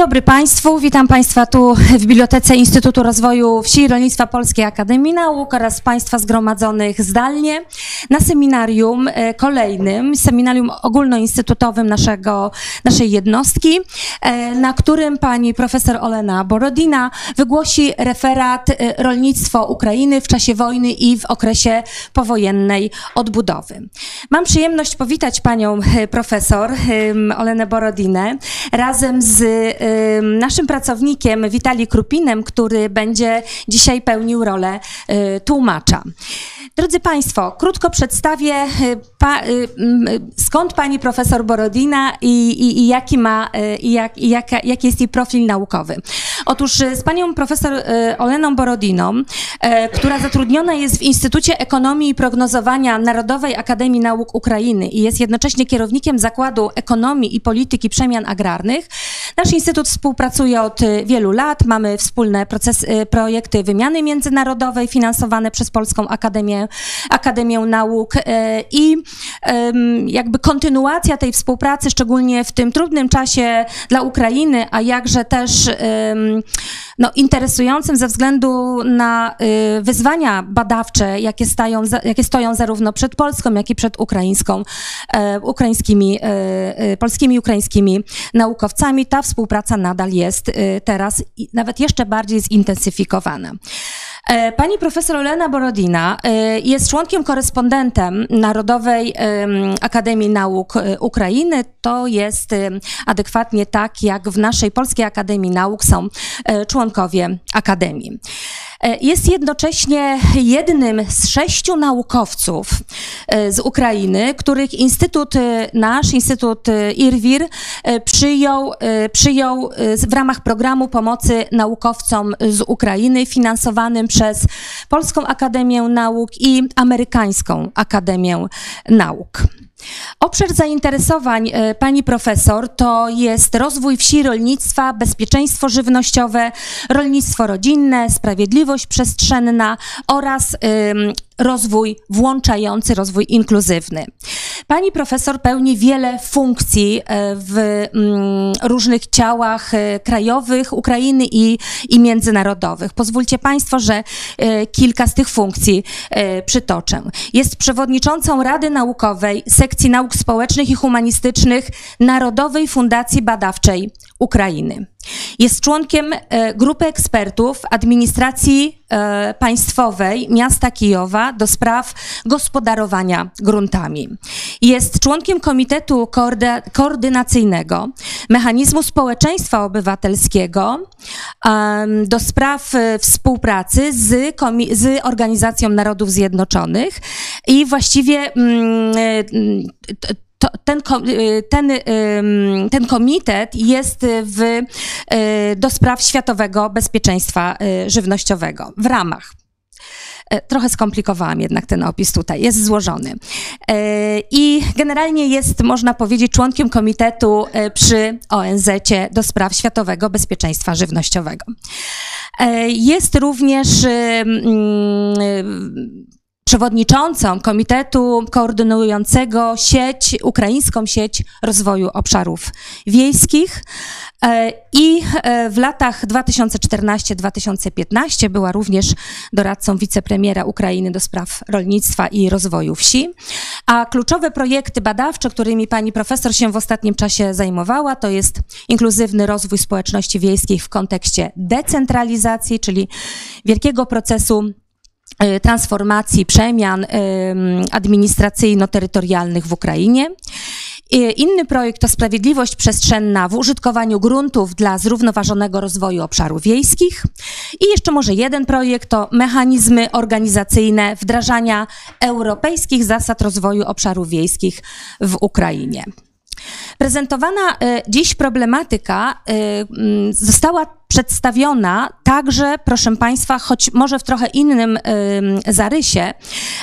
dobry Państwu. Witam Państwa tu w Bibliotece Instytutu Rozwoju Wsi i Rolnictwa Polskiej Akademii Nauk oraz Państwa zgromadzonych zdalnie na seminarium e, kolejnym, seminarium ogólnoinstytutowym naszego, naszej jednostki, e, na którym pani profesor Olena Borodina wygłosi referat e, Rolnictwo Ukrainy w czasie wojny i w okresie powojennej odbudowy. Mam przyjemność powitać panią profesor Olenę Borodinę razem z naszym pracownikiem Witali Krupinem, który będzie dzisiaj pełnił rolę y, tłumacza. Drodzy Państwo, krótko przedstawię, y, pa, y, skąd pani profesor Borodina i, i, i jaki ma, i jak, i jaki jest jej profil naukowy. Otóż z panią profesor Oleną Borodiną, która zatrudniona jest w Instytucie Ekonomii i Prognozowania Narodowej Akademii Nauk Ukrainy i jest jednocześnie kierownikiem Zakładu Ekonomii i Polityki Przemian Agrarnych, nasz Instytut współpracuje od y, wielu lat. Mamy wspólne y, projekty wymiany międzynarodowej finansowane przez Polską Akademię, Akademię Nauk y, i jakby kontynuacja tej współpracy, szczególnie w tym trudnym czasie dla Ukrainy, a jakże też no, interesującym ze względu na wyzwania badawcze, jakie, stają, jakie stoją zarówno przed Polską, jak i przed ukraińską, e, ukraińskimi, e, e, polskimi ukraińskimi naukowcami. Ta współpraca nadal jest y, teraz nawet jeszcze bardziej zintensyfikowana. E, pani profesor Olena Borodina y, jest członkiem korespondentem Narodowej Akademii Nauk y, Ukrainy. To jest adekwatnie tak, jak w naszej Polskiej Akademii Nauk są członkowie Akademii. E, jest jednocześnie jednym z sześciu naukowców e, z Ukrainy, których Instytut, e, nasz Instytut IRWIR przyjął, przyjął w ramach programu pomocy naukowcom z Ukrainy finansowanym przez Polską Akademię Nauk i Amerykańską Akademię Nauk. Obszar zainteresowań e, pani profesor to jest rozwój wsi, rolnictwa, bezpieczeństwo żywnościowe, rolnictwo rodzinne, sprawiedliwość przestrzenna oraz rozwój włączający, rozwój inkluzywny. Pani profesor pełni wiele funkcji e, w mm, różnych ciałach e, krajowych Ukrainy i, i międzynarodowych. Pozwólcie Państwo, że e, kilka z tych funkcji przytoczę. Jest przewodniczącą Rady Naukowej Sekcji Nauk Społecznych i Humanistycznych Narodowej Fundacji Badawczej Ukrainy. Jest członkiem e, grupy ekspertów administracji e, państwowej miasta Kijowa do spraw gospodarowania gruntami. Jest członkiem Komitetu Koordynacyjnego Mechanizmu Społeczeństwa Obywatelskiego do spraw e, współpracy z, z Organizacją Narodów Zjednoczonych i właściwie mm, to, ten, y, ten, ten komitet jest w, y, do spraw światowego bezpieczeństwa y, żywnościowego w ramach e, Trochę skomplikowałam jednak ten opis tutaj, jest złożony. E, I generalnie jest, można powiedzieć, członkiem komitetu e, przy ONZ do spraw światowego bezpieczeństwa żywnościowego. Jest również przewodniczącą Komitetu Koordynującego sieć, ukraińską sieć rozwoju obszarów wiejskich e, i e, w latach 2014-2015 była również doradcą wicepremiera Ukrainy do spraw rolnictwa i rozwoju wsi. A kluczowe projekty badawcze, którymi pani profesor się w ostatnim czasie zajmowała, to jest inkluzywny rozwój społeczności wiejskiej w kontekście decentralizacji, czyli wielkiego procesu transformacji, przemian administracyjno-terytorialnych w Ukrainie. Inny projekt to sprawiedliwość przestrzenna w użytkowaniu gruntów dla zrównoważonego rozwoju obszarów wiejskich. I jeszcze może jeden projekt to mechanizmy organizacyjne wdrażania europejskich zasad rozwoju obszarów wiejskich w Ukrainie. Prezentowana dziś problematyka została przedstawiona także, proszę Państwa, choć może w trochę innym y, zarysie,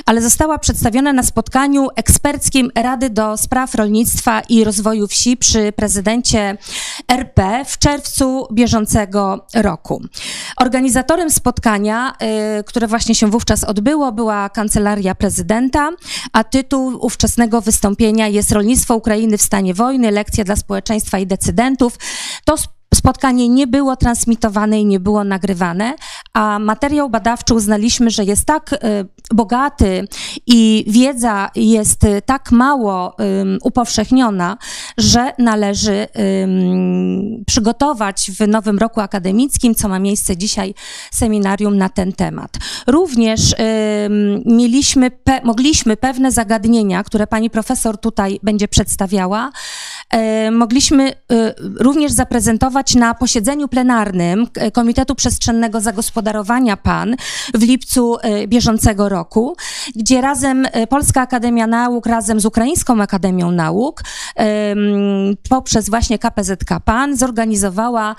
ale została przedstawiona na spotkaniu eksperckim Rady do Spraw Rolnictwa i Rozwoju Wsi przy prezydencie RP w czerwcu bieżącego roku. Organizatorem spotkania, y, które właśnie się wówczas odbyło, była Kancelaria Prezydenta, a tytuł ówczesnego wystąpienia jest Rolnictwo Ukrainy w stanie wojny, lekcja dla społeczeństwa i decydentów. To spotkanie nie było transmitowane i nie było nagrywane, a materiał badawczy uznaliśmy, że jest tak y, bogaty i wiedza jest y, tak mało upowszechniona, że należy przygotować w nowym roku akademickim, co ma miejsce dzisiaj, seminarium na ten temat. Również mieliśmy, mogliśmy pewne zagadnienia, które pani profesor tutaj będzie przedstawiała, e, mogliśmy e, również zaprezentować na posiedzeniu plenarnym Komitetu Przestrzennego Zagospodarowania PAN w lipcu e, bieżącego roku, gdzie razem e, Polska Akademia Nauk razem z Ukraińską Akademią Nauk poprzez właśnie KPZK PAN zorganizowała,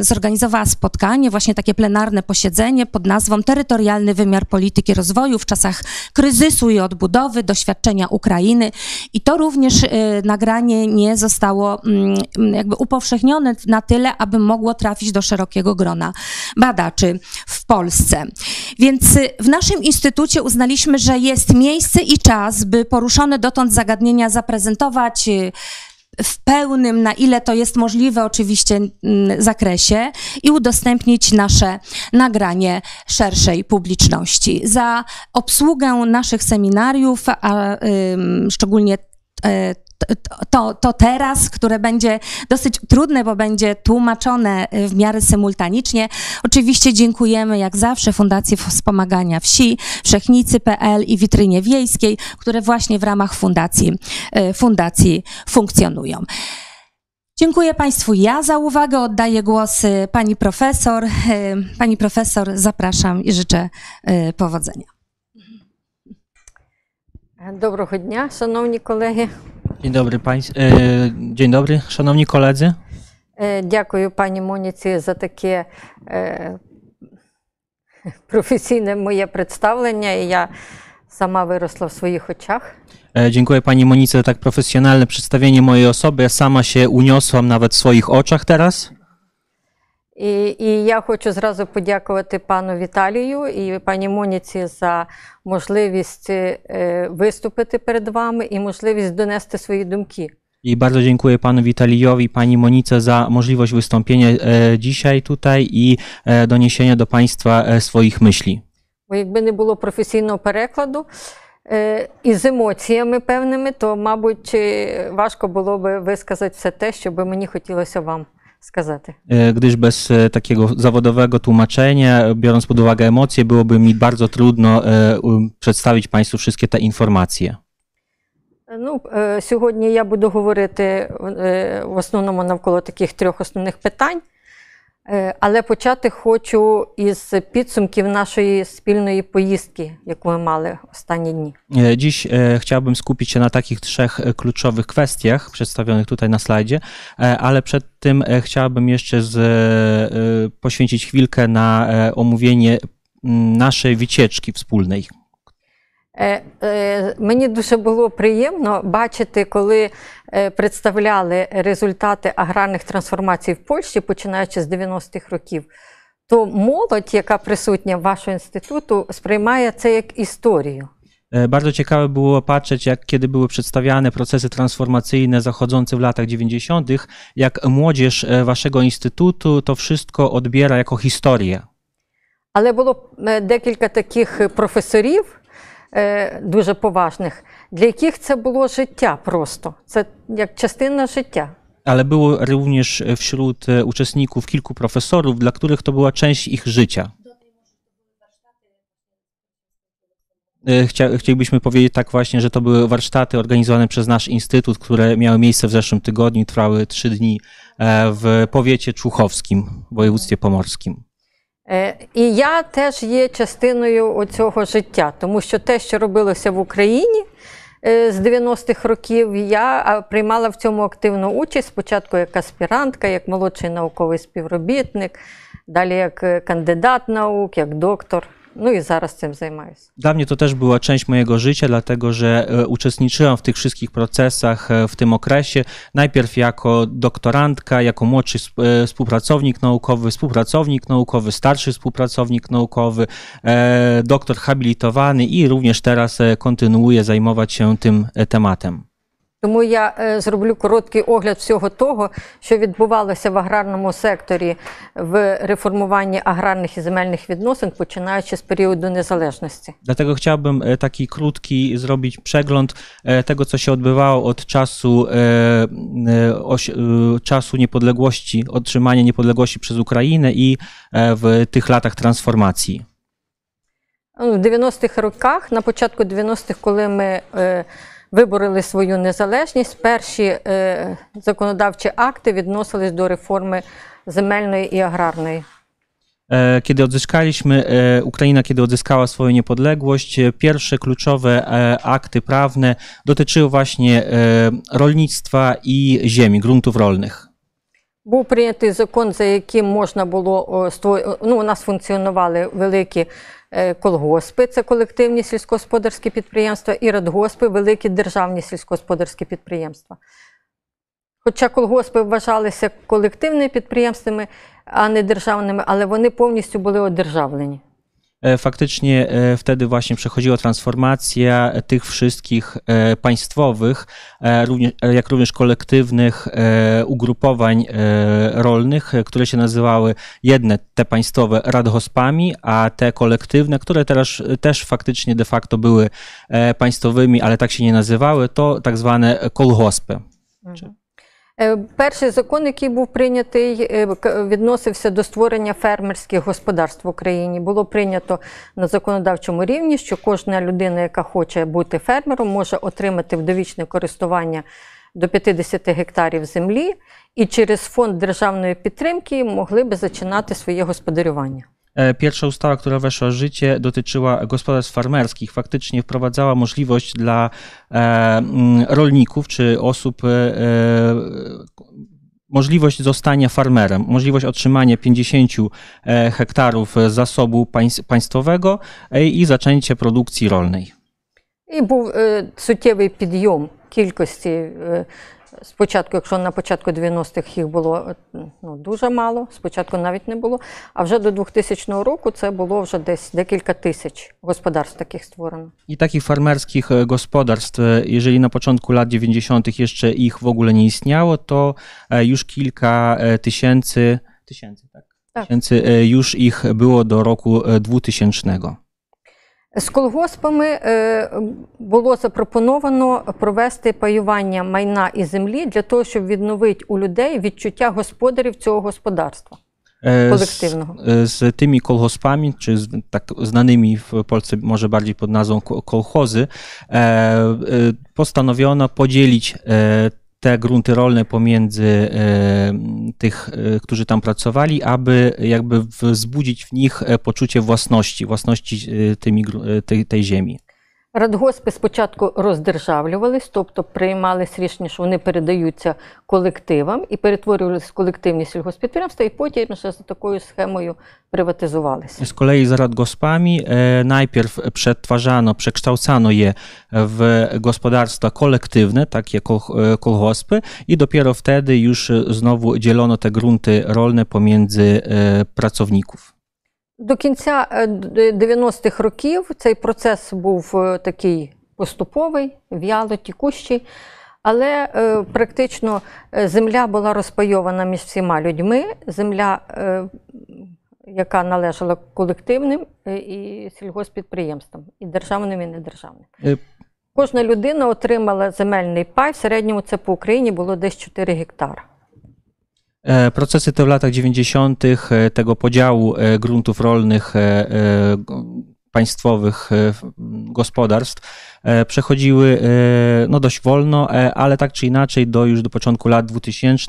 zorganizowała spotkanie, właśnie takie plenarne posiedzenie pod nazwą Terytorialny wymiar polityki rozwoju w czasach kryzysu i odbudowy, doświadczenia Ukrainy. I to również e, nagranie nie zostało mm, jakby upowszechnione na tyle, aby mogło trafić do szerokiego grona badaczy w Polsce. Więc y, w naszym instytucie uznaliśmy, że jest miejsce i czas, by poruszone dotąd zagadnienia zaprezentować y, w pełnym, na ile to jest możliwe, oczywiście, zakresie i udostępnić nasze nagranie szerszej publiczności. Za obsługę naszych seminariów, a ym, szczególnie e, to, to teraz, które będzie dosyć trudne, bo będzie tłumaczone y, w miarę symultanicznie. Oczywiście dziękujemy jak zawsze Fundacji Wspomagania Wsi, Wszechnicy.pl i Witrynie Wiejskiej, które właśnie w ramach fundacji, y, fundacji funkcjonują. Dziękuję Państwu ja za uwagę. Oddaję głos y, pani profesor. Y, Pani profesor, zapraszam i życzę y, powodzenia. Доброго дня, шановні колеги. Dzień dobry, pańs- e, dzień dobry, szanowni koledzy. Е, Дякую пані Моніці за таке е, професійне моє представлення. І я сама виросла в своїх очах. E, Dziękuję pani Monice za tak profesjonalne przedstawienie mojej osoby. Ja sama się uniosłam nawet w swoich oczach teraz. І, і я хочу зразу подякувати пану Віталію і пані Моніці за можливість е, виступити перед вами і можливість донести свої думки. I bardzo dziękuję panu Witalijowi pani Monice za możliwość wystąpienia e, dzisiaj tutaj i e, doniesienia do państwa e, swoich myśli. Бо якби не було професійного перекладу е, із емоціями певними, то, мабуть, е, важко було би висказати все те, що би мені хотілося вам сказати. E, Gdyż bez e, takiego zawodowego tłumaczenia, biorąc pod uwagę emocje, byłoby mi bardzo trudno e, przedstawić państwu wszystkie te informacje. Е, Ну, е, сьогодні я буду говорити е, в основному навколо таких трьох основних питань. Е, Але почати хочу із підсумків нашої спільної поїздки, яку ми мали останні дні. E, Dziś e, chciałbym skupić się na takich trzech e, kluczowych kwestiach przedstawionych tutaj na slajdzie, e, ale przed tym e, chciałbym jeszcze z, e, poświęcić chwilkę na e, omówienie mm, naszej wycieczki wspólnej. Е, е, Мені дуже було приємно бачити, коли е, представляли результати аграрних трансформацій в Польщі, починаючи з 90-х років, то молодь, яка присутня в вашого інституту, сприймає це як історію. E, Bardzo ciekawe było patrzeć, jak kiedy były przedstawiane procesy transformacyjne zachodzące w latach 90., jak młodzież e, waszego instytutu to wszystko odbiera jako historię. Але було е, декілька таких професорів, е, дуже поважних, для яких це було життя просто. Це як частина життя. Ale było również wśród e, uczestników kilku profesorów, dla których to była część ich życia. E, Chcia, chcielibyśmy powiedzieć tak właśnie, że to były warsztaty organizowane przez nasz instytut, które miały miejsce w zeszłym tygodniu, trwały trzy dni e, w powiecie człuchowskim, w województwie pomorskim. Е, І я теж є частиною цього життя, тому що те, що робилося в Україні е, з 90-х років, я приймала в цьому активну участь спочатку як аспірантка, як молодший науковий співробітник, далі як е, кандидат наук, як доктор. No i zaraz tym zajmując. Dla mnie to też była część mojego życia, dlatego że e, uczestniczyłam w tych wszystkich procesach e, w tym okresie. Najpierw jako doktorantka, jako młodszy e, współpracownik naukowy, współpracownik naukowy, starszy współpracownik naukowy, doktor habilitowany i również teraz kontynuuję zajmować się tym tematem. Тому я е, зроблю короткий огляд всього того, що відбувалося в аграрному секторі в реформуванні аграрних і земельних відносин, починаючи з періоду незалежності. Dlatego chciałbym e, taki krótki zrobić przegląd e, tego, co się odbywało od czasu, e, czasu niepodległości, otrzymania niepodległości przez Ukrainę i w tych latach transformacji. В 90-х роках, на початку 90-х, коли ми вибороли свою незалежність, перші е, законодавчі акти відносились до реформи земельної і аграрної. E, Kiedy odzyskaliśmy, e, Ukraina, kiedy odzyskała swoją niepodległość, e, pierwsze kluczowe e, akty prawne dotyczyły właśnie e, rolnictwa i ziemi, gruntów rolnych. Був прийнятий закон, за яким можна було о, ство- ну, у нас функціонували великі е, колгоспи, це колективні сільськогосподарські підприємства, і радгоспи, великі державні сільськогосподарські підприємства. Хоча колгоспи вважалися колективними підприємствами, а не державними, але вони повністю були одержавлені. E, Faktycznie e, wtedy właśnie przechodziła transformacja tych wszystkich e, państwowych, jak również kolektywnych ugrupowań rolnych, które się nazywały jedne te państwowe radhospami, a te kolektywne, które teraz też faktycznie de facto były państwowymi, ale tak się nie nazywały, to tak zwane kolgospy. Е, Перший закон, який був прийнятий, е, відносився до створення фермерських господарств в Україні. Було прийнято на законодавчому рівні, що кожна людина, яка хоче бути фермером, може отримати в довічне користування до 50 гектарів землі, і через фонд державної підтримки могли би зачинати своє господарювання. E, Pierwsza ustawa, która weszła w życie, dotyczyła gospodarstw farmerskich. Faktycznie wprowadzała możliwość dla e, mm, rolników czy osób, e, e, możliwość zostania farmerem, możliwość otrzymania 50 e, hektarów zasobu państ- państwowego e, i zaczęcie produkcji rolnej. І був е, суттєвий підйом кількості. Е, спочатку, якщо на початку 90-х їх було е, ну, дуже мало, спочатку навіть не було. А вже до 2000 року це було вже десь декілька тисяч господарств таких створено. I takich farmerskich e, gospodarstw, e, jeżeli na początku lat 90. jeszcze ich w ogóle nie istniało, to e, już kilka e, tysięcy, tysięcy, tak? Tak. tysięcy e, już ich było do roku e, 2000. З колгоспами е, було запропоновано провести паювання майна і землі для того, щоб відновити у людей відчуття господарів цього господарства. E, Kolektywnego. Z, e, z tymi kolchospami, czy z tak znanymi w Polsce może bardziej pod nazwą ko- kolchozy, e, e, postanowiono podzielić e, te grunty rolne pomiędzy e, tych, e, którzy tam pracowali, aby jakby wzbudzić w nich e, poczucie własności, własności tymi, tej, tej ziemi. Радгоспи спочатку роздержавлювались, тобто приймались рішення, що вони передаються колективам і перетворювалися в колективні сільгоспідприємства, і потім за такою схемою приватизувалися. E, najpierw przetwarzano, przekształcano je w gospodarstwa kolektywne, takie kol, e, kolgospy, i dopiero wtedy już e, znowu dzielono te grunty rolne pomiędzy e, pracowników. До кінця е, 90-х років цей процес був е, такий поступовий, в'яло тікущий, але е, практично е, земля була розпайована між всіма людьми. Земля, е, яка належала колективним е, і сільгоспідприємствам, і державним, і недержавним. Кожна людина отримала земельний пай. В середньому це по Україні було десь 4 гектари. E, Procesy te w latach 90. e, tego podziału e, gruntów rolnych państwowych gospodarstw przechodziły no dość wolno, ale tak czy inaczej do już do początku lat 2000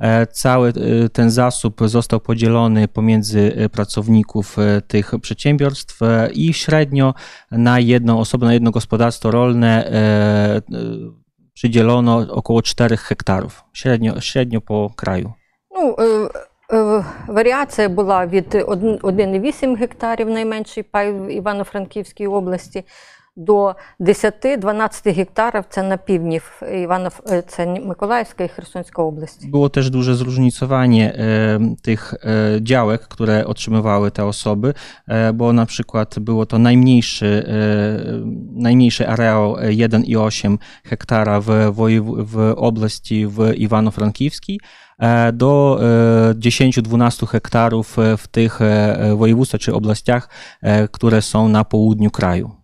e, cały ten zasób został podzielony pomiędzy pracowników tych przedsiębiorstw i średnio na jedną osobę, na jedno gospodarstwo rolne przydzielono około 4 hektarów, średnio, średnio po kraju. Ну, е, е, варіація була від од- 1,8 гектарів найменший пай в Івано-Франківській області до 10-12 гектарів. Це на півдні в Іванов, е, це Миколаївська і Херсонська область. Było też duże zróżnicowanie e, tych e, działek, które otrzymywały te osoby, e, bo na przykład było to najmniejszy, e, najmniejszy areał e, 1,8 hektara w, wojew- w oblasti w Iwano-Frankiwskiej e, do e, 10-12 hektarów e, w tych e, województwach czy oblastiach, e, które są na południu kraju.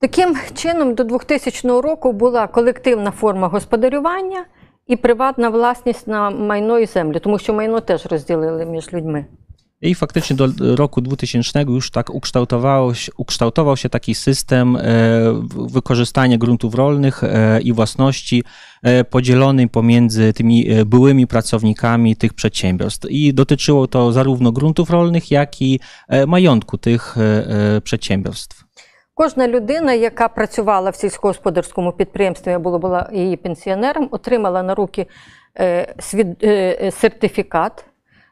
Таким чином, до 2000 року була колективна форма господарювання і приватна власність на майно і землю, тому що майно теж розділили між людьми. I faktycznie do roku 2000 już tak ukształtowało się, ukształtował się taki system e, w- wykorzystania gruntów rolnych e, i własności e, podzielony pomiędzy tymi e, byłymi pracownikami tych przedsiębiorstw. I dotyczyło to zarówno gruntów rolnych, jak i e, majątku tych e, e, przedsiębiorstw. Кожна людина, яка працювала в сільськогосподарському підприємстві або була її пенсіонером, отримала на руки е, е, е, сертифікат,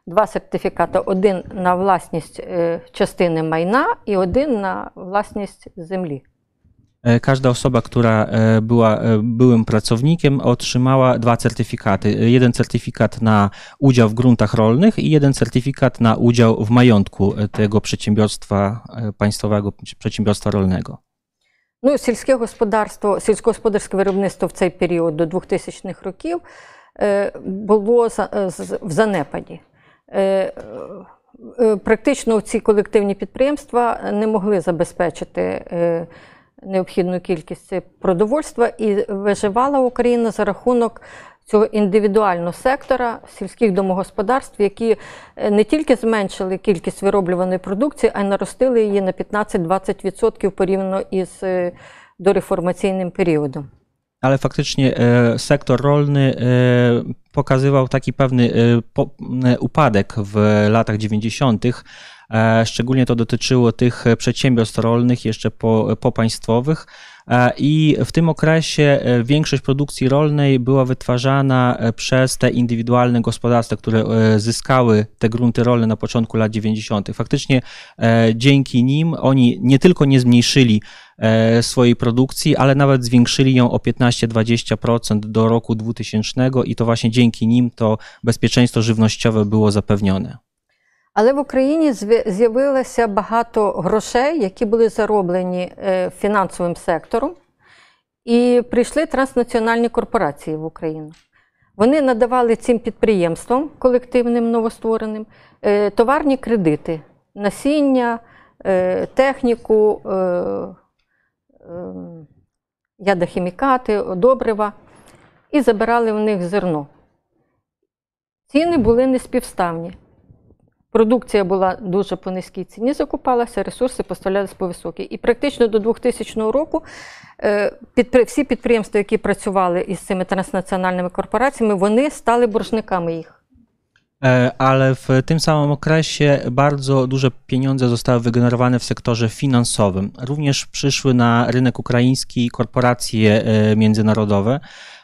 два сертифікати: один на власність частини майна і один на власність землі. E, Każda osoba, która e, była e, byłym pracownikiem, otrzymała dwa certyfikaty. E, Jeden certyfikat na udział w gruntach rolnych i jeden certyfikat na udział w majątku e, tego przedsiębiorstwa e, państwowego, czy przedsiębiorstwa rolnego. Ну, сільське господарство, сільськогосподарське виробництво в цей період до 2000-х років е, було за- е, з- в занепаді. Е, е, Практично ці колективні підприємства не могли забезпечити е, Необхідну кількість продовольства і виживала Україна за рахунок цього індивідуального сектора сільських домогосподарств, які е, не тільки зменшили кількість вироблюваної продукції, а й наростили її на 15-20% порівняно із е, дореформаційним періодом. Ale faktycznie sektor rolny pokazywał taki pewny e, upadek w latach 90. E, Szczególnie to dotyczyło tych e, przedsiębiorstw rolnych jeszcze po, popaństwowych. E, I w tym okresie większość produkcji rolnej była wytwarzana przez te indywidualne gospodarstwa, które zyskały te grunty rolne na początku lat 90. Faktycznie dzięki nim oni nie tylko nie zmniejszyli swojej produkcji, ale nawet zwiększyli ją o 15-20% do roku 2000 i to właśnie dzięki nim to bezpieczeństwo żywnościowe było zapewnione. Але в Україні з'явилося багато грошей, які були зароблені е, фінансовим сектором, і прийшли транснаціональні корпорації в Україну. Вони надавали цим підприємствам колективним новоствореним е, товарні кредити, насіння, е, техніку, ядохімікати, добрива і забирали в них зерно. Ціни були неспівставні. Продукція була дуже по низькій ціні, закупалася, ресурси поставлялися по високій. І практично до 2000 року е, підпри- всі підприємства, які працювали із цими транснаціональними корпораціями, вони стали боржниками їх. E, Ale w tym samym okresie bardzo duże pieniądze zostały wygenerowane w sektorze finansowym. Również przyszły na rynek ukraiński korporacje e, międzynarodowe.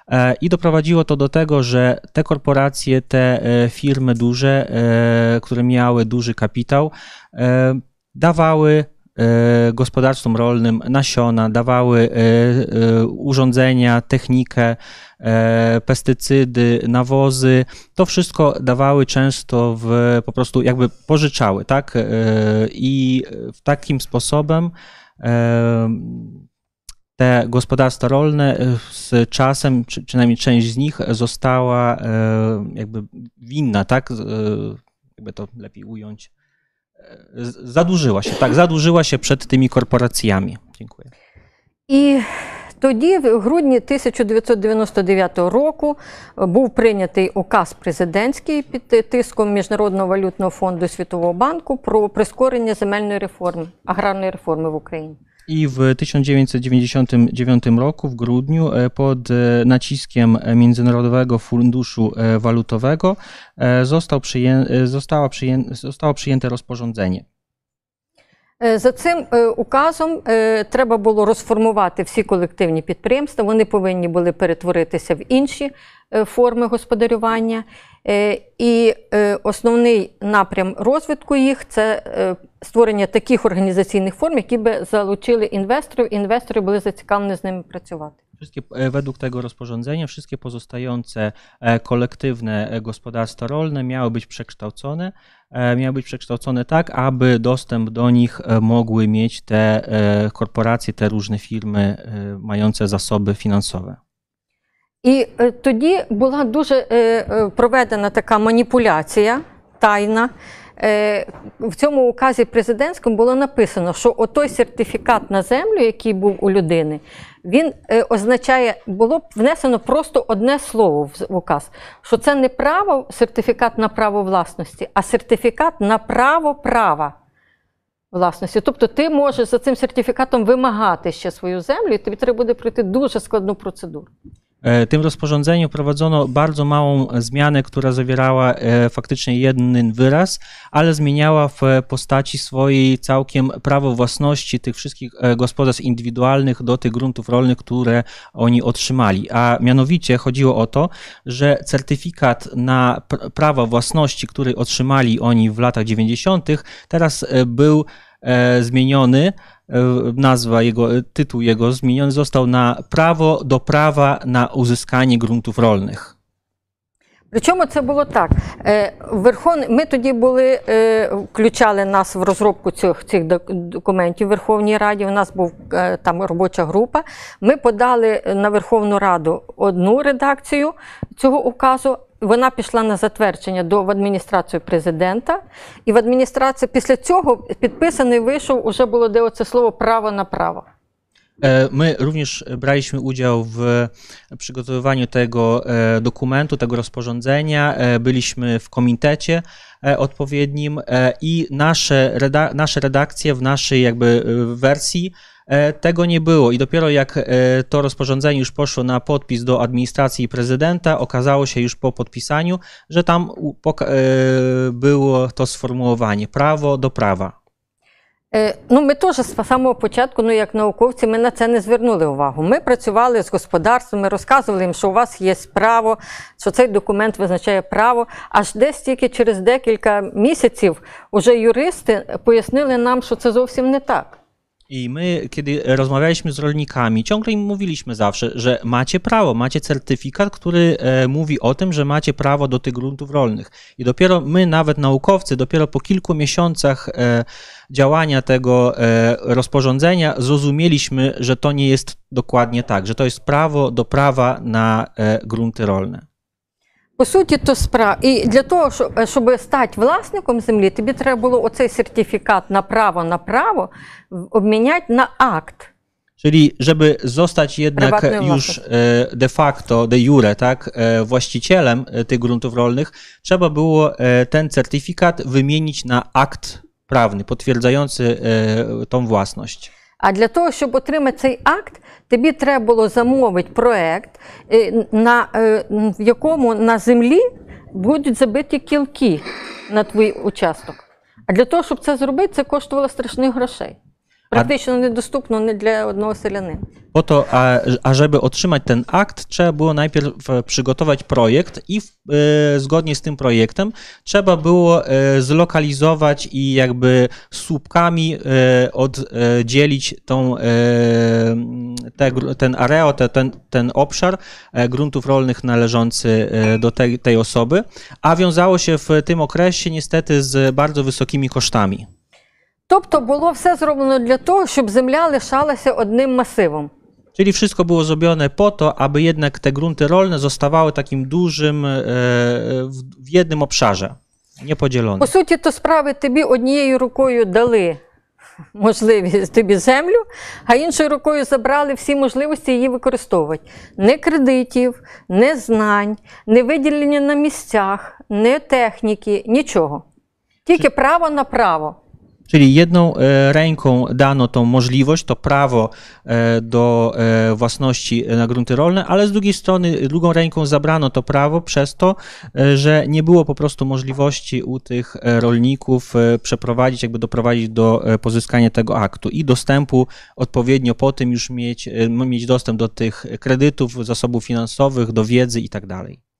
E, I doprowadziło to do tego, że te korporacje, te e, firmy duże, e, które miały duży kapitał, dawały gospodarstwom rolnym nasiona, dawały urządzenia, technikę, pestycydy, nawozy. To wszystko dawały często w, po prostu jakby pożyczały, tak? I w takim sposobem te gospodarstwa rolne e, z czasem, czy przynajmniej część z nich została e, jakby winna, tak? Z- e, Jakby to lepiej ująć. E, z- Zadłużyła się, tak, zadłużyła się przed tymi korporacjami. Dziękuję. І тоді, в грудні 1999 року, був прийнятий указ президентський під тиском Міжнародного валютного фонду і Світового банку про прискорення земельної реформи, аграрної реформи в Україні. I w 1999 roku, w grudniu, e, pod e, naciskiem Międzynarodowego Funduszu e, Walutowego e, został przyję, e, została przyję, zostało przyjęte rozporządzenie. Е, За цим е, указом е, треба було розформувати всі колективні підприємства. Вони повинні були перетворитися в інші е, форми господарювання. Е, І е, основний напрям розвитку їх це е, створення таких організаційних форм, які би залучили інвесторів, і інвестори були зацікавлені з ними працювати. Wszystkie, e, według tego rozporządzenia wszystkie pozostające e, kolektywne e, gospodarstwa rolne miały być przekształcone, e, miały być przekształcone tak, aby dostęp do nich e, mogły mieć te e, korporacje, te różne firmy e, mające zasoby finansowe. І е, тоді була дуже е, е, проведена така маніпуляція тайна. В цьому указі президентському було написано, що отой сертифікат на землю, який був у людини, він означає, було внесено просто одне слово в указ, що це не право, сертифікат на право власності, а сертифікат на право права власності. Тобто ти можеш за цим сертифікатом вимагати ще свою землю, і тобі треба буде пройти дуже складну процедуру. E, Tym rozporządzeniem wprowadzono bardzo małą zmianę, która zawierała e, faktycznie jeden wyraz, ale zmieniała w postaci swojej całkiem prawo własności tych wszystkich e, gospodarstw indywidualnych do tych gruntów rolnych, które oni otrzymali. A mianowicie chodziło o to, że certyfikat na pr- prawo własności, który otrzymali oni w latach 90., teraz był zmieniony nazwa jego, e, tytuł jego zmieniony został na prawo do prawa na uzyskanie gruntów rolnych. Причому це було так. Е, ми тоді були, е, включали нас в розробку цих, цих документів Верховній Раді. У нас був е, робоча група. Ми подали на Верховну Раду одну редакцію цього указу. Вона пішла на затвердження до в адміністрацію президента, і в адміністрації після цього підписаний вийшов уже було де оце слово право на право. E, My również braliśmy udział w przygotowywaniu tego e, dokumentu, tego rozporządzenia. E, Byliśmy w komitecie e, odpowiednim e, i nasze, reda- nasze redakcje w naszej jakby e, wersji e, tego nie było. I dopiero jak e, to rozporządzenie już poszło na podpis do administracji prezydenta, okazało się już po podpisaniu, że tam e, było to sformułowanie prawo do prawa. Ну, ми теж з самого початку, ну як науковці, ми на це не звернули увагу. Ми працювали з господарством, ми розказували їм, що у вас є право, що цей документ визначає право. Аж десь тільки через декілька місяців уже юристи пояснили нам, що це зовсім не так. I my, kiedy rozmawialiśmy z rolnikami, ciągle im mówiliśmy zawsze, że macie prawo, macie certyfikat, który e, mówi o tym, że macie prawo do tych gruntów rolnych. I dopiero my, nawet naukowcy, dopiero po kilku miesiącach e, działania tego e, rozporządzenia, zrozumieliśmy, że to nie jest dokładnie tak, że to jest prawo do prawa na grunty rolne. По суті, то справа. І для того, щоб, щоб стати власником землі, тобі треба було оцей сертифікат на право на право в- обміняти на акт. Czyli, żeby zostać jednak Prywatnym już e, de facto, de jure, tak, e, właścicielem e, tych gruntów rolnych, trzeba było e, ten certyfikat wymienić na akt prawny potwierdzający e, tą własność. А для того, щоб отримати цей акт, тобі треба було замовити проект, е, на, е, в якому на землі будуть забиті кілки на твій участок. А для того, щоб це зробити, це коштувало страшних грошей. Практично недоступно не для одного селянина. Po to, a, a żeby otrzymać ten akt, trzeba było najpierw e, przygotować projekt i w, e, zgodnie z tym projektem trzeba było e, zlokalizować i jakby słupkami e, oddzielić tą, e, te, gr- ten areo, te, ten, ten obszar e, gruntów rolnych należący e, do tej, tej osoby, a wiązało się w tym okresie niestety z bardzo wysokimi kosztami. Тобто було все зроблено для того, щоб земля лишалася одним масивом. Czyli wszystko było zrobione po to, aby jednak te grunty rolne zostawały takim dużym, e, w w jednym obszarze, niepodzielone. По суті, то справи тобі однією рукою дали можливість тобі землю, а іншою рукою забрали всі можливості її використовувати. Не кредитів, не знань, не виділення на місцях, не техніки, нічого. Тільки право на право. Czyli jedną e, ręką dano tą możliwość, to prawo e, do e, własności na grunty rolne, ale z drugiej strony drugą ręką zabrano to prawo przez to, że nie było po prostu możliwości u tych rolników przeprowadzić, jakby doprowadzić do pozyskania tego aktu i dostępu odpowiednio po tym już mieć, mieć dostęp do tych kredytów, zasobów finansowych, do wiedzy i tak dalej.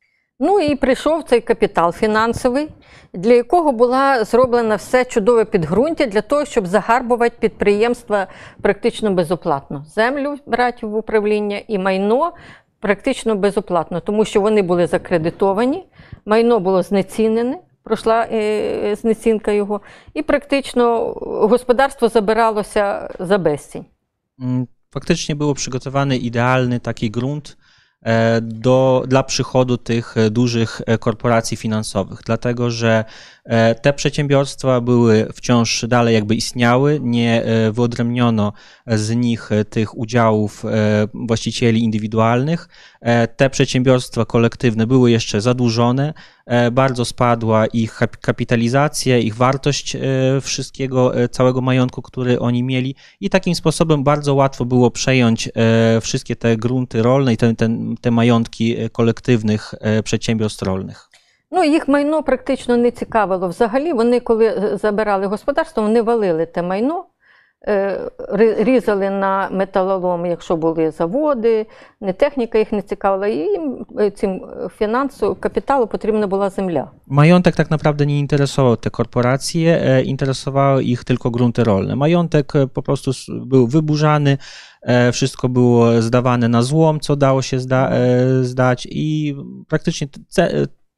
Ну і прийшов цей капітал фінансовий, для якого була зроблена все чудове підґрунтя для того, щоб загарбувати підприємства практично безоплатно. Землю брати в управління і майно практично безоплатно, тому що вони були закредитовані, майно було знецінене, пройшла е, знецінка його, і практично господарство забиралося за Faktycznie był przygotowany idealny taki grunt e, do, dla przychodu tych e, dużych e, korporacji finansowych, dlatego że e, te przedsiębiorstwa były wciąż dalej jakby istniały, nie e, wyodrębniono z nich e, tych udziałów e, właścicieli indywidualnych. E, Te przedsiębiorstwa kolektywne były jeszcze zadłużone, e, bardzo spadła ich kap- kapitalizacja, ich wartość e, wszystkiego, e, całego majątku, który oni mieli i takim sposobem bardzo łatwo było przejąć e, wszystkie te grunty rolne i te, te, te majątki e, kolektywnych e, przedsiębiorstw rolnych. Ну, їх майно практично не цікавило взагалі. Вони, коли е, забирали господарство, вони валили те майно, е, різали на металолом, якщо були заводи, не техніка їх не цікавила. І їм е, цим фінансу, капіталу потрібна була земля. Majątek tak naprawdę nie interesował te korporacje, interesowały ich tylko grunty rolne. Majątek po prostu był wyburzany, wszystko było zdawane na złom, co dało się zda, zdać i praktycznie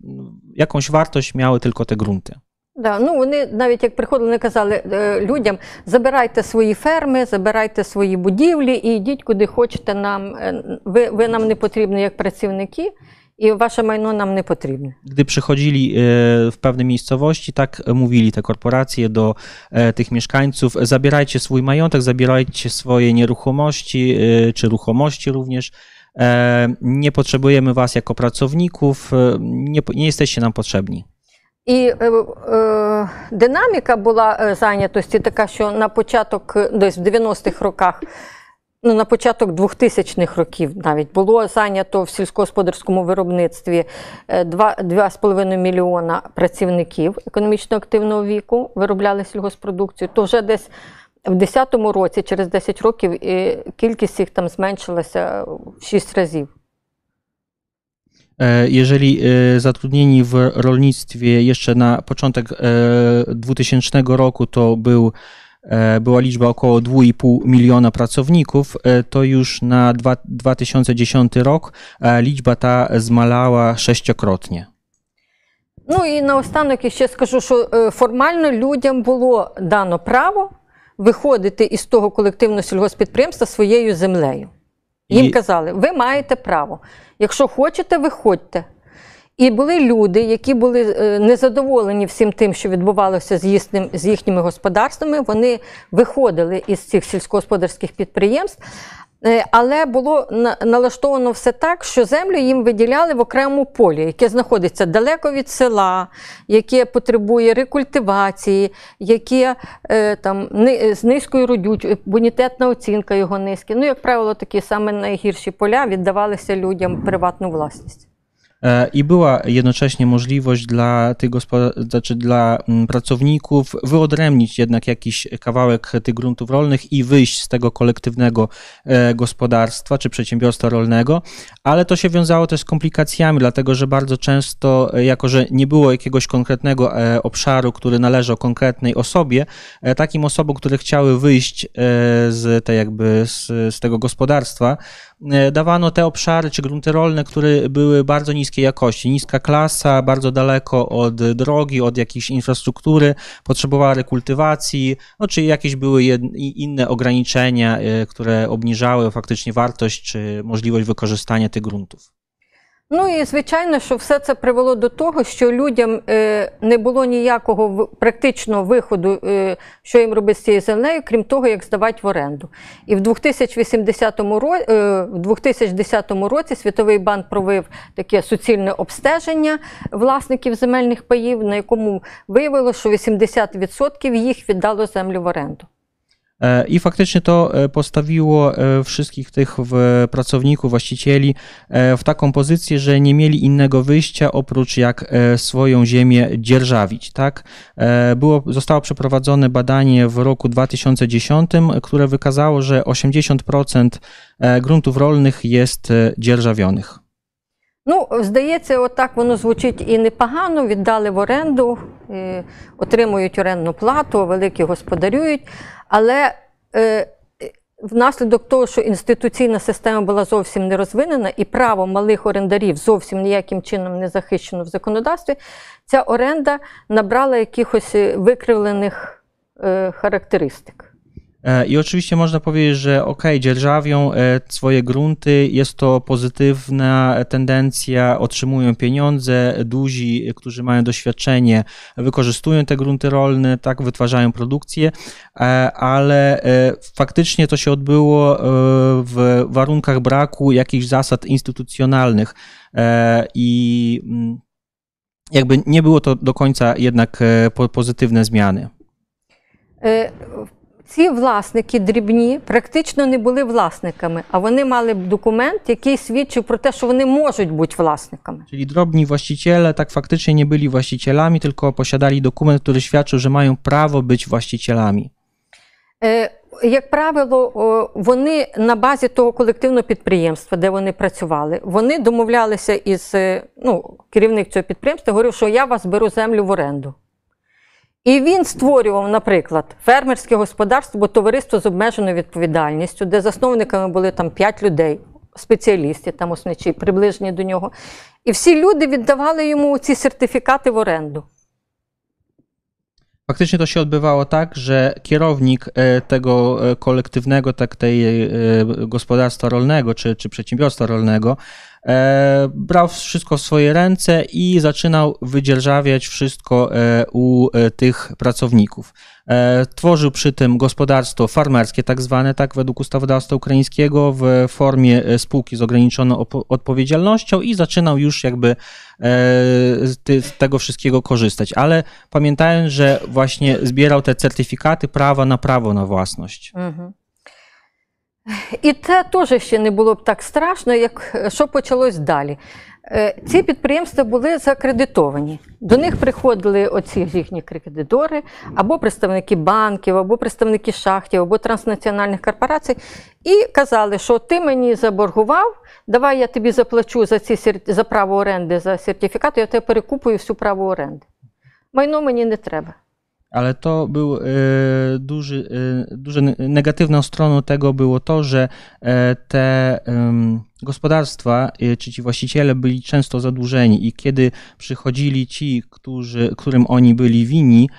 t- ce, e, jakąś wartość miały tylko te grunty. Да, ну вони навіть як приходили, вони казали е, людям: забирайте свої ферми, забирайте свої будівлі і йдіть куди хочете нам. е, Ви, ви нам не потрібні як працівники, і ваше майно нам не потрібне. Gdy przychodzili e, w pewne miejscowości, tak mówili te korporacje do e, tych mieszkańców: zabierajcie swój majątek, zabierajcie swoje nieruchomości e, czy ruchomości również. E, Nie potrzebujemy was jako pracowników, e, nie, nie jesteście nam potrzebni. І е, е, динаміка була е, зайнятості така, що на початок, е, десь в 90-х роках, ну на початок 2000-х років навіть було зайнято в сільськогосподарському виробництві е, два- 2,5 мільйона працівників економічно активного віку, виробляли сільгоспродукцію. То вже десь в 2010 році, через 10 років, і кількість їх там зменшилася в 6 разів. E, Jeżeli e, zatrudnieni w rolnictwie jeszcze na początek e, 2000 roku to był, e, była liczba około 2,5 miliona pracowników, e, to już na dwa, 2010 rok e, liczba ta zmalała sześciokrotnie. Ну і наостанок я ще скажу, що е, формально людям було дано право виходити із того колективного сільгоспідприємства своєю землею. Їм І- казали, ви маєте право. Якщо хочете, виходьте. І були люди, які були е, незадоволені всім тим, що відбувалося з, їхнім, з їхніми господарствами. Вони виходили із цих сільськогосподарських підприємств. Е, Але було налаштовано все так, що землю їм виділяли в окремому полі, яке знаходиться далеко від села, яке потребує рекультивації, яке е, там ни- з низькою родючою, бонітетна оцінка його низька. Ну, як правило, такі саме найгірші поля віддавалися людям приватну власність. E, I była jednocześnie możliwość dla tych znaczy dla mm, pracowników wyodrębnić jednak jakiś kawałek tych gruntów rolnych i wyjść z tego kolektywnego e, gospodarstwa czy przedsiębiorstwa rolnego, ale to się wiązało też z komplikacjami, dlatego że bardzo często, e, jako że nie było jakiegoś konkretnego obszaru, który należał konkretnej osobie, takim osobom, które chciały wyjść z tej jakby z, z tego gospodarstwa, dawano te obszary czy grunty rolne, które były bardzo niskiej jakości, niska klasa, bardzo daleko od drogi, od jakiejś infrastruktury, potrzebowała rekultywacji, no, czy jakieś były inne ograniczenia, e, które obniżały faktycznie wartość czy możliwość wykorzystania tych gruntów. Ну і звичайно, що все це привело до того, що людям е, не було ніякого практичного виходу, е, що їм робити з цією землею, крім того, як здавати в оренду. І в 2080 ро- е, в 2010 році Світовий банк провів таке суцільне обстеження власників земельних паїв, на якому виявилося, що 80% їх віддало землю в оренду. E, I faktycznie to e, postawiło e, wszystkich tych w- pracowników, właścicieli e, w taką pozycję, że nie mieli innego wyjścia oprócz jak e, swoją ziemię dzierżawić. Tak? E, Było, zostało przeprowadzone badanie w roku 2010, które wykazało, że 80% e, gruntów rolnych jest e, dzierżawionych. Ну, здається, отак воно звучить і непогано. Віддали в оренду, е, отримують орендну плату, великі господарюють. Але е, внаслідок того, що інституційна система була зовсім не розвинена, і право малих орендарів зовсім ніяким чином не захищено в законодавстві, ця оренда набрала якихось е, викривлених е, характеристик. E, I oczywiście można powiedzieć, że ok, dzierżawią e, swoje grunty, jest to pozytywna tendencja, otrzymują pieniądze, duzi, którzy mają doświadczenie, wykorzystują te grunty rolne, tak, wytwarzają produkcję, e, ale faktycznie to się odbyło w warunkach braku jakichś zasad instytucjonalnych. I mm, jakby nie było to do końca jednak po- pozytywne zmiany. Ці власники дрібні практично не були власниками, а вони мали документ, який свідчив про те, що вони можуть бути власниками. Czyli drobni właściciele tak faktycznie nie byli właścicielami, tylko posiadali dokument, który świadczył, że mają prawo być właścicielami. Е, Як правило, вони на базі того колективного підприємства, де вони працювали, вони домовлялися із е, ну, керівник цього підприємства, говорив, що я вас беру землю в оренду. І він створював, наприклад, фермерське господарство або товариство з обмеженою відповідальністю, де засновниками були там 5 людей, спеціалісти, там осничі, приближені до нього. І всі люди віддавали йому ці сертифікати в оренду. Faktycznie to się odbywało tak, że kierownik tego kolektywnego, tak tej gospodarstwa rolnego czy, czy przedsiębiorstwa rolnego E, brał wszystko w swoje ręce i zaczynał wydzierżawiać wszystko e, u e, tych pracowników. Tworzył przy tym gospodarstwo farmerskie, tak zwane, tak według ustawodawstwa ukraińskiego, w formie spółki z ograniczoną odpowiedzialnością i zaczynał już jakby z tego wszystkiego korzystać. Ale pamiętając, że właśnie zbierał te certyfikaty prawa na prawo na własność. Mhm. І це теж ще не було б так страшно, як що почалось далі. Е, Ці підприємства були закредитовані. До них приходили оці їхні кредитори, або представники банків, або представники шахтів, або транснаціональних корпорацій, і казали, що ти мені заборгував, давай я тобі заплачу за ці за право оренди за сертифікат, я тебе перекупую всю право оренди. Майно мені не треба. Ale to był e, duży, e, duże ne- negatywną stroną tego było to, że e, te gospodarstwa czy ci właściciele byli często zadłużeni i kiedy przychodzili ci, którzy, którym oni byli winni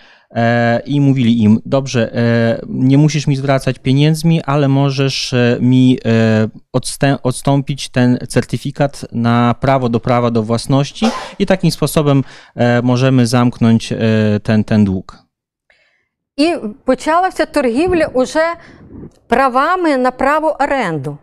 i mówili im, dobrze, nie musisz mi zwracać pieniędzmi, ale możesz mi odstąpić ten certyfikat na prawo do prawa do własności i takim sposobem możemy zamknąć ten, ten dług. І почалася торгівля уже правами на право оренду.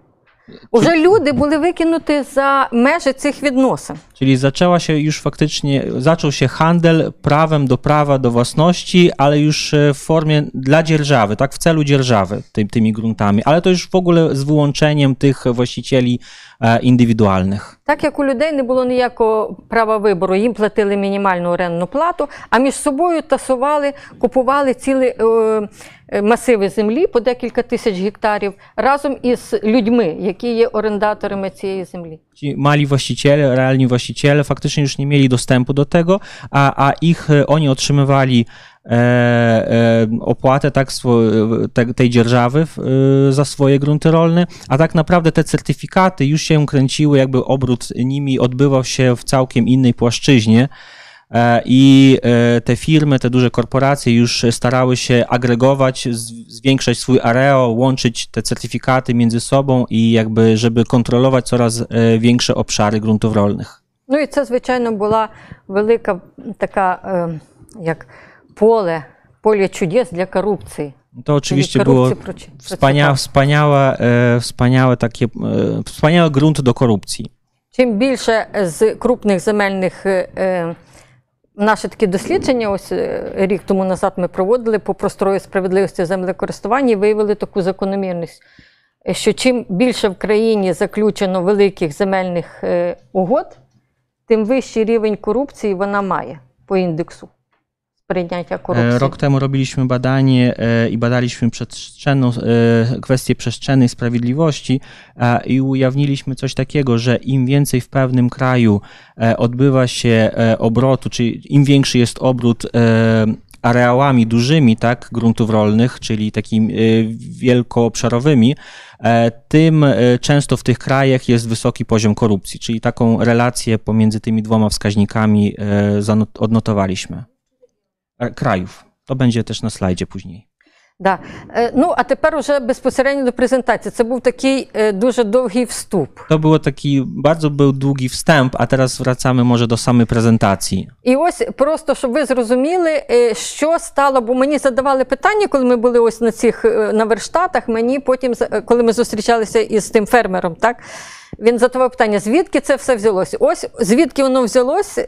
Уже люди були викинуті за межі цих відносин. Czyli zaczęła się już faktycznie, zaczął się handel prawem do prawa do własności, ale już e, w formie dla dzierżawy, tak, w celu dzierżawy ty, tymi gruntami, ale to już w ogóle z wyłączeniem tych właścicieli e, indywidualnych. Так як у людей не було ніякого права вибору, їм платили мінімальну орендну плату, а між собою тасували, купували цілі е, е, масиви землі по декілька тисяч гектарів разом із людьми, які є орендаторами цієї землі. Ci mali właściciele, realni właściciele faktycznie już nie mieli dostępu do tego, a, a ich e, oni otrzymywali e, e, opłatę tak, swo, te, tej dzierżawy w- e, za swoje grunty rolne, a tak naprawdę te certyfikaty już się kręciły, jakby obrót nimi odbywał się w całkiem innej płaszczyźnie. E, I e, te firmy, te duże korporacje już starały się agregować, z- zwiększać swój areał, łączyć te certyfikaty między sobą i jakby, żeby kontrolować coraz e, większe obszary gruntów rolnych. Ну і це, звичайно, була велика така, е, як поле, поле чудес для корупції. To oczywiście Czyli było korupcji proci- wspania, przeciwko. wspaniałe, e, wspaniałe takie, e, wspaniały grunt do korupcji. Чим більше з крупних земельних е, таке дослідження, ось е, рік тому назад ми проводили по прострою справедливості землекористування і виявили таку закономірність, що чим більше в країні заключено великих земельних е, угод, тим вищий рівень корупції вона має по індексу E, rok temu robiliśmy badanie e, i badaliśmy przestrzenną, e, kwestię przestrzennej sprawiedliwości i ujawniliśmy coś takiego, że im więcej w pewnym kraju odbywa się obrotu, czyli im większy jest obrót areałami dużymi, tak, gruntów rolnych, czyli takimi wielkoobszarowymi, tym często w tych krajach jest wysoki poziom korupcji, czyli taką relację pomiędzy tymi dwoma wskaźnikami odnotowaliśmy. E, Krajów. To będzie też na slajdzie później. Да. Е, Ну, а тепер уже безпосередньо до презентації. Це був такий е, дуже довгий вступ. To było taki, bardzo był długi wstęp, a teraz wracamy może do samej prezentacji. І ось просто щоб ви зрозуміли, е, що стало, бо мені задавали питання, коли ми були ось на цих е, на верштатах. Мені потім, за- е, коли ми зустрічалися із тим фермером, так він задавав питання, звідки це все взялося? Ось звідки воно взялось,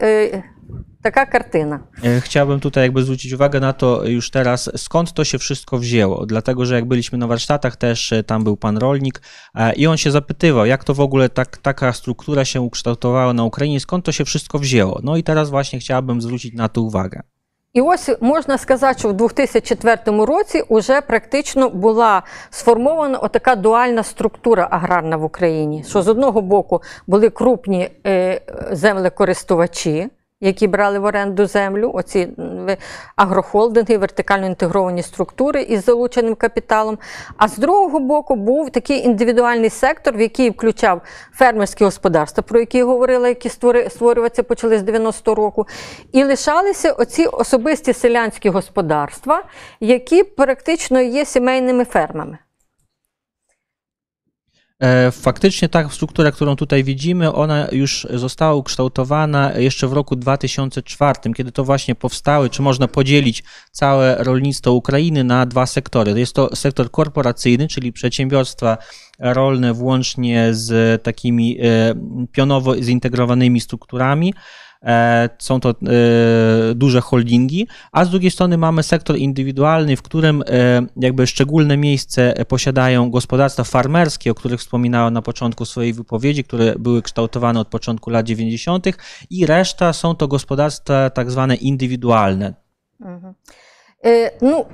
е, така картина. E, Chciałbym tutaj jakby zwrócić uwagę na to już teraz, skąd to się wszystko wzięło. Dlatego, że jak byliśmy na warsztatach, też e, tam był pan rolnik e, i on się zapytywał, jak to w ogóle tak, taka struktura się ukształtowała na Ukrainie, skąd to się wszystko wzięło. No i teraz właśnie chciałbym zwrócić na to uwagę. І ось можна сказати, що в 2004 році вже практично була сформована отака дуальна структура аграрна в Україні. Що з одного боку були крупні е, землекористувачі, Які брали в оренду землю, оці агрохолдинги, вертикально інтегровані структури із залученим капіталом. А з другого боку був такий індивідуальний сектор, в який включав фермерські господарства, про які говорила, які створюватися почали з 90-го року. І лишалися оці особисті селянські господарства, які практично є сімейними фермами. E, Faktycznie ta struktura, którą tutaj widzimy, ona już została ukształtowana jeszcze w roku 2004, kiedy to właśnie powstały, czy można podzielić całe rolnictwo Ukrainy na dwa sektory. Jest to sektor korporacyjny, czyli przedsiębiorstwa rolne włącznie z takimi e, pionowo zintegrowanymi strukturami. E, Są to e, duże holdingi, a z drugiej strony mamy sektor indywidualny, w którym e, jakby szczególne miejsce posiadają gospodarstwa farmerskie, o których wspominałem na początku swojej wypowiedzi, które były kształtowane od początku lat 90. i reszta są to gospodarstwa tak zwane indywidualne. Е, ну,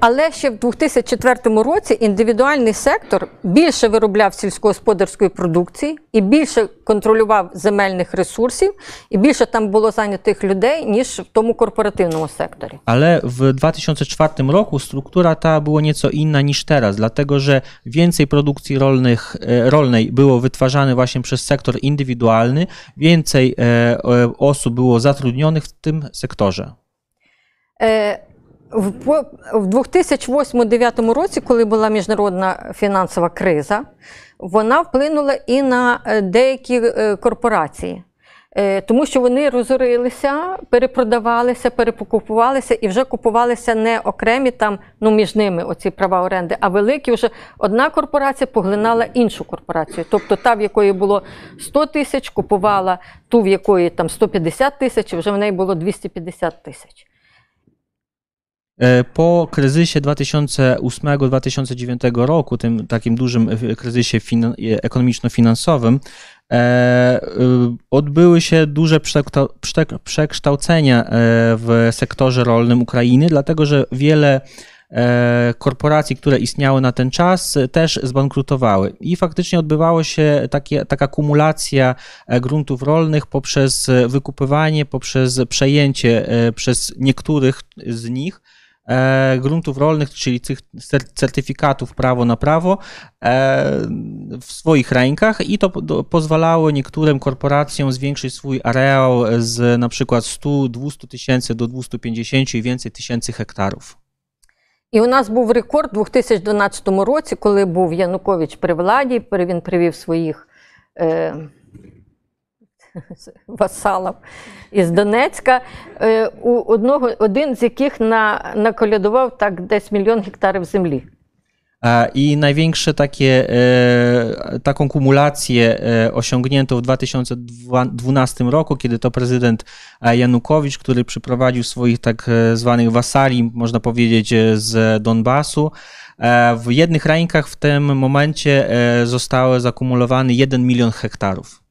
але ще в 2004 році індивідуальний сектор більше виробляв сільськогосподарської продукції і більше контролював земельних ресурсів, і більше там було зайнятих людей, ніж в тому корпоративному секторі. Ale w 2004 roku struktura ta była nieco inna niż teraz, dlatego że więcej produkcji rolnych, e, rolnej było wytwarzane właśnie przez sektor indywidualny, więcej e, e, osób było zatrudnionych w tym sektorze. Е, В по- 2008-2009 році, коли була міжнародна фінансова криза, вона вплинула і на е, деякі е, корпорації. Е, Тому що вони розорилися, перепродавалися, перепокупувалися і вже купувалися не окремі там, ну між ними оці права оренди, а великі вже одна корпорація поглинала іншу корпорацію. Тобто та, в якої було 100 тисяч, купувала ту, в якої там 150 тисяч, вже в неї було 250 тисяч. E, Po kryzysie 2008-2009 roku, tym takim dużym e, kryzysie e, ekonomiczno-finansowym, odbyły się duże przekształ- przek- przekształcenia w sektorze rolnym Ukrainy, dlatego że wiele korporacji, które istniały na ten czas, też zbankrutowały. I faktycznie odbywało się takie, taka kumulacja gruntów rolnych poprzez wykupywanie, poprzez przejęcie przez niektórych z nich e, gruntów rolnych, czyli tych cer- certyfikatów prawo na prawo e, w swoich rękach i to po- do- pozwalało niektórym korporacjom zwiększyć swój areał z na przykład 100-200 tysięcy do 250 i więcej tysięcy hektarów. І у нас був рекорд у 2012 році, коли був Янукович при владі, при- він привів своїх е, васалів із Донецька, е, у одного, один з яких на, наколядував так десь мільйон гектарів землі. E, I największe takie, e, taką kumulację e, osiągnięto w 2012 roku, kiedy to prezydent e, Janukowicz, który przyprowadził swoich tak e, zwanych wasali, można powiedzieć, e, z Donbasu. E, W jednych rękach w tym momencie e, zostały zakumulowane 1 milion hektarów.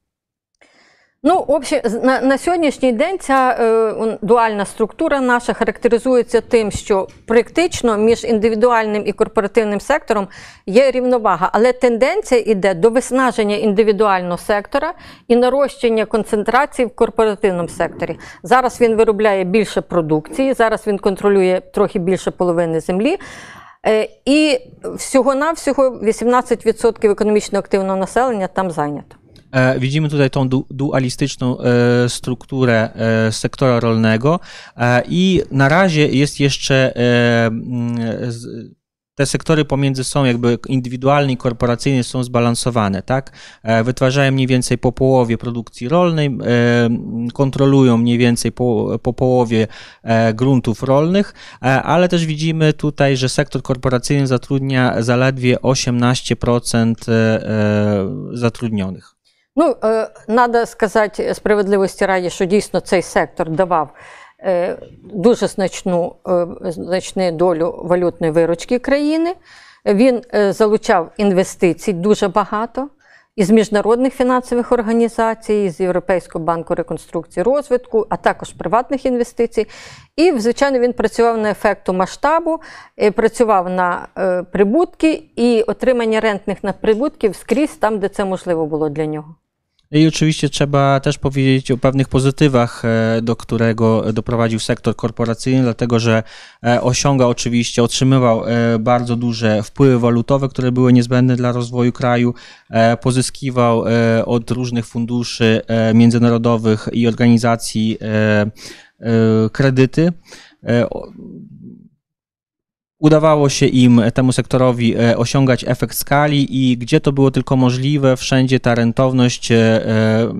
Ну, в общем, на, на сьогоднішній день ця е, дуальна структура наша характеризується тим, що практично між індивідуальним і корпоративним сектором є рівновага, але тенденція йде до виснаження індивідуального сектора і нарощення концентрації в корпоративному секторі. Зараз він виробляє більше продукції, зараз він контролює трохи більше половини землі. Е, і всього-навсього 18% економічно активного населення там зайнято. E, Widzimy tutaj tą du dualistyczną e, strukturę e, sektora rolnego i na razie jest jeszcze te sektory pomiędzy są jakby indywidualne i korporacyjne są zbalansowane, tak? Wytwarzają mniej więcej po połowie produkcji rolnej, kontrolują mniej więcej po, po połowie gruntów rolnych, ale też widzimy tutaj, że sektor korporacyjny zatrudnia zaledwie 18% e, e, zatrudnionych. Ну, треба сказати справедливості раді, що дійсно цей сектор давав е, дуже значну, е, значну долю валютної виручки країни. Він е, залучав інвестицій дуже багато із міжнародних фінансових організацій, з Європейського банку реконструкції розвитку, а також приватних інвестицій. І, звичайно, він працював на ефекту масштабу, працював на прибутки і отримання рентних надприбутків скрізь там, де це можливо було для нього. I oczywiście trzeba też powiedzieć o pewnych pozytywach, e, do którego doprowadził sektor korporacyjny, dlatego że e, osiągał oczywiście, otrzymywał e, bardzo duże wpływy walutowe, które były niezbędne dla rozwoju kraju, pozyskiwał od różnych funduszy międzynarodowych i organizacji kredyty. E, o- Udawało się im, temu sektorowi, e, osiągać efekt skali i gdzie to było tylko możliwe, wszędzie ta rentowność e, e,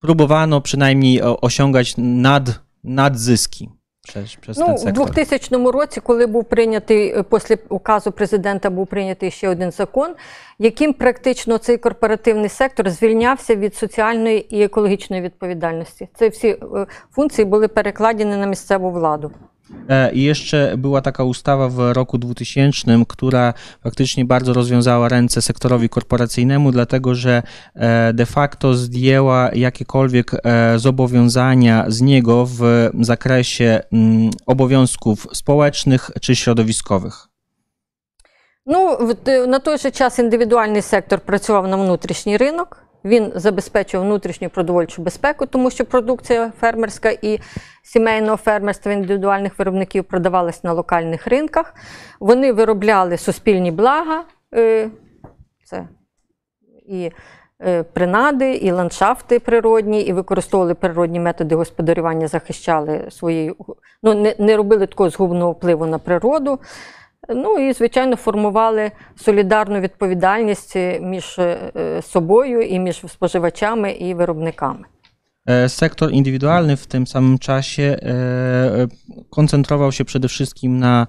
próbowano przynajmniej o- osiągać nad, nadzyski przez, przez Ну, ten у sektor. 2000 році, коли був прийнятий е, після указу президента, був прийнятий ще один закон, яким практично цей корпоративний сектор звільнявся від соціальної і екологічної відповідальності. Це всі е, функції були перекладені на місцеву владу. E, I jeszcze była taka ustawa w roku 2000, która faktycznie bardzo rozwiązała ręce sektorowi korporacyjnemu, dlatego że e, de facto zdjęła jakiekolwiek e, zobowiązania z niego w zakresie mm, obowiązków społecznych czy środowiskowych. Ну, в- т- на той же час індивідуальний сектор працював на внутрішній ринок. Він забезпечував внутрішню продовольчу безпеку, тому що продукція фермерська і сімейного фермерства індивідуальних виробників продавалась на локальних ринках. Вони виробляли суспільні блага, е, це і е, принади, і ландшафти природні, і використовували природні методи господарювання, захищали своєю, ну, не робили такого згубного впливу на природу. Ну і, звичайно, формували солідарну відповідальність між е, собою і між споживачами і виробниками. E, Sektor indywidualny w tym samym czasie e, e, koncentrował się przede wszystkim na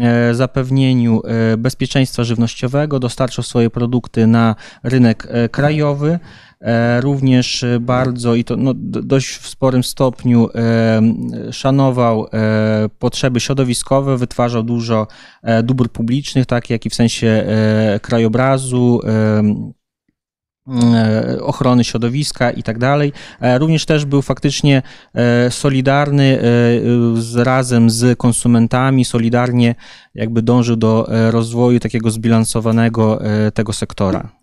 e, zapewnieniu e, bezpieczeństwa żywnościowego, dostarczał swoje produkty na rynek e, krajowy. E, Również e, bardzo i to no, dość w sporym stopniu e, szanował potrzeby środowiskowe, wytwarzał dużo dóbr publicznych, tak jak i w sensie krajobrazu, ochrony środowiska i tak dalej. Również też był faktycznie solidarny z, razem z konsumentami, solidarnie jakby dążył do rozwoju takiego zbilansowanego tego sektora.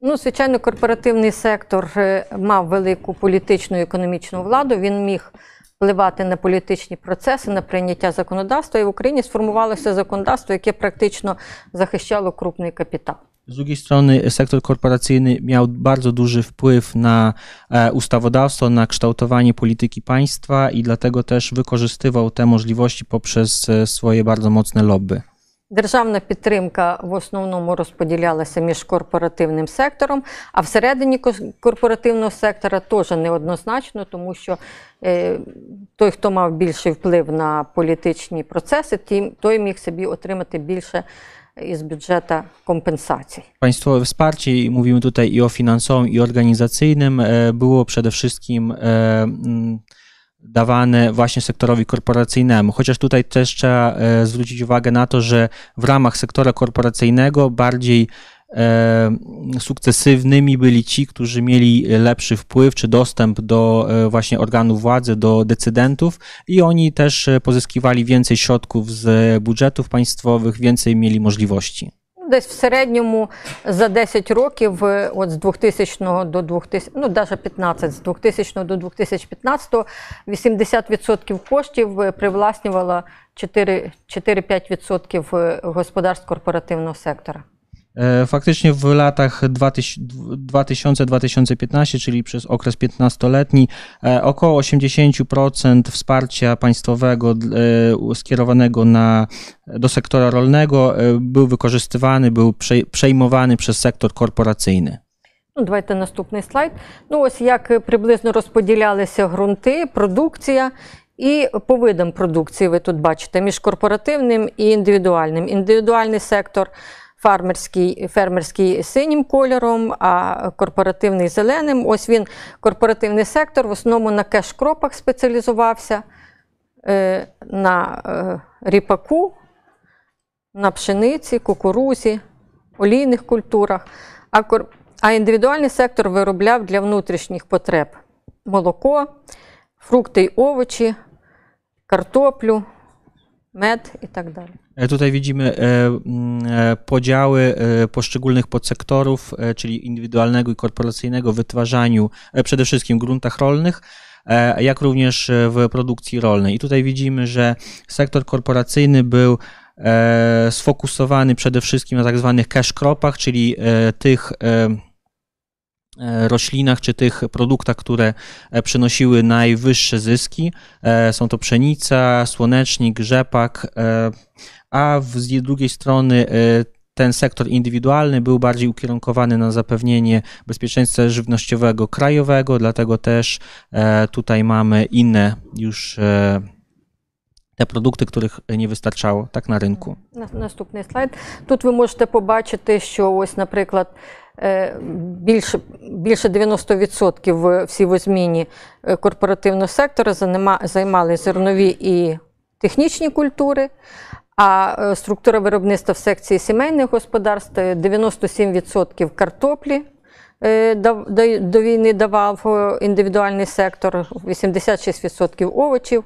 Ну, звичайно, корпоративний сектор е, мав велику політичну і економічну владу. Він міг впливати на політичні процеси, на прийняття законодавства. І в Україні сформувалося законодавство, яке практично захищало крупний капітал. Z drugiej strony sektor korporacyjny miał bardzo duży wpływ na e, ustawodawstwo, na kształtowanie polityki państwa i dlatego też wykorzystywał te możliwości poprzez e, swoje bardzo mocne lobby. Державна підтримка в основному розподілялася між корпоративним сектором, а всередині корпоративного сектора теж неоднозначно, тому що е, той, хто мав більший вплив на політичні процеси, той міг собі отримати більше із бюджету компенсацій. Państwowe wsparcie, i mówimy tutaj i o finansowym, i organizacyjnym, było przede wszystkim dawane właśnie sektorowi korporacyjnemu. Chociaż tutaj też trzeba e, zwrócić uwagę na to, że w ramach sektora korporacyjnego bardziej e, sukcesywnymi byli ci, którzy mieli lepszy wpływ czy dostęp do e, właśnie organów władzy, do decydentów i oni też pozyskiwali więcej środków z budżetów państwowych, więcej mieli możliwości. Десь в середньому за 10 років, е, от з 2000 до 2000, ну навіть 15, з 2000 до 2015 80% коштів привласнювала привласнювало 4 4-5% е, господарств корпоративного сектора. E, Faktycznie w latach 2000-2015, czyli przez okres 15-letni, e, około 80% wsparcia państwowego e, skierowanego na, do sektora rolnego e, był wykorzystywany, był przej- przejmowany przez sektor korporacyjny. Ну, давайте наступний слайд. Ну, ось як е, приблизно розподілялися ґрунти, продукція. І по видам продукції ви тут бачите між корпоративним і індивідуальним. Індивідуальний сектор Фермерський, фермерський синім кольором, а корпоративний зеленим. Ось він, корпоративний сектор, в основному на кеш-кропах спеціалізувався, е, на е, ріпаку, на пшениці, кукурузі, олійних культурах. А, а індивідуальний сектор виробляв для внутрішніх потреб молоко, фрукти й овочі, картоплю, med i tak dalej. E, tutaj widzimy e, mm, e, podziały poszczególnych podsektorów, czyli indywidualnego i korporacyjnego w wytwarzaniu przede wszystkim gruntach rolnych, jak również w produkcji rolnej. I tutaj widzimy, że sektor korporacyjny był sfokusowany przede wszystkim na tak zwanych cash cropach, czyli tych roślinach czy tych produktach, które e, przynosiły najwyższe zyski. E, Są to pszenica, słonecznik, rzepak, e, a w- z drugiej strony e, ten sektor indywidualny był bardziej ukierunkowany na zapewnienie bezpieczeństwa żywnościowego krajowego, dlatego też e, tutaj mamy inne już e, te produkty, których nie wystarczało tak na rynku. На- Наступний слайд. Тут ви можете побачити, що ось, наприклад, е, більше, більше 90% в сівозміні е, корпоративного сектора займали зернові і технічні культури. А е, структура виробництва в секції сімейних господарств е, 97% картоплі е, до- війни давав е, індивідуальний сектор, 86% овочів,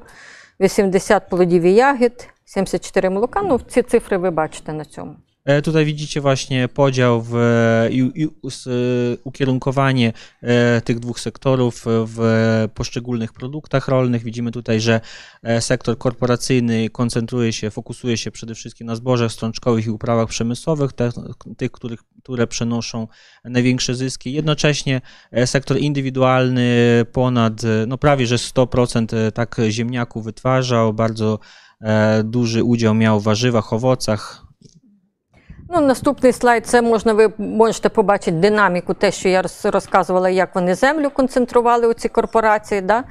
80 плодів і ягід, 74 молока. Ну, ці цифри ви бачите на цьому. E, Tutaj widzicie właśnie podział w, i, e, ukierunkowanie e, tych dwóch sektorów w poszczególnych produktach rolnych. Widzimy tutaj, że sektor korporacyjny koncentruje się, fokusuje się przede wszystkim na zbożach strączkowych i uprawach przemysłowych, tych, których, które przenoszą największe zyski. Jednocześnie sektor indywidualny ponad, no prawie że 100% e, tak ziemniaków wytwarzał, bardzo duży udział miał w warzywach, owocach, Ну, наступний слайд це можна ви можете побачити динаміку, те, що я розказувала, як вони землю концентрували у ці корпорації. Да?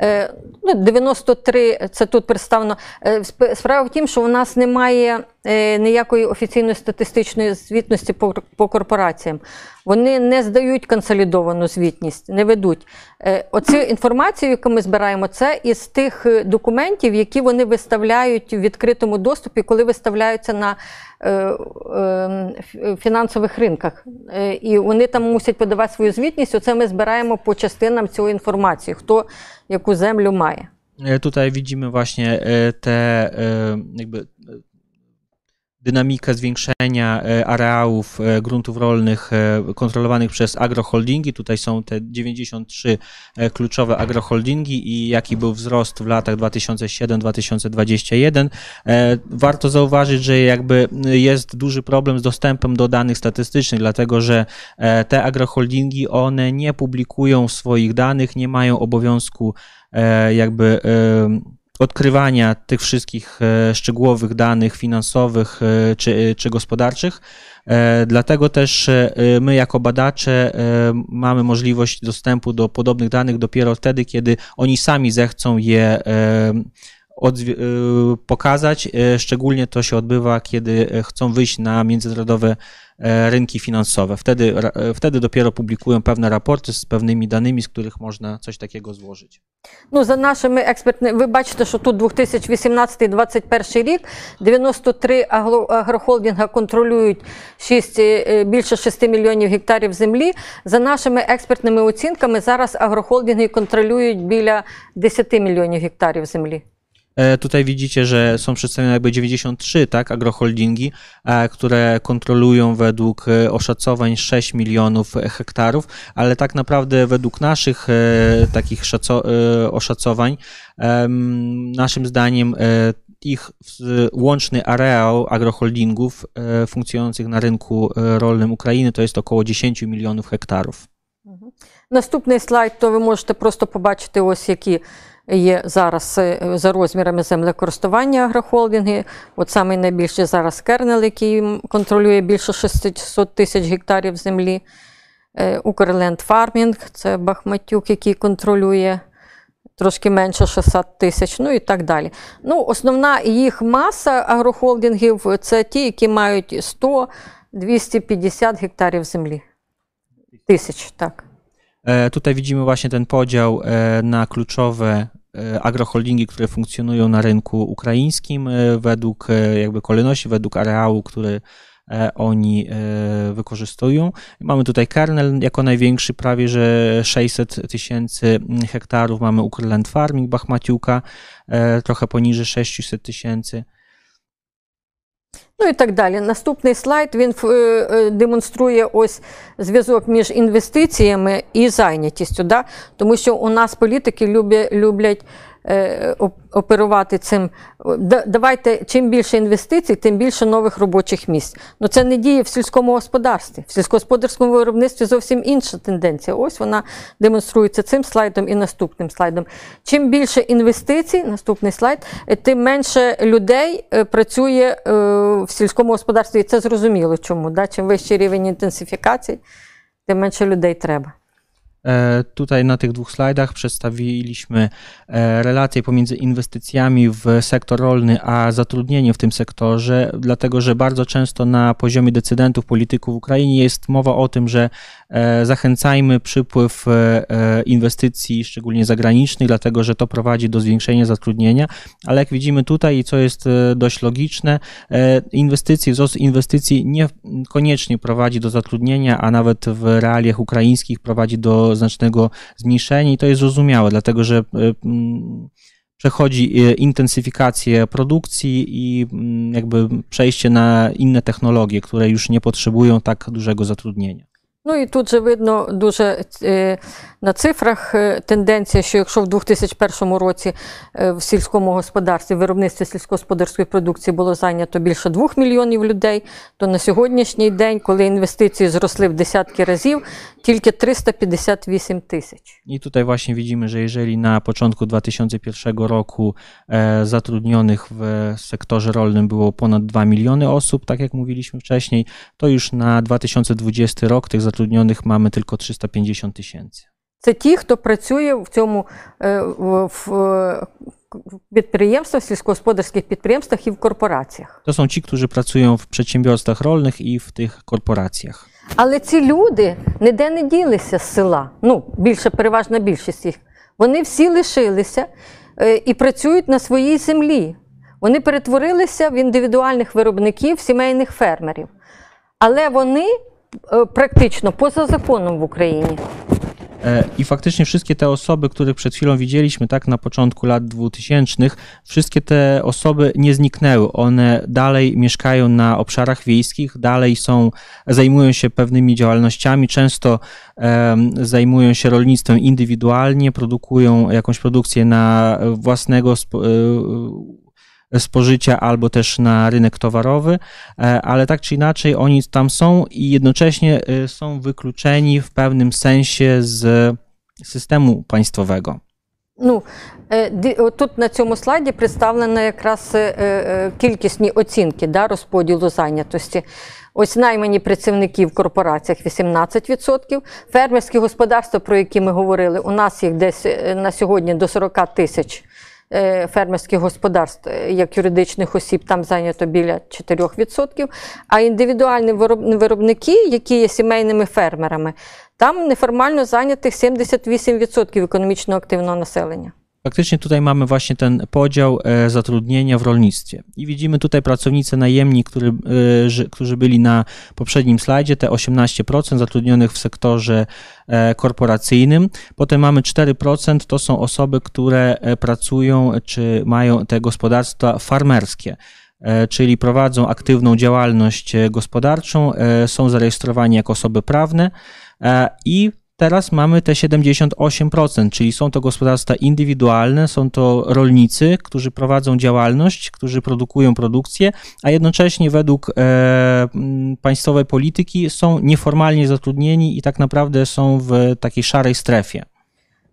Е, ну, 93, це тут представлено. Е, Справа в тім, що у нас немає ніякої офіційної статистичної звітності по, по корпораціям. Вони не здають консолідовану звітність, не ведуть. Е, Оцю інформацію, яку ми збираємо, це із тих е, документів, які вони виставляють в відкритому доступі, коли виставляються на е, е, фінансових ринках. Е, І вони там мусять подавати свою звітність. Оце ми збираємо по частинам цієї інформації, хто яку землю має. Tutaj widzimy właśnie jakby e, dynamikę zwiększenia e, areałów e, gruntów rolnych e, kontrolowanych przez agroholdingi. Tutaj są te 93 e, kluczowe agroholdingi i jaki był wzrost w latach 2007-2021. E, Warto zauważyć, że jakby jest duży problem z dostępem do danych statystycznych, dlatego że te agroholdingi, one nie publikują swoich danych, nie mają obowiązku jakby odkrywania tych wszystkich e, szczegółowych danych finansowych e, czy, czy gospodarczych. E, Dlatego też e, my, jako badacze, e, mamy możliwość dostępu do podobnych danych dopiero wtedy, kiedy oni sami zechcą je e, pokazać. Szczególnie to się odbywa, kiedy chcą wyjść na międzynarodowe e, rynki finansowe. Wtedy, e, wtedy dopiero publikują pewne raporty z pewnymi danymi, z których można coś takiego złożyć. Ну, за нашими експертними, ви бачите, що тут 2018-2021 рік 93 агро- агрохолдинга контролюють 6, е, більше 6 мільйонів гектарів землі. За нашими експертними оцінками, зараз агрохолдинги контролюють біля 10 мільйонів гектарів землі. E, Tutaj widzicie, że są przedstawione jakby 93 tak, agroholdingi, e, które kontrolują według e, oszacowań 6 milionów hektarów, ale tak naprawdę według naszych e, takich szaco- e, oszacowań, em, naszym zdaniem e, ich w- łączny areał agroholdingów e, funkcjonujących na rynku e, rolnym Ukrainy to jest około 10 milionów hektarów. Наступний слайд, то ви можете просто побачити, ось які є зараз е, за розмірами землекористування агрохолдинги. От самий найбільший зараз кернел, який контролює більше 600 тисяч гектарів землі. Е, Укрленд Фармінг, це Бахматюк, який контролює трошки менше 600 тисяч, ну і так далі. Ну, основна їх маса агрохолдингів це ті, які мають 100-250 гектарів землі. Тисяч, так. E, Tutaj widzimy właśnie ten podział e, na kluczowe e, agroholdingi, które funkcjonują na rynku ukraińskim według jakby kolejności, według areału, który oni wykorzystują. Mamy tutaj kernel jako największy, prawie że 600 tysięcy hektarów. Mamy Ukrland Farming Bachmaciuka, trochę poniżej 600 tysięcy. Ну і так далі. Наступний слайд він е, е, демонструє ось зв'язок між інвестиціями і зайнятістю. Да? Тому що у нас політики люблять, люблять оперувати цим. Давайте чим більше інвестицій, тим більше нових робочих місць. Ну це не діє в сільському господарстві. В сільськогосподарському виробництві зовсім інша тенденція. Ось вона демонструється цим слайдом і наступним слайдом. Чим більше інвестицій, наступний слайд, е, тим менше людей е, працює е, в сільському господарстві. І це зрозуміло чому. Чим вищий рівень інтенсифікації, тим менше людей треба. E, Tutaj na tych dwóch slajdach przedstawiliśmy e, relacje pomiędzy inwestycjami w sektor rolny a zatrudnieniem w tym sektorze, dlatego że bardzo często na poziomie decydentów, polityków w Ukrainie jest mowa o tym, że e, zachęcajmy przypływ inwestycji, szczególnie zagranicznych, dlatego że to prowadzi do zwiększenia zatrudnienia, ale jak widzimy tutaj, i co jest dość logiczne, inwestycje, wzrost inwestycji nie koniecznie prowadzi do zatrudnienia, a nawet w realiach ukraińskich prowadzi do znacznego zmniejszenia i to jest zrozumiałe, dlatego że e, przechodzi e, intensyfikację produkcji i jakby przejście na inne technologie, które już nie potrzebują tak dużego zatrudnienia. Ну і тут же видно дуже е, на цифрах е, тенденція, що якщо в 2001 році е, в сільському господарстві, в виробництві сільськогосподарської продукції було зайнято більше 2 мільйонів людей, то на сьогоднішній день, коли інвестиції зросли в десятки разів, тільки 358 тисяч. I tutaj właśnie widzimy, że jeżeli na początku 2001 roku e, zatrudnionych w sektorze rolnym było ponad 2 miliony osób, tak jak mówiliśmy wcześniej, to już na 2020 rok tych zatrudnionych mamy tylko 350 tysięcy. Це ті, хто працює в цьому е, в, в, в підприємствах, сільськогосподарських підприємствах і в корпораціях. To są ci, którzy pracują w przedsiębiorstwach rolnych i w tych korporacjach. Але ці люди ніде не ділися з села. Ну, більше, переважна більшість їх. Вони всі лишилися е, і працюють на своїй землі. Вони перетворилися в індивідуальних виробників, сімейних фермерів. Але вони е, практично поза законом в Україні. E, I faktycznie wszystkie te osoby, których przed chwilą widzieliśmy, tak na początku lat 2000, wszystkie te osoby nie zniknęły. One dalej mieszkają na obszarach wiejskich, dalej są, zajmują się pewnymi działalnościami, często em, zajmują się rolnictwem indywidualnie, produkują jakąś produkcję na własnego spo, e, spożycia albo też na rynek towarowy, e, ale tak czy inaczej oni tam są i jednocześnie e, są wykluczeni w pewnym sensie z systemu państwowego. Ну, е, ди- о, тут на цьому слайді представлено якраз е, е, кількісні оцінки да, розподілу зайнятості. Ось наймані працівники в корпораціях 18%. Фермерські господарства, про які ми говорили, у нас їх десь е, на сьогодні до 40 тисяч е, фермерських господарств е, як юридичних осіб, там зайнято біля 4%. А індивідуальні вироб- виробники, які є сімейними фермерами, там неформально зайнятих 78% економічно активного населення. Faktycznie tutaj mamy właśnie ten podział e, zatrudnienia w rolnictwie. I widzimy tutaj pracownicy najemni, który, e, którzy byli na poprzednim slajdzie, te 18% zatrudnionych w sektorze e, korporacyjnym. Potem mamy 4%, to są osoby, które pracują czy mają te gospodarstwa farmerskie. Czyli prowadzą aktywną działalność gospodarczą, są zarejestrowani jako osoby prawne i Teraz mamy te 78%, czyli są to gospodarstwa indywidualne, są to rolnicy, którzy prowadzą działalność, którzy produkują produkcję, a jednocześnie według e, m, państwowej polityki są nieformalnie zatrudnieni i tak naprawdę są w takiej szarej strefie.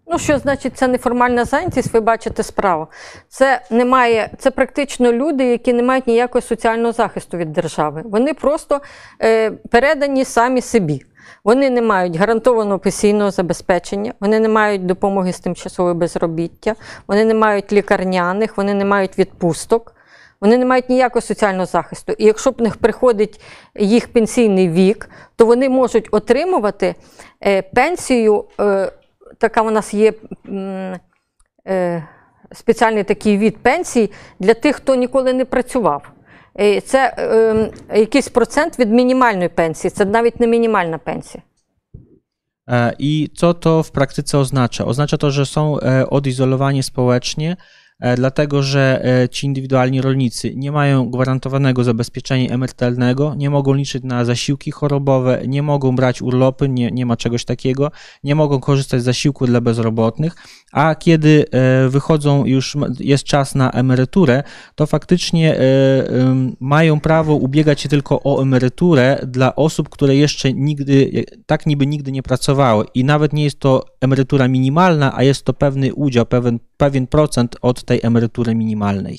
Ну, що значить це неформальна зайнятість, ви бачите справу. Це немає, це практично люди, які не мають ніякого соціального захисту від держави. Вони просто е, передані самі собі. Вони не мають гарантованого пенсійного забезпечення, вони не мають допомоги з тимчасового безробіття, вони не мають лікарняних, вони не мають відпусток. Вони не мають ніякого соціального захисту. І якщо в них приходить їх пенсійний вік, то вони можуть отримувати е, пенсію. Е, така у нас є е, спеціальний такий від пенсій для тих, хто ніколи не працював. Е, Це е, якийсь процент від мінімальної пенсії, це навіть не мінімальна пенсія. E, I co to w praktyce oznacza? Oznacza to, że są e, odizolowani społecznie, e, dlatego że e, ci indywidualni rolnicy nie mają gwarantowanego zabezpieczenia emerytalnego, nie mogą liczyć na zasiłki chorobowe, nie mogą brać urlopy, nie, nie ma czegoś takiego, nie mogą korzystać z zasiłku dla bezrobotnych, a kiedy e, wychodzą, już jest czas na emeryturę, to faktycznie e, mają prawo ubiegać się tylko o emeryturę dla osób, które jeszcze nigdy, tak niby nigdy nie pracowały. I nawet nie jest to emerytura minimalna, a jest to pewny udział, pewien, pewien procent od tej emerytury minimalnej.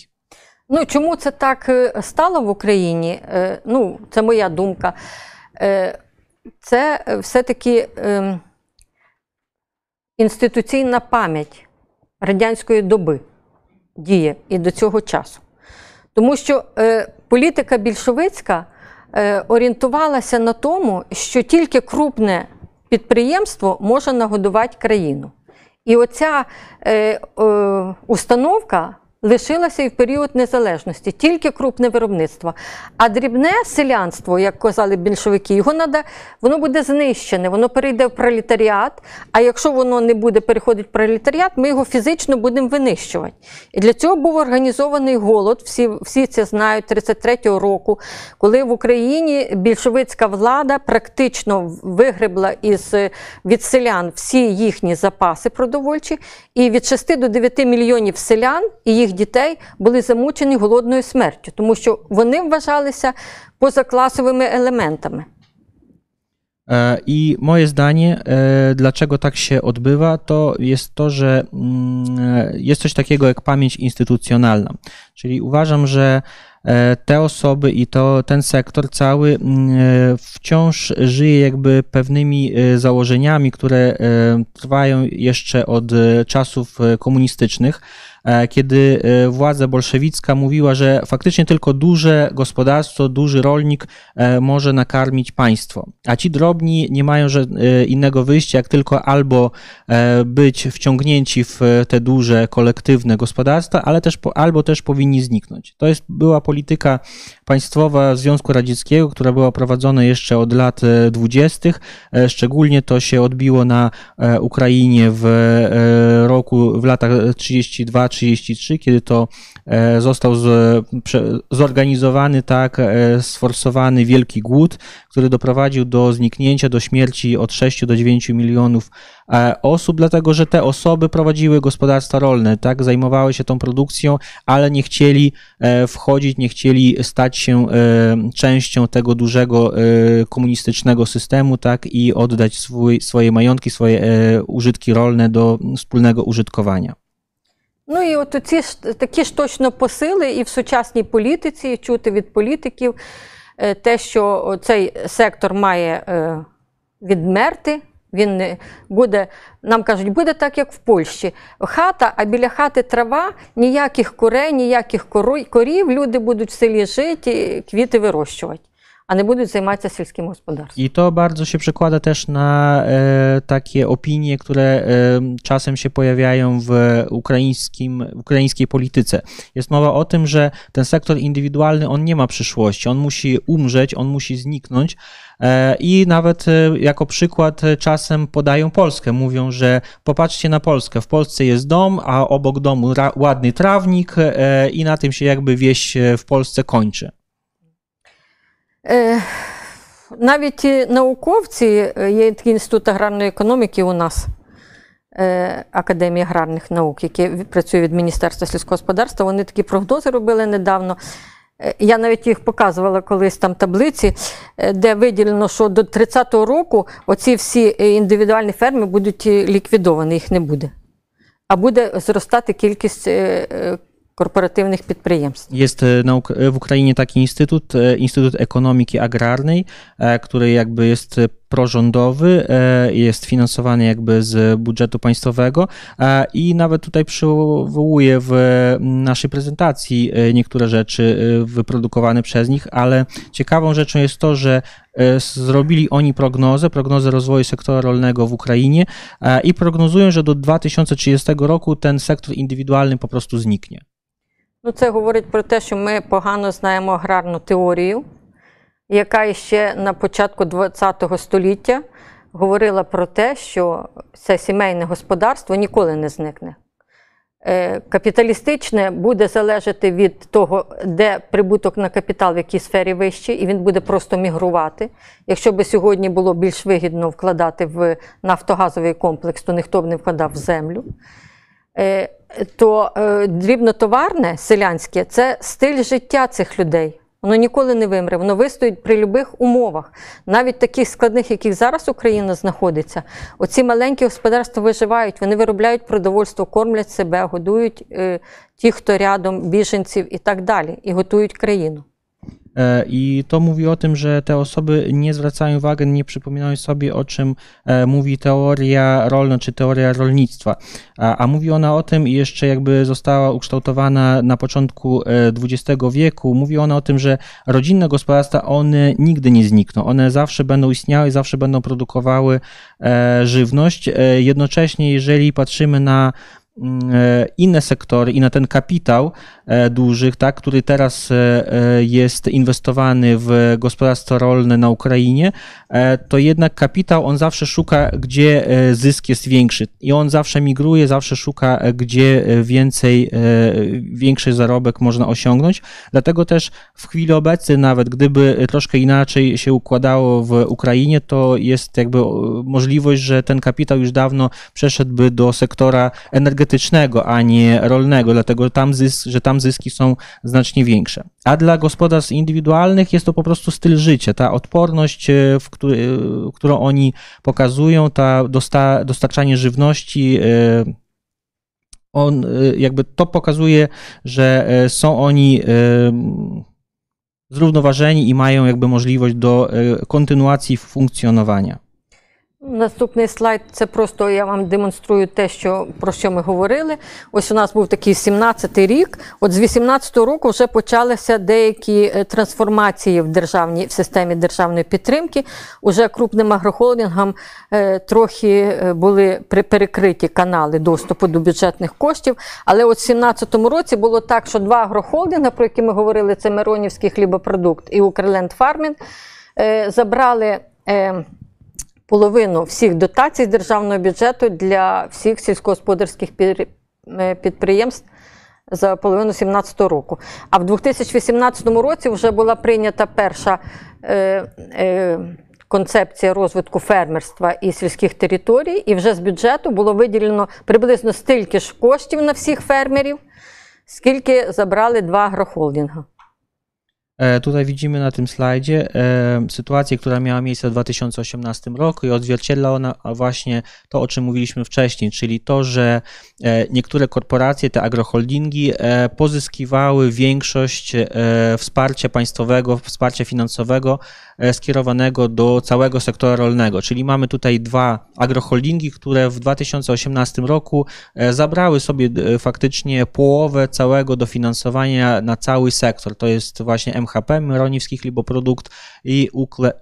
Ну, чому це так е, стало в Україні? Е, Ну, це моя думка. Е, Це все-таки ем, інституційна пам'ять радянської доби діє і до цього часу. Тому що політика більшовицька орієнтувалася на тому, що тільки крупне підприємство може нагодувати країну. І оця е, е, установка лишилася і в період незалежності, тільки крупне виробництво. А дрібне селянство, як казали більшовики, його надо, воно буде знищене, воно перейде в пролетаріат. А якщо воно не буде переходити в пролетаріат, ми його фізично будемо винищувати. І для цього був організований голод. Всі, всі це знають 33-го року, коли в Україні більшовицька влада практично вигребла із від селян всі їхні запаси продовольчі, і від 6 до 9 мільйонів селян і їх дітей були замучені голодною смертю, тому що вони вважалися позакласовими елементами. E, I moje zdanie, e, dlaczego tak się odbywa, to jest to, że mm, e, jest coś takiego jak pamięć instytucjonalna. Czyli uważam, że e, te osoby i to ten sektor cały mm, e, wciąż żyje jakby pewnymi e, założeniami, które e, trwają jeszcze od e, czasów e, komunistycznych, e, kiedy e, władza bolszewicka mówiła, że faktycznie tylko duże gospodarstwo, duży rolnik e, może nakarmić państwo, a ci drobni nie mają e, innego wyjścia, jak tylko albo e, być wciągnięci w te duże, kolektywne gospodarstwa, ale też, albo też powinni zniknąć. To jest, była polityka państwowa Związku Radzieckiego, która była prowadzona jeszcze od lat e, 20. E, Szczególnie to się odbiło na e, Ukrainie w e, roku, w latach 32-33, kiedy to e, został z, zorganizowany, tak, e, sforsowany wielki głód, który doprowadził do zniknięcia, do śmierci od 6 do 9 milionów e, osób, dlatego że te osoby prowadziły gospodarstwa rolne, tak, zajmowały się tą produkcją, ale nie chcieli wchodzić, nie chcieli stać się częścią tego dużego komunistycznego systemu, tak, i oddać swój, swoje majątki, swoje użytki rolne do wspólnego użytkowania. Ну і от ці ж такі ж точно посили і в сучасній політиці чути від політиків е, те, що цей сектор має е, відмерти, Він не буде, нам кажуть, буде так, як в Польщі. Хата, а біля хати трава, ніяких курей, ніяких корів. Люди будуть в селі жити, квіти вирощувати, а не будуть займатися сільським господарством. I to bardzo się przekłada też na e, takie opinie, które e, czasem się pojawiają w, ukraińskim, w ukraińskiej polityce. Jest mowa o tym, że ten sektor indywidualny, on nie ma przyszłości, on musi umrzeć, on musi zniknąć. E, I nawet e, jako przykład e, czasem podają Polskę. Mówią, że popatrzcie na Polskę. W Polsce jest dom, a obok domu ra- ładny trawnik e, i na tym się jakby wieś e, w Polsce kończy. Е, навіть науковці, е, є такий інститут аграрної економіки у нас, е, Академія аграрних наук, від- працює від Міністерства сільського господарства, вони такі прогнози робили недавно. Я навіть їх показувала колись там таблиці, де виділено, що до 30-го року оці всі індивідуальні ферми будуть ліквідовані, їх не буде. А буде зростати кількість korporatywnych przedsiębiorstw. Jest e, e, w Ukrainie taki instytut, e, Instytut Ekonomiki Agrarnej, który jakby jest prorządowy, jest finansowany jakby z budżetu państwowego i nawet tutaj przywołuje w naszej prezentacji niektóre rzeczy wyprodukowane przez nich, ale ciekawą rzeczą jest to, że zrobili oni prognozę, prognozę rozwoju sektora rolnego w Ukrainie i prognozują, że do 2030 roku ten sektor indywidualny po prostu zniknie. Ну, це говорить про те, що ми погано знаємо аграрну теорію, яка ще на початку ХХ століття говорила про те, що це сімейне господарство ніколи не зникне. Е, Капіталістичне буде залежати від того, де прибуток на капітал в якій сфері вищий, і він буде просто мігрувати. Якщо би сьогодні було більш вигідно вкладати в нафтогазовий комплекс, то ніхто б не вкладав в землю. То е, дрібнотоварне селянське це стиль життя цих людей. Воно ніколи не вимре, воно вистоїть при будь-яких умовах, навіть таких складних, яких зараз Україна знаходиться. Оці маленькі господарства виживають, вони виробляють продовольство, кормлять себе, годують е, ті, хто рядом, біженців і так далі, і готують країну. E, I to mówi o tym, że te osoby nie zwracają uwagi, nie przypominają sobie, o czym e, mówi teoria rolna czy teoria rolnictwa. A, a mówi ona o tym i jeszcze jakby została ukształtowana na początku e, XX wieku. Mówi ona o tym, że rodzinne gospodarstwa, one nigdy nie znikną. One zawsze będą istniały, zawsze będą produkowały e, żywność. E, Jednocześnie, jeżeli patrzymy na e, inne sektory i na ten kapitał e, dużych, tak, który teraz e, e, jest inwestowany w gospodarstwo rolne na Ukrainie, e, to jednak kapitał on zawsze szuka, gdzie e, zysk jest większy i on zawsze migruje, zawsze szuka, e, gdzie e, więcej, e, większy zarobek można osiągnąć. Dlatego też w chwili obecnej, nawet gdyby troszkę inaczej się układało w Ukrainie, to jest jakby e, możliwość, że ten kapitał już dawno przeszedłby do sektora energetycznego, a nie rolnego, dlatego tam zysk, że tam zyski są znacznie większe. A dla gospodarstw indywidualnych jest to po prostu styl życia, ta odporność, e, w który, e, którą oni pokazują, ta dosta, dostarczanie żywności. e, On, jakby to pokazuje, że są oni zrównoważeni i mają jakby możliwość do kontynuacji funkcjonowania. Наступний слайд це просто я вам демонструю те, що, про що ми говорили. Ось у нас був такий 17-й рік. От з 18-го року вже почалися деякі е, трансформації в державній в системі державної підтримки. Уже крупним агрохолдингам е, трохи е, були перекриті канали доступу до бюджетних коштів. Але от в 17-му році було так, що два агрохолдинги, про які ми говорили, це Миронівський хлібопродукт і Укрленд Фармінг, е, забрали. е, половину всіх дотацій з державного бюджету для всіх сільськогосподарських е, підприємств за половину 2017 року. А в 2018 році вже була прийнята перша е, е, концепція розвитку фермерства і сільських територій, і вже з бюджету було виділено приблизно стільки ж коштів на всіх фермерів, скільки забрали два агрохолдинга. E, Tutaj widzimy na tym slajdzie e, sytuację, która miała miejsce w 2018 roku i odzwierciedla ona właśnie to, o czym mówiliśmy wcześniej, czyli to, że e, niektóre korporacje, te agroholdingi pozyskiwały większość wsparcia państwowego, wsparcia finansowego skierowanego do całego sektora rolnego. Czyli mamy tutaj dwa agroholdingi, które w 2018 roku e, zabrały sobie e, faktycznie połowę całego dofinansowania na cały sektor. To jest właśnie MHP, Myroniwski Chliboprodukt i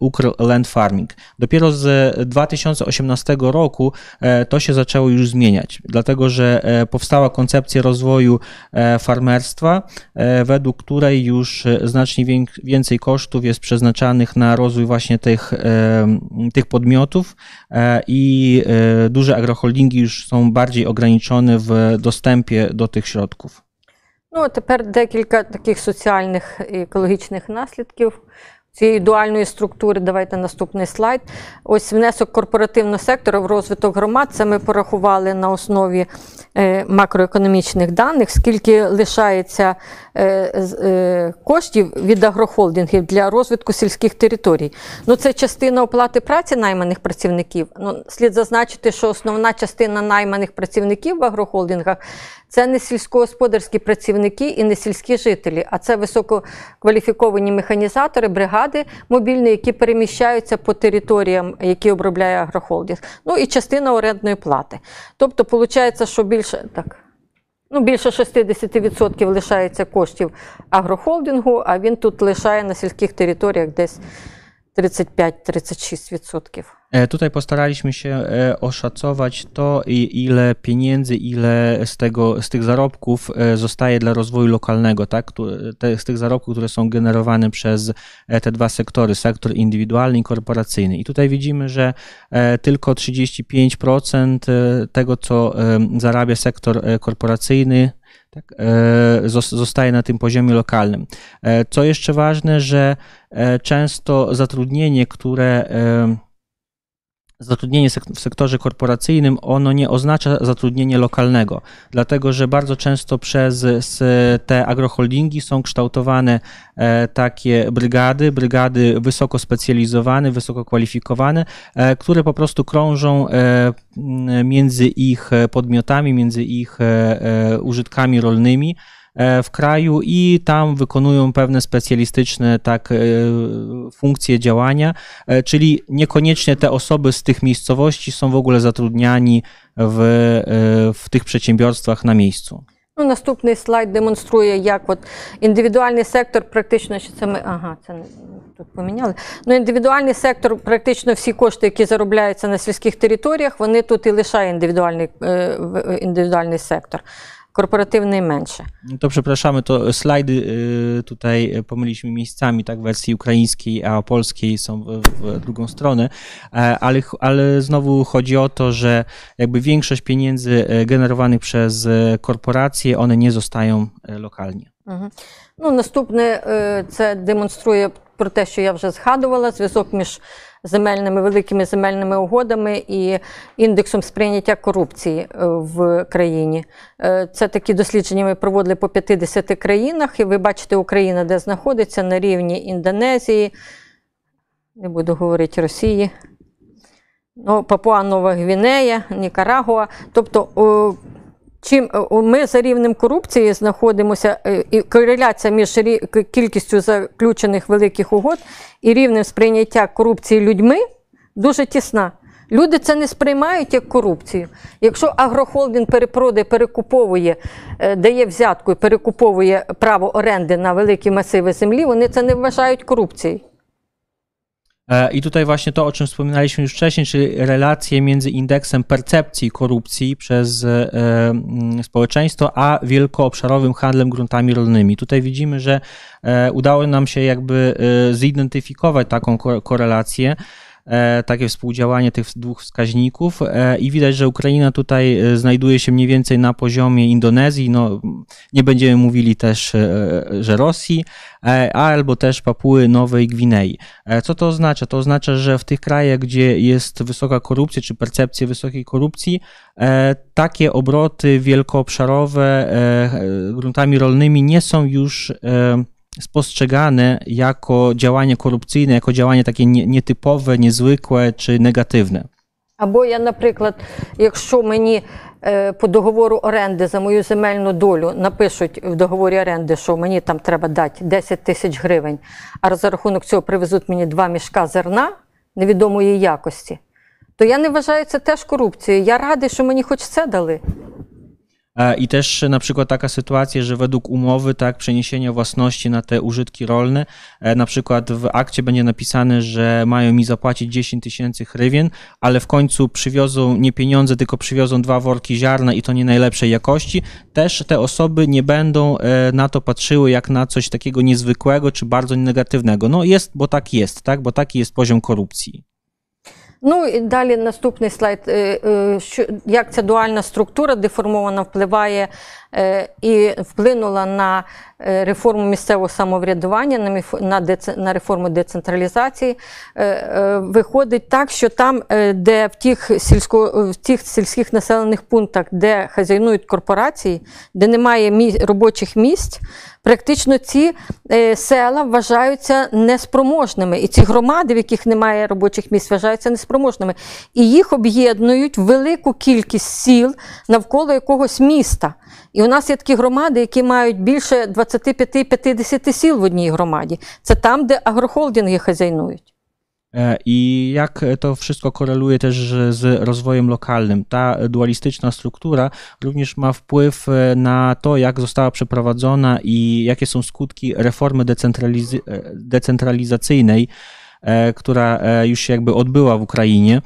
Ukr Land Farming. Dopiero z 2018 roku e, to się zaczęło już zmieniać, dlatego że e, powstała koncepcja rozwoju e, farmerstwa, e, według której już e, znacznie więcej kosztów jest przeznaczanych na rozwój właśnie tych, tych podmiotów e, i e, duże agroholdingi już są bardziej ograniczone w dostępie do tych środków. Ну, тепер декілька таких соціальних і екологічних наслідків цієї дуальної структури. Давайте наступний слайд. Ось внесок корпоративного сектору в розвиток громад. Це ми порахували на основі макроекономічних даних, скільки лишається е, е, коштів від агрохолдингів для розвитку сільських територій. Ну, це частина оплати праці найманих працівників. Ну, слід зазначити, що основна частина найманих працівників в агрохолдингах це не сільськогосподарські працівники і не сільські жителі, а це висококваліфіковані механізатори, бригади мобільні, які переміщаються по територіям, які обробляє агрохолдинг. Ну і частина орендної плати. Тобто, виходить, що більше так. Ну, більше 60% лишається коштів агрохолдингу, а він тут лишає на сільських територіях десь 35-36%. E, Tutaj postaraliśmy się e, oszacować to, ile pieniędzy, ile z, tego, z tych zarobków e, zostaje dla rozwoju lokalnego, tak? Z tych zarobków, które są generowane przez te dwa sektory, sektor indywidualny i korporacyjny. I tutaj widzimy, że tylko 35% e, tego, co zarabia sektor korporacyjny, tak, zos- zostaje na tym poziomie lokalnym. Co jeszcze ważne, że często zatrudnienie, które zatrudnienie w sektorze korporacyjnym, ono nie oznacza zatrudnienie lokalnego, dlatego że bardzo często przez te agroholdingi są kształtowane e, takie brygady, brygady wysoko specjalizowane, wysoko kwalifikowane, e, które po prostu krążą e, między ich podmiotami, między ich użytkami rolnymi w kraju i tam wykonują pewne specjalistyczne tak, e, funkcje działania, e, czyli niekoniecznie te osoby z tych miejscowości są w ogóle zatrudniani w, e, w tych przedsiębiorstwach na miejscu. Ну, наступний слайд демонструє, як от індивідуальний сектор, практично що це ми. Ага, це не тут поміняли. Ну, індивідуальний сектор, практично всі кошти, які заробляються на сільських територіях, вони тут і лишає індивідуальний, е, в- індивідуальний сектор. Корпоративний менше. To przepraszamy, to slajdy y, tutaj pomyliliśmy miejscami, tak, w wersji ukraińskiej, a polskiej są w, w drugą stronę, E, ale, ch- ale znowu chodzi o to, że jakby większość pieniędzy e, generowanych przez e, korporacje, one nie zostają e, lokalnie. Угу. Ну, наступне е, це демонструє про те, що я вже згадувала, зв'язок між земельними великими земельними угодами і індексом сприйняття корупції е, в країні. Е, Це такі дослідження ми проводили по 50 країнах, і ви бачите Україна, де знаходиться на рівні Індонезії, не буду говорити Росії. Ну, Папуа Нова Гвінея, Нікарагуа. Тобто, чим ми за рівнем корупції знаходимося, е, і кореляція між кількістю заключених великих угод і рівнем сприйняття корупції людьми дуже тісна. Люди це не сприймають як корупцію. Якщо агрохолдинг перепродає, перекуповує, е, дає взятку і перекуповує право оренди на великі масиви землі, вони це не вважають корупцією. E, I tutaj właśnie to, o czym wspominaliśmy już wcześniej, czyli relacje między indeksem percepcji korupcji przez e, mm, społeczeństwo, a wielkoobszarowym handlem gruntami rolnymi. Tutaj widzimy, że e, udało nam się jakby zidentyfikować taką ko- korelację, takie współdziałanie tych dwóch wskaźników e, i widać, że Ukraina tutaj e, znajduje się mniej więcej na poziomie Indonezji, no nie będziemy mówili też, e, że Rosji, e, albo też Papuły Nowej Gwinei. E, Co to oznacza? To oznacza, że w tych krajach, gdzie jest wysoka korupcja, czy percepcja wysokiej korupcji, e, takie obroty wielkoobszarowe e, e, gruntami rolnymi nie są już e, spostrzegane jako działanie korupcyjne, jako działanie takie nie- nietypowe, niezwykłe czy negatywne. Або я, наприклад, якщо мені е, по договору оренди за мою земельну долю напишуть в договорі оренди, що мені там треба дати 10 тисяч гривень, а за рахунок цього привезуть мені два мішка зерна невідомої якості, то я не вважаю це теж корупцією. Я радий, що мені хоч це dali. E, I też na przykład taka sytuacja, że według umowy, tak, przeniesienia własności na te użytki rolne, e, na przykład w akcie będzie napisane, że mają mi zapłacić 10 tysięcy hrywien, ale w końcu przywiozą nie pieniądze, tylko przywiozą dwa worki ziarna i to nie najlepszej jakości, też te osoby nie będą e, na to patrzyły jak na coś takiego niezwykłego czy bardzo negatywnego. No jest, bo tak jest, tak, bo taki jest poziom korupcji. Ну і далі наступний слайд. Е, е, як ця дуальна структура деформована впливає е, і вплинула на реформу місцевого самоврядування, на, реформу децентралізації. Виходить так, що там, де в тих, сільсько, в тих сільських населених пунктах, де хазяйнують корпорації, де немає робочих місць, практично ці е, села вважаються неспроможними. І ці громади, в яких немає робочих місць, вважаються неспроможними. І їх об'єднують велику кількість сіл навколо якогось міста. І у нас є такі громади, які мають більше 25-50 сіл в одній громаді. Це там, де агрохолдинги хазяйнують. E, I jak to wszystko koreluje też z rozwojem lokalnym. Ta dualistyczna struktura również ma wpływ e, na to, jak została przeprowadzona i jakie są skutki reformy decentralizy- e, decentralizacyjnej, która już się jakby odbyła w Ukrainie.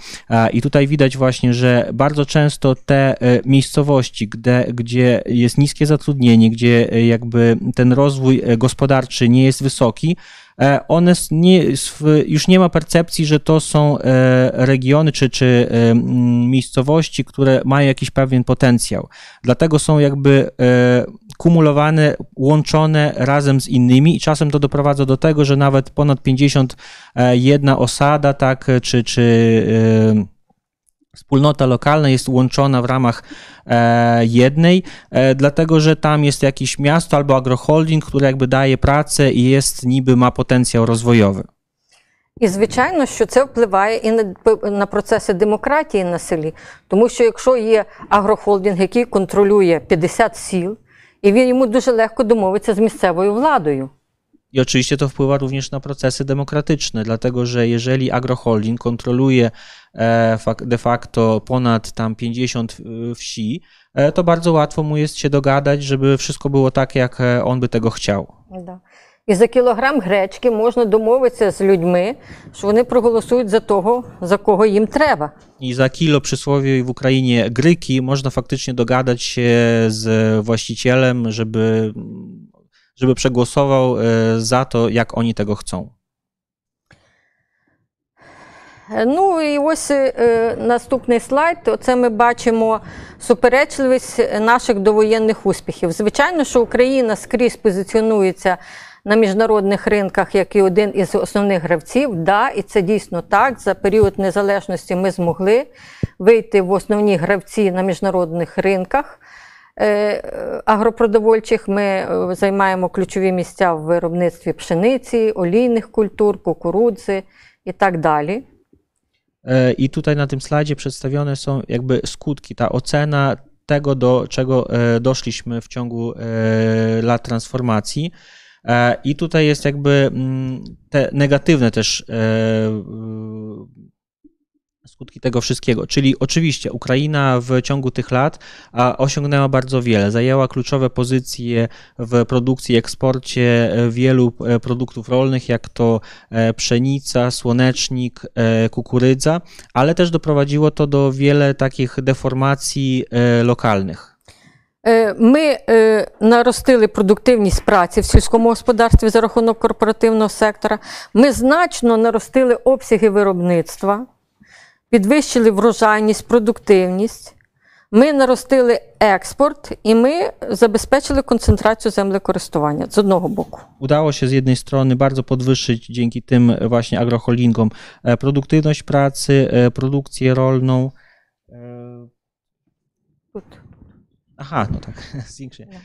I tutaj widać właśnie, że bardzo często te miejscowości, gdzie, gdzie jest niskie zatrudnienie, gdzie jakby ten rozwój gospodarczy nie jest wysoki, one s- nie, już nie ma percepcji, że to są e, regiony czy, czy e, miejscowości, które mają jakiś pewien potencjał. Dlatego są jakby e, kumulowane, łączone razem z innymi i czasem to doprowadza do tego, że nawet ponad 51 osada, tak, czy, czy e, wspólnota lokalna jest łączona w ramach e, jednej, e, dlatego że tam jest jakieś miasto albo agroholding, które jakby daje pracę i jest niby ma potencjał rozwojowy. І звичайно, що це впливає і на, на процеси демократії на селі. Тому що якщо є агрохолдинг, який контролює 50 сіл, і він йому дуже легко домовиться з місцевою владою. I oczywiście to wpływa również na procesy demokratyczne, dlatego że jeżeli agroholding kontroluje e, fak- de facto ponad tam 50 e, wsi, e, to bardzo łatwo mu jest się dogadać, żeby wszystko było tak, jak e, on by tego chciał. Да. І за кілограм гречки можна домовитися з людьми, що вони проголосують за того, за кого їм треба. I za kilo przysłowie w Ukrainie gryki można faktycznie dogadać się z właścicielem, żeby, żeby przegłosował e, za to, jak oni tego chcą. Ну і ось е, наступний слайд. Оце ми бачимо суперечливість наших довоєнних успіхів. Звичайно, що Україна скрізь позиціонується на міжнародних ринках як і один із основних гравців. Да, і це дійсно так. За період незалежності ми змогли вийти в основні гравці на міжнародних ринках. е, е, Агропродовольчих ми е, займаємо ключові місця в виробництві пшениці, олійних культур, кукурудзи і так далі. E, I tutaj na tym slajdzie przedstawione są jakby skutki, ta ocena tego, do czego e, doszliśmy w ciągu e, lat transformacji. E, I tutaj jest jakby mm, te negatywne też e, y, skutki tego wszystkiego. Czyli oczywiście Ukraina w ciągu tych lat a, osiągnęła bardzo wiele. Zajęła kluczowe pozycje w produkcji i eksporcie e, wielu e, produktów rolnych, jak to e, pszenica, słonecznik, e, kukurydza, ale też doprowadziło to do wiele takich deformacji e, lokalnych. Е, Ми е, наростили продуктивність праці в сільському господарстві за рахунок корпоративного сектора. Ми значно наростили обсяги виробництва, підвищили врожайність, продуктивність. Ми наростили експорт і ми забезпечили концентрацію землекористування з одного боку. Udało się z jednej strony bardzo podwyższyć dzięki tym właśnie agroholdingom e, produktywność pracy, e, produkcję rolną. E, Тут. Aha, no tak, zwiększenie. E,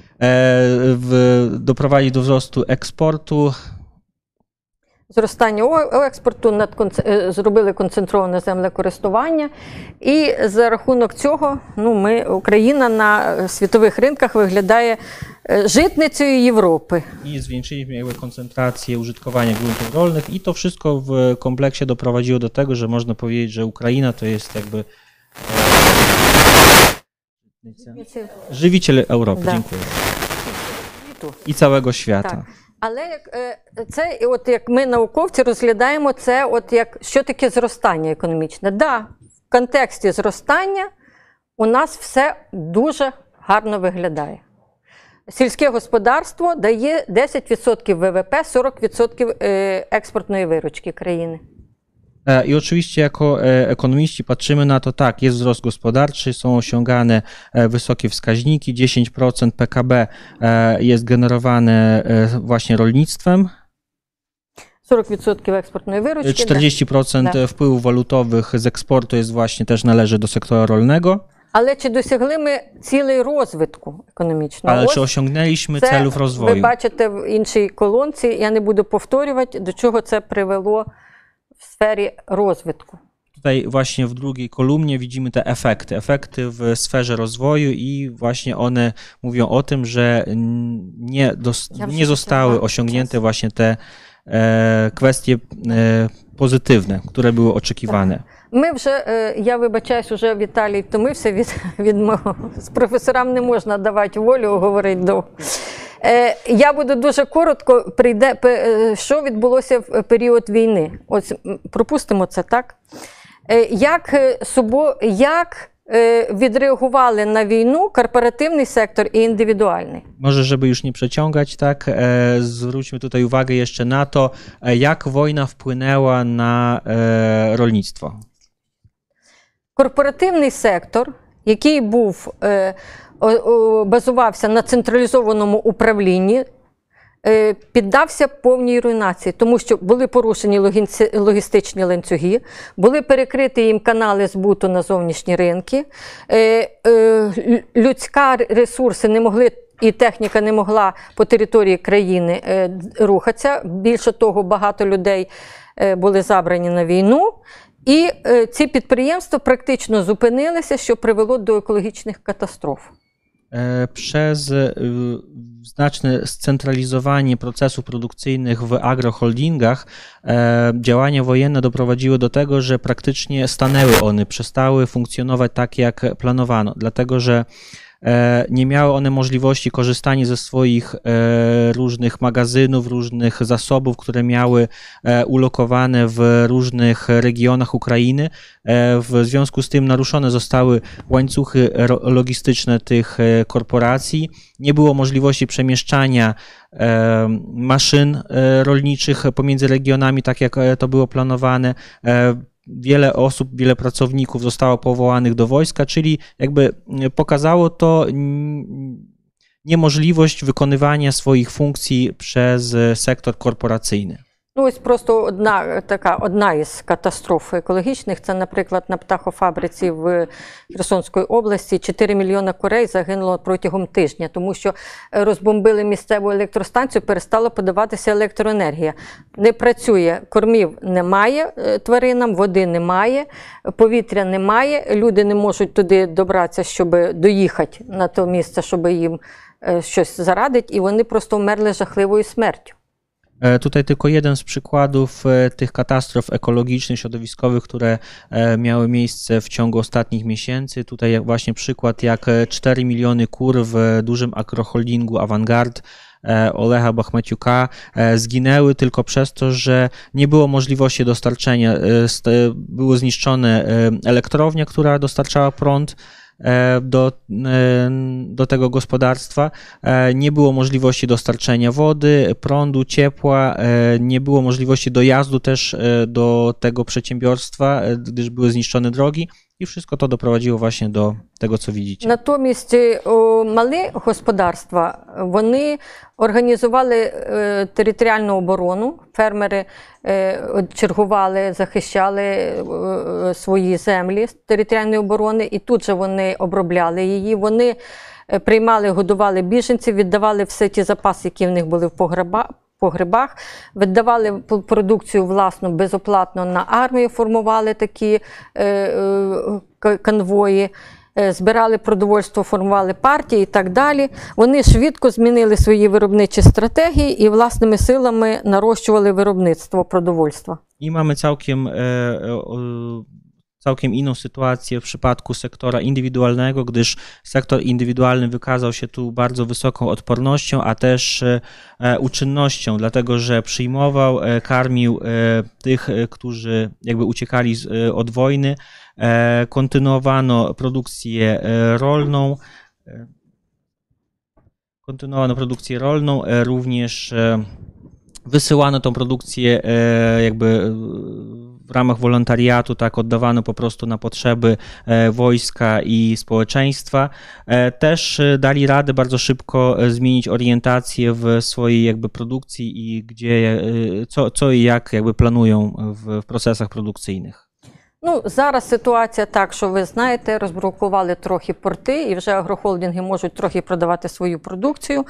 w, doprowadzi do wzrostu eksportu. Зростання о- експорту над конц- е, зробили концентроване землекористування, і за рахунок цього ну, ми, Україна на е, світових ринках виглядає е, житницею Європи. I zwiększyliśmy jakby koncentrację użytkowania gruntów rolnych i to wszystko w kompleksie doprowadziło do tego, że można powiedzieć, że Ukraina to jest jakby e, żywiciel Europy. Da. Dziękuję. Світу. I całego świata. Так. Але як е, це, от як ми науковці розглядаємо це, от як що таке зростання економічне. Да, в контексті зростання у нас все дуже гарно виглядає. Сільське господарство дає 10% ВВП, 40% е, експортної виручки країни. E, I oczywiście jako e, ekonomiści patrzymy na to tak, jest wzrost gospodarczy, są osiągane e, wysokie wskaźniki, 10% PKB e, jest generowane e, właśnie rolnictwem, 40% експортної виручки. да. 40% Да. wpływów walutowych z eksportu jest właśnie też należy do sektora rolnego, Але чи досягли ми цілей розвитку економічного? ale Ось czy osiągnęliśmy Це celów ви rozwoju? бачите в іншій колонці, я не буду повторювати, до чого це привело в сфері розвитку. Tutaj właśnie w drugiej kolumnie widzimy te efekty, efekty w sferze rozwoju i właśnie one mówią o tym, że mm, nie, dos- Ja już nie zostały czekam. osiągnięte właśnie te e, kwestie e, pozytywne, które były oczekiwane. Ми вже, е, я вибачаюсь, вже Віталій втомився від, від мого. З професорам не можна давати волю говорити довго. Е, Я буду дуже коротко прийде, е, що відбулося в період війни. Ось пропустимо це так. Е, Як, як відреагували на війну корпоративний сектор і індивідуальний? Może, żeby już nie przeciągać, tak, e, zwróćmy tutaj uwagę jeszcze na to, e, jak wojna wpłynęła na e, rolnictwo. Корпоративний сектор, який був, е, базувався на централізованому управлінні, е, піддався повній руйнації, тому що були порушені логістичні ланцюги, були перекриті їм канали збуту на зовнішні ринки, е, е, людська ресурси не могли. І техніка не могла по території країни рухатися. Більше того, багато людей були забрані на війну. І ці підприємства практично зупинилися, що привело до екологічних катастроф. E, Przez e, znaczne scentralizowanie procesów produkcyjnych w agroholdingach e, działania wojenne doprowadziły do tego, że praktycznie stanęły one, przestały funkcjonować tak, jak planowano, dlatego że nie miały one możliwości korzystania ze swoich e, różnych magazynów, różnych zasobów, które miały e, ulokowane w różnych regionach Ukrainy. E, W związku z tym naruszone zostały łańcuchy logistyczne tych e, korporacji. Nie było możliwości przemieszczania e, maszyn e, rolniczych pomiędzy regionami, tak jak e, to było planowane. Wiele osób, wiele pracowników zostało powołanych do wojska, czyli jakby e, pokazało to niemożliwość wykonywania swoich funkcji przez sektor korporacyjny. Ну, ось просто одна така одна із катастроф екологічних. Це, наприклад, на птахофабриці в Херсонській області 4 мільйони курей загинуло протягом тижня, тому що е, розбомбили місцеву електростанцію, перестала подаватися електроенергія. Не працює, кормів немає е, тваринам, води немає, повітря немає. Люди не можуть туди добратися, щоб доїхати на те місце, щоб їм е, щось зарадити, і вони просто вмерли жахливою смертю. E, Tutaj tylko jeden z przykładów e, tych katastrof ekologicznych, środowiskowych, które e, miały miejsce w ciągu ostatnich miesięcy. Tutaj właśnie przykład, jak e, 4 miliony kur w dużym agroholdingu Avantgard Olecha Bachmeciuka zginęły tylko przez to, że nie było możliwości dostarczenia. st- Były zniszczone elektrownia, która dostarczała prąd do, e, do tego gospodarstwa. E, Nie było możliwości dostarczenia wody, prądu, ciepła, e, nie było możliwości dojazdu też e, do tego przedsiębiorstwa, e, gdyż były zniszczone drogi i wszystko to doprowadziło właśnie do tego, co widzicie. Натомість е, малі господарства вони організували е, територіальну оборону. Фермери е, чергували, захищали е, свої землі з територіальної оборони, і тут же вони обробляли її. Вони приймали, годували біженців, віддавали все ті запаси, які в них були в погреба, погребах, віддавали п- продукцію власну безоплатно на армію, формували такі е, е, конвої. е, Збирали продовольство, формували партії і так далі. Вони швидко змінили свої виробничі стратегії і власними силами нарощували виробництво продовольства. I mamy całkiem, e, e, całkiem inną sytuację w przypadku sektora indywidualnego, gdyż sektor indywidualny wykazał się tu bardzo wysoką odpornością, a też e, uczynnością, dlatego że przyjmował, e, karmił e, tych, którzy jakby uciekali od wojny, kontynuowano produkcję rolną. Kontynuowano produkcję rolną, również wysyłano tą produkcję jakby w ramach wolontariatu, tak oddawano po prostu na potrzeby e, wojska i społeczeństwa. E, Też e, dali radę bardzo szybko e, zmienić orientację w swojej jakby produkcji i gdzie, e, co, co i jak jakby planują w, w procesach produkcyjnych. Ну, зараз ситуація так, що ви знаєте, розблокували трохи порти, і вже агрохолдинги можуть трохи продавати свою продукцію.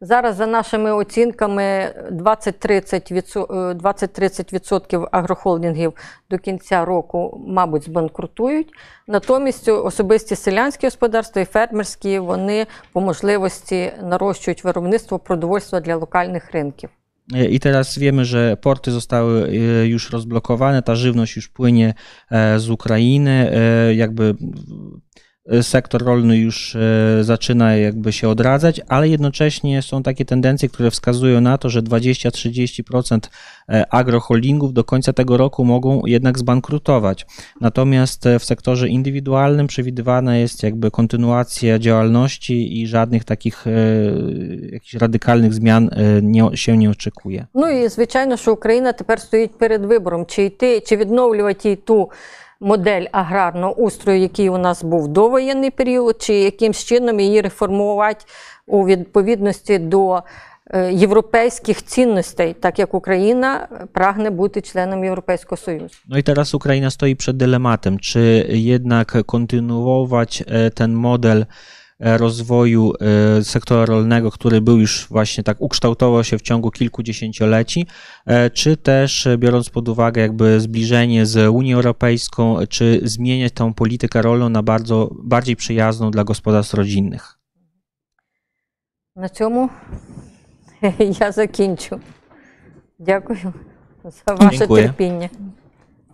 Зараз, за нашими оцінками, 20-30% е, 20-30% агрохолдингів до кінця року, мабуть, збанкрутують. Натомість особисті селянські господарства і фермерські вони по можливості нарощують виробництво продовольства для локальних ринків. E, I teraz wiemy, że zostały e, już rozblokowane, ta żywność już płynie z Ukrainy, jakby sektor rolny już e, zaczyna jakby się odradzać, ale jednocześnie są takie tendencje, które wskazują na to, że 20-30% e, agroholdingów do końca tego roku mogą jednak zbankrutować. Natomiast e, w sektorze indywidualnym przewidywana jest jakby kontynuacja działalności i żadnych takich e, jakichś radykalnych zmian e, nie, się nie oczekuje. Ну і звичайно, що Україна тепер стоїть перед вибором, чи йти, чи відновлювати їй ту Модель аграрного устрою, який у нас був довоєнний період, чи якимсь чином її реформувати у відповідності до е, європейських цінностей, так як Україна прагне бути членом Європейського Союзу. Ukraina stoi przed dylematem, czy jednak kontynuować e, ten model e, E, rozwoju e, sektora rolnego, który był już właśnie tak ukształtował się w ciągu kilkudziesięcioleci, e, czy też biorąc pod uwagę jakby zbliżenie z Unią Europejską, czy zmieniać tą politykę rolną na bardzo bardziej przyjazną dla gospodarstw rodzinnych? Na czemu? Ja zakończę. Dziękuję za wasze Dziękuję. cierpienie.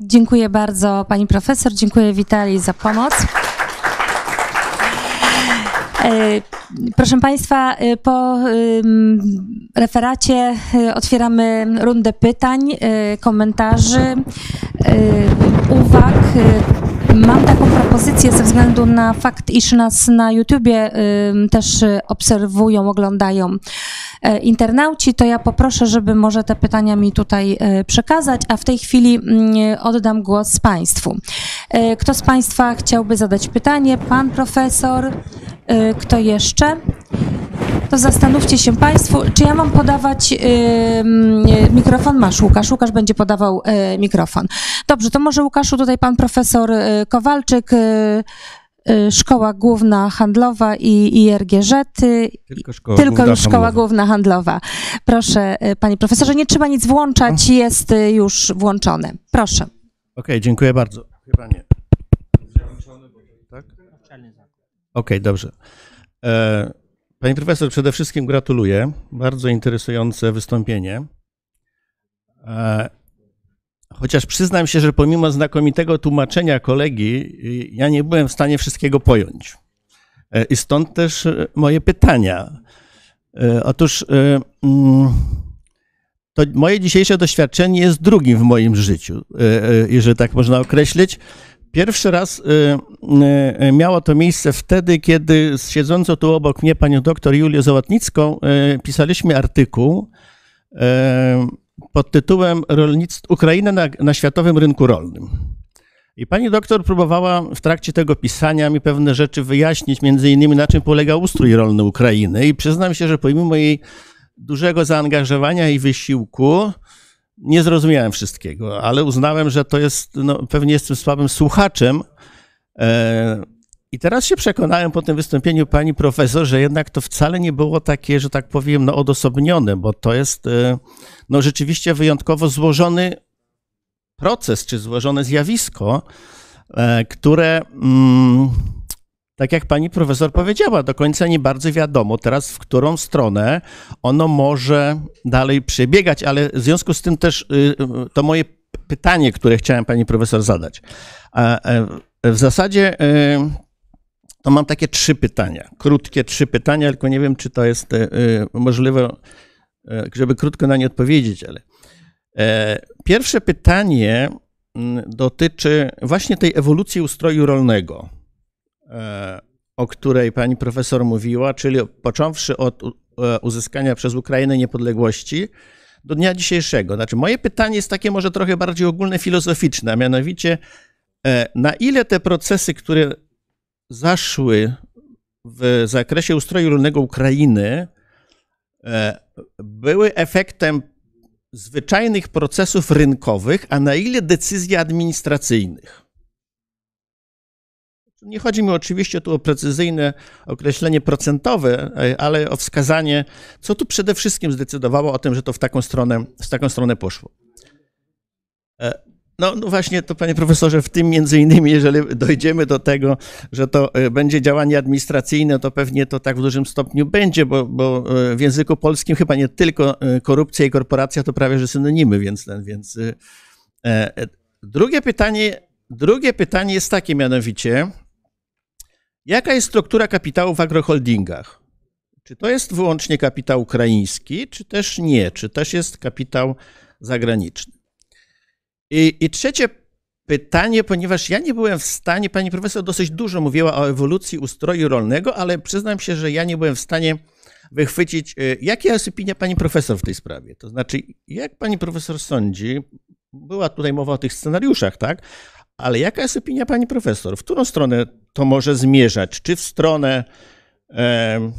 Dziękuję bardzo pani profesor, dziękuję Witali za pomoc. E, Proszę Państwa, e, po referacie e, otwieramy rundę pytań, komentarzy, uwag. Mam taką propozycję ze względu na fakt, iż nas na YouTubie też obserwują, oglądają internauci, to ja poproszę, żeby może te pytania mi tutaj przekazać, a w tej chwili mm, oddam głos Państwu. Kto z Państwa chciałby zadać pytanie? Pan profesor? E, Kto jeszcze? To zastanówcie się Państwo, czy ja mam podawać ym, mikrofon? Masz Łukasz, Łukasz będzie podawał e, mikrofon. Dobrze, to może Łukaszu tutaj pan profesor Kowalczyk, Szkoła Główna Handlowa i IRGŻ, y, Tylko szkoła tylko główna już Szkoła handlowa. Główna Handlowa. Proszę, panie profesorze, nie trzeba nic włączać, jest już włączone. Proszę. Okej, dziękuję bardzo. Chyba nie. Tak? Okej, dobrze. E, Pani profesor, przede wszystkim gratuluję. Bardzo interesujące wystąpienie. E, Chociaż przyznam się, że pomimo znakomitego tłumaczenia kolegi, y, ja nie byłem w stanie wszystkiego pojąć. E, I stąd też moje pytania. Otóż mm, to moje dzisiejsze doświadczenie jest drugim w moim życiu, jeżeli tak można określić. Pierwszy raz e, e, miało to miejsce wtedy, kiedy z siedzącą tu obok mnie panią doktor Julię Załatnicką e, pisaliśmy artykuł e, pod tytułem Ukraina na, na światowym rynku rolnym. I pani doktor próbowała w trakcie tego pisania mi pewne rzeczy wyjaśnić, między innymi na czym polega ustrój rolny Ukrainy. I przyznam się, że pomimo jej dużego zaangażowania i wysiłku, nie zrozumiałem wszystkiego, ale uznałem, że to jest, no, pewnie jestem słabym słuchaczem. E, I teraz się przekonałem po tym wystąpieniu pani profesor, że jednak to wcale nie było takie, że tak powiem, no, odosobnione, bo to jest e, no, rzeczywiście wyjątkowo złożony proces czy złożone zjawisko, e, które, mm, tak jak pani profesor powiedziała, do końca nie bardzo wiadomo teraz, w którą stronę ono może dalej przebiegać, ale w związku z tym też y, y, to moje pytanie, które chciałem pani profesor zadać. E, w zasadzie y, to mam takie trzy pytania, krótkie trzy pytania, tylko nie wiem, czy to jest możliwe, żeby krótko na nie odpowiedzieć, ale E, pierwsze pytanie mm, dotyczy właśnie tej ewolucji ustroju rolnego, o której pani profesor mówiła, czyli począwszy od e, uzyskania przez Ukrainę niepodległości do dnia dzisiejszego. Znaczy, moje pytanie jest takie może trochę bardziej ogólne, filozoficzne, a mianowicie, na ile te procesy, które zaszły w zakresie ustroju rolnego Ukrainy, były efektem zwyczajnych procesów rynkowych, a na ile decyzji administracyjnych. Nie chodzi mi oczywiście tu o precyzyjne określenie procentowe, ale o wskazanie, co tu przede wszystkim zdecydowało o tym, że to w taką stronę, w taką stronę poszło. E, no, no, właśnie to, panie profesorze, w tym między innymi, jeżeli dojdziemy do tego, że to e, będzie działanie administracyjne, to pewnie to tak w dużym stopniu będzie, bo, bo e, w języku polskim chyba nie tylko e, korupcja i korporacja to prawie że synonimy, więc, więc drugie pytanie, drugie pytanie jest takie mianowicie, jaka jest struktura kapitału w agroholdingach? Czy to jest wyłącznie kapitał ukraiński, czy też nie? Czy też jest kapitał zagraniczny? I, I trzecie pytanie, ponieważ ja nie byłem w stanie, pani profesor dosyć dużo mówiła o ewolucji ustroju rolnego, ale przyznam się, że ja nie byłem w stanie wychwycić, y, jaka jest opinia pani profesor w tej sprawie. To znaczy, jak pani profesor sądzi, była tutaj mowa o tych scenariuszach, tak? Ale jaka jest opinia pani profesor? W którą stronę to może zmierzać? Czy w stronę e,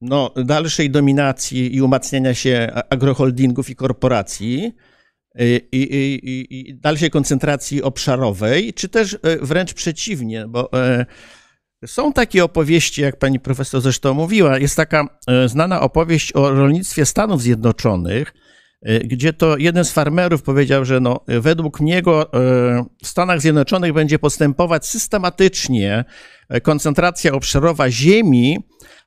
no, dalszej dominacji i umacniania się agroholdingów i korporacji? Y, i, i, i dalszej koncentracji obszarowej, czy też e, wręcz przeciwnie, bo e, są takie opowieści, jak pani profesor zresztą mówiła, jest taka e, znana opowieść o rolnictwie Stanów Zjednoczonych, gdzie to jeden z farmerów powiedział, że no, według niego w Stanach Zjednoczonych będzie postępować systematycznie koncentracja obszarowa ziemi,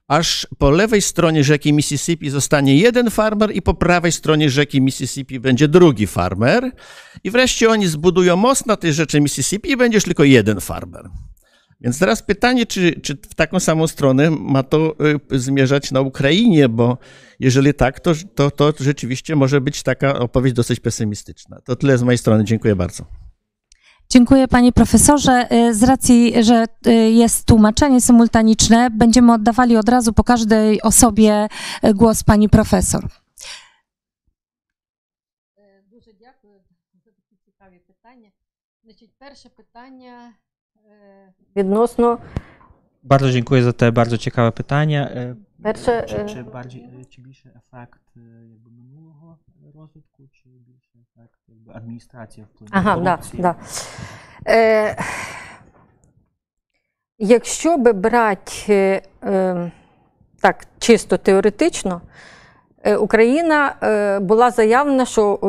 aż po lewej stronie rzeki Mississippi zostanie jeden farmer i po prawej stronie rzeki Mississippi będzie drugi farmer. I wreszcie oni zbudują most na tej rzece Mississippi i będziesz tylko jeden farmer. Więc teraz pytanie, czy, czy w taką samą stronę ma to y, zmierzać na Ukrainie, bo jeżeli tak, to, to, to rzeczywiście może być taka opowieść dosyć pesymistyczna. To tyle z mojej strony. Dziękuję bardzo. Dziękuję panie profesorze. Y, z racji, że y, jest tłumaczenie symultaniczne, będziemy oddawali od razu po każdej osobie y, głos pani profesor. Дуже дякую за такі цікаві питання. Значить, перше питання відносно. Bardzo dziękuję za te bardzo ciekawe pytania. Перше, Czy, czy bardziej, czy більше ефект jakby minulого розвитку, чи більше ефект якби адміністрація впливу Ага, да, да. Е, Якщо би брати е, так чисто теоретично, е, Україна е, була заявлена, що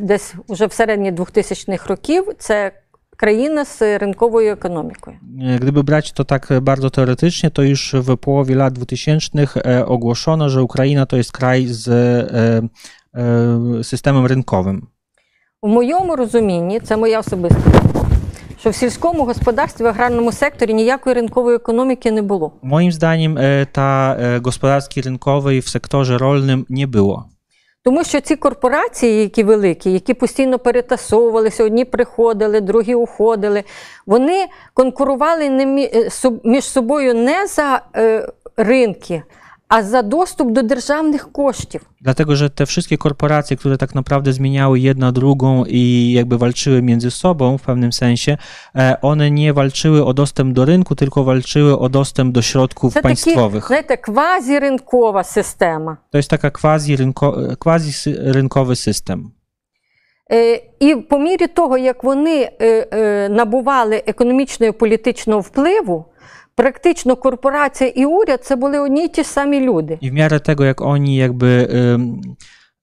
е, десь вже в середині 2000-х років це kraina z rynkową ekonomiką. Gdyby brać to tak bardzo teoretycznie, to już w połowie lat 2000 ogłoszono, że Ukraina to jest kraj z systemem rynkowym. У моєму розумінні, це моя особиста думка, що в сільському господарстві в аграрному секторі ніякої ринкової економіки не було. Moim zdaniem ta gospodarki rynkowej w sektorze rolnym nie było. Тому що ці корпорації, які великі, які постійно перетасовувалися, одні приходили, другі уходили, вони конкурували не між собою не за е, ринки, а за доступ до державних коштів. Dlatego, że te wszystkie korporacje, które tak naprawdę zmieniały jedna drugą i jakby walczyły między sobą w pewnym sensie, e, one nie walczyły o dostęp do rynku, tylko walczyły o dostęp do środków Це такі, państwowych. знаєте, квазіринкова система. To jest taka quasi, rynko, quasi sy- rynkowy system. Е, І по мірі того, як вони е, е, набували економічного і політичного впливу, практично корпорація і уряд це були одні й ті ж самі люди. I w miarę tego, jak oni jakby ym,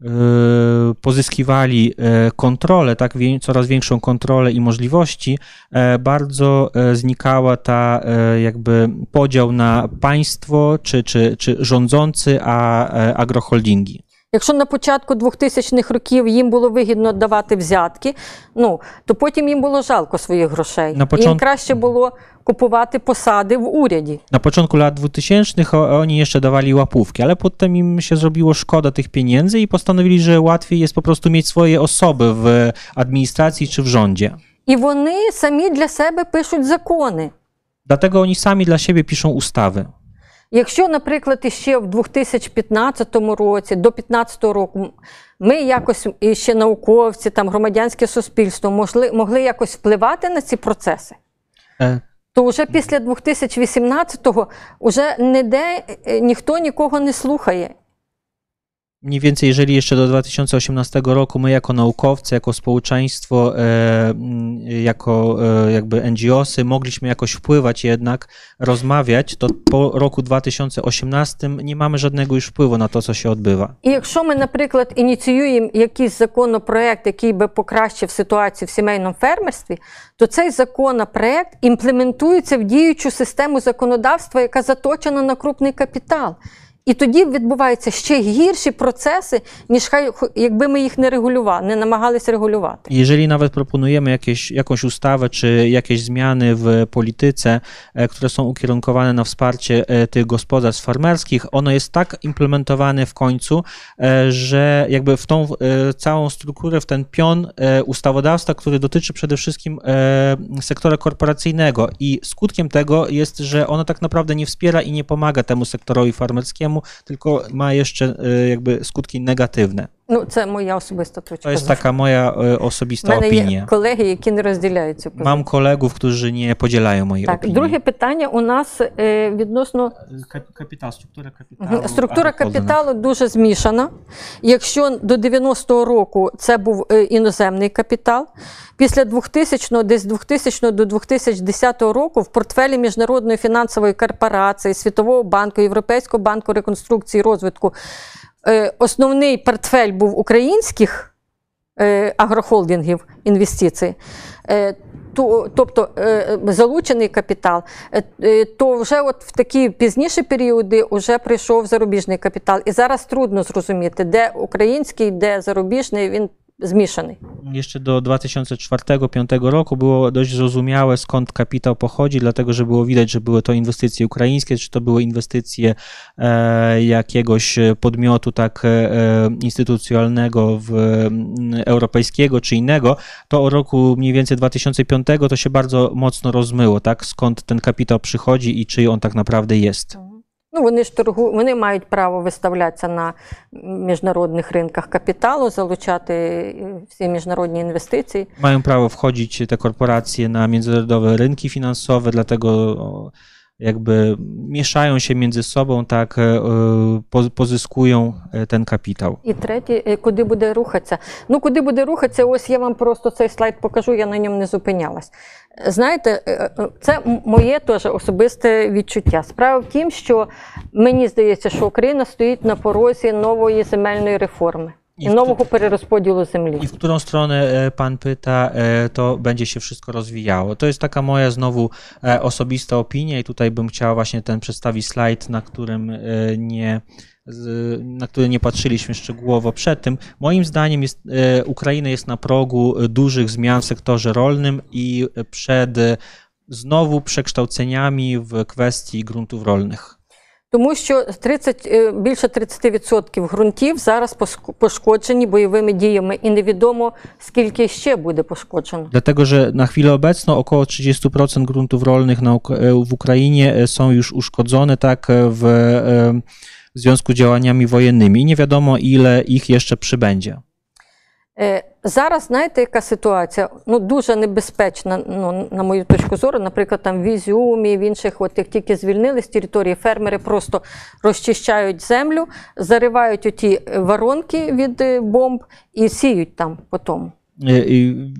y, pozyskiwali e, kontrolę, tak, wie- coraz większą kontrolę i możliwości, e, bardzo e, znikała ta e, jakby podział na państwo czy, czy, czy rządzący, a e, agroholdingi. Якщо на початку 2000-х років їм було вигідно давати взятки, ну то потім їм було жалко своїх грошей. На І початку- Їм краще було купувати посади в уряді. Na początku lat 2000 o- oni jeszcze dawali łapówki, ale potem im się zrobiło szkoda tych pieniędzy i postanowili, że łatwiej jest po prostu mieć swoje osoby w administracji czy w rządzie. І вони самі для себе пишуть закони. Dlatego oni sami dla siebie piszą ustawy. Якщо, наприклад, ще в 2015 році, до 2015 року, ми якось і ще науковці, там громадянське суспільство могли, могли якось впливати на ці процеси, E, то вже після 2018-го вже ніде е, ніхто нікого не слухає. Mniej więcej, jeżeli jeszcze do 2018 roku my jako naukowcy, jako społeczeństwo, e, mm, jako e, jakby NGOsy mogliśmy jakoś wpływać jednak, rozmawiać, to po roku 2018 nie mamy żadnego już wpływu na to, co się odbywa. І якщо ми, наприклад, ініціюємо якийсь законопроект, який би покращив ситуацію в сімейному фермерстві, то цей законопроект імплементується в діючу систему законодавства, яка заточена на крупний капітал. І тоді відбуваються ще гірші процеси, ніж хай якби ми їх не регулювали, не намагалися регулювати. Jeżeli nawet proponujemy jakieś, jakąś ustawę czy jakieś zmiany w polityce, e, które są ukierunkowane na wsparcie e, tych gospodarstw farmerskich, ono jest tak implementowane w końcu, e, że jakby w tą e, całą strukturę, w ten pion e, ustawodawstwa, który dotyczy przede wszystkim e, sektora korporacyjnego i skutkiem tego jest, że ono tak naprawdę nie wspiera i nie pomaga temu sektorowi farmerskiemu, tylko ma jeszcze e, jakby skutki negatywne. Ну, це моя особиста точка. To jest зору. taka moja e, У osobista мене є opinia. колеги, які не розділяють цю позицію. Mam kolegów, którzy nie podzielają mojej Так, opinii. друге питання у нас е, відносно Kapitał, struktura Мгм. Структура капіталу дуже змішана. Якщо до 90-го року це був е, іноземний капітал, після 2000 десь 2000 до 2010 року в портфелі Міжнародної фінансової корпорації, Світового банку, Європейського банку реконструкції і розвитку е, основний портфель був українських е, агрохолдингів інвестицій. Е, тобто е, залучений капітал, е, е, то вже от в такі пізніші періоди вже прийшов зарубіжний капітал. І зараз трудно зрозуміти, де український, де зарубіжний, він zmieszany. Jeszcze do 2004-2005 roku było dość zrozumiałe, skąd kapitał pochodzi, dlatego że było widać, że były to inwestycje ukraińskie, czy to były inwestycje e, jakiegoś podmiotu tak e, instytucjonalnego w, europejskiego czy innego. To o roku mniej więcej 2005 to się bardzo mocno rozmyło, tak? skąd ten kapitał przychodzi i czy on tak naprawdę jest. Mhm. Ну, вони ж торгу, вони мають право виставлятися на міжнародних ринках капіталу, залучати е, всі міжнародні інвестиції. Мають право входити та корпорації на міжнародні ринки фінансові, o, jakby mieszają się między sobą, tak e, po- pozyskują e, ten kapitał. І третє, е, куди буде рухатися. Ну, куди буде рухатися, ось я вам просто цей слайд покажу, я на ньому не зупинялась. Знаєте, е, е, це моє теж особисте відчуття. Справа в тім, що мені здається, що Україна стоїть на порозі нової земельної реформи I nowego pererozpodziału ziemi. I w którą stronę e, pan pyta, e, to będzie się wszystko rozwijało. To jest taka moja znowu e, osobista opinia i tutaj bym chciała właśnie ten przedstawić slajd, na którym nie na które nie patrzyliśmy szczegółowo przed tym. Moim zdaniem jest, Ukraina jest na progu dużych zmian w sektorze rolnym i przed znowu przekształceniami w kwestii gruntów rolnych. Тому що 30, е, більше 30% ґрунтів зараз поск- пошкоджені бойовими діями, і невідомо скільки ще буде пошкоджено. Dlatego, że na chwilę obecną około 30% gruntów rolnych na, Uk- e, w Ukrainie e, są już uszkodzone tak e, w e, w związku z działaniami wojennymi i nie wiadomo ile ich jeszcze przybędzie. Е, Зараз знаєте, яка ситуація? Ну дуже небезпечна, ну на мою точку зору. Наприклад, там в Ізюмі, в інших, от як тільки звільнили з території, фермери просто розчищають землю, заривають оті воронки від е, бомб і сіють там по тому. Y, I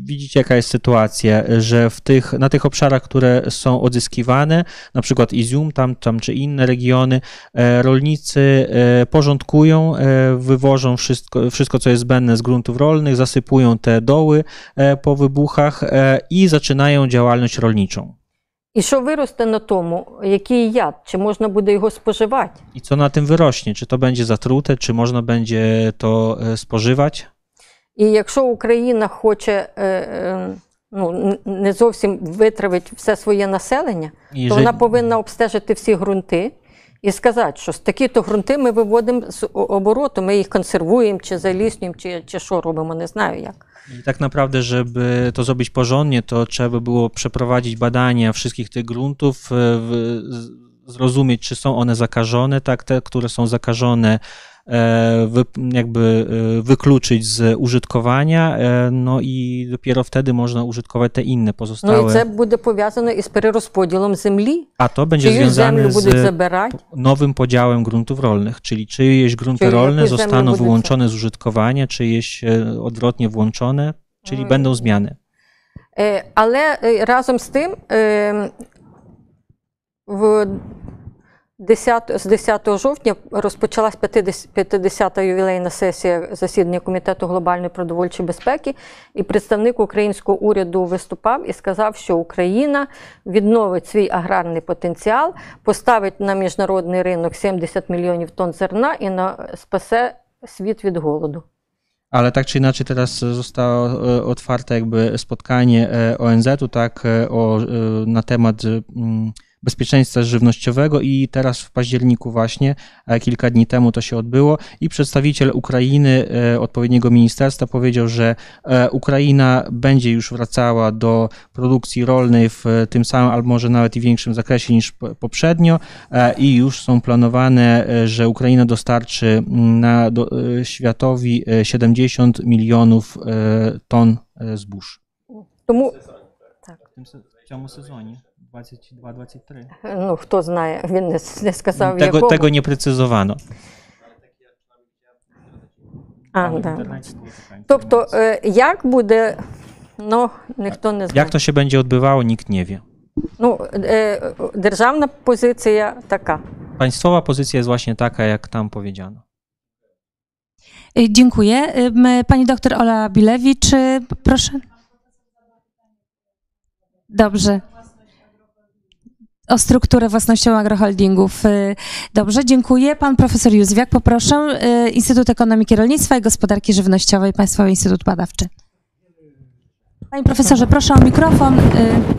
widzicie, jaka jest sytuacja, że w tych, na tych obszarach, które są odzyskiwane, na przykład Izium, tam, tam czy inne regiony, e, rolnicy e, porządkują, e, wywożą wszystko, wszystko, co jest zbędne z gruntów rolnych, zasypują te doły e, po wybuchach e, i zaczynają działalność rolniczą. І що виросте на тому, який яд, чи можна буде його споживати? I co na tym wyrośnie? Czy to będzie zatrute, czy można będzie to e, spożywać? І якщо Україна хоче е, е, ну, н- не зовсім витравити все своє населення, I то że- вона повинна обстежити всі ґрунти і сказати, що з такі-то ґрунти ми виводимо з о- обороту, ми їх консервуємо, чи заліснюємо, чи, чи що робимо, не знаю як. I tak naprawdę, żeby to zrobić porządnie, to trzeba by było przeprowadzić badania wszystkich tych gruntów, e, w- z- zrozumieć, czy są one zakażone, tak, te, które są zakażone, e, E, wy, jakby e, wykluczyć z użytkowania, e, no i dopiero wtedy można użytkować te inne pozostałe. No i to będzie powiązane z przerozpodzielem ziemi. A to będzie związane z nowym podziałem gruntów rolnych, czyli czyjeś grunty Czyli rolne zostaną wyłączone z użytkowania, czyjeś odwrotnie włączone, czyli hmm. będą zmiany. Ale razem z tym w 10, з 10 жовтня розпочалась 50, 50-та ювілейна сесія засідання Комітету глобальної продовольчої безпеки, і представник українського уряду виступав і сказав, що Україна відновить свій аграрний потенціал, поставить на міжнародний ринок 70 мільйонів тонн зерна і на, спасе світ від голоду. Ale tak czy inaczej teraz zostało otwarte jakby spotkanie e, ONZ-u tak e, o, na bezpieczeństwa żywnościowego i teraz w październiku właśnie, e, kilka dni temu to się odbyło i przedstawiciel Ukrainy, e, odpowiedniego ministerstwa powiedział, że e, Ukraina będzie już wracała do produkcji rolnej w tym samym, albo może nawet i większym zakresie niż po- poprzednio e, i już są planowane, e, że Ukraina dostarczy mm, na, do, e, światowi e, 70 milionów e, ton e, zbóż. Тому W tym se- w цьому sezonie 22-23. ну, хто знає, він не, не сказав, Tego, якого. tego nie precyzowano. А, Ale w да. internecie było taka Тобто, informacja. е, як буде, ну, ніхто не знає. Jak to się będzie odbywało, nikt nie wie. Ну, е, державна позиція така. Państwowa pozycja jest właśnie taka, jak tam powiedziano. Y, Dziękuję. Ym, Pani doktor Ola Bilewicz, y, proszę. Dobrze. O strukturę własnościową agroholdingów. Y, Dobrze, dziękuję. Pan profesor Józwiak, poproszę. Y, Instytut Ekonomiki Rolnictwa i Gospodarki Żywnościowej, Państwowy Instytut Badawczy. Panie profesorze, proszę o mikrofon, y,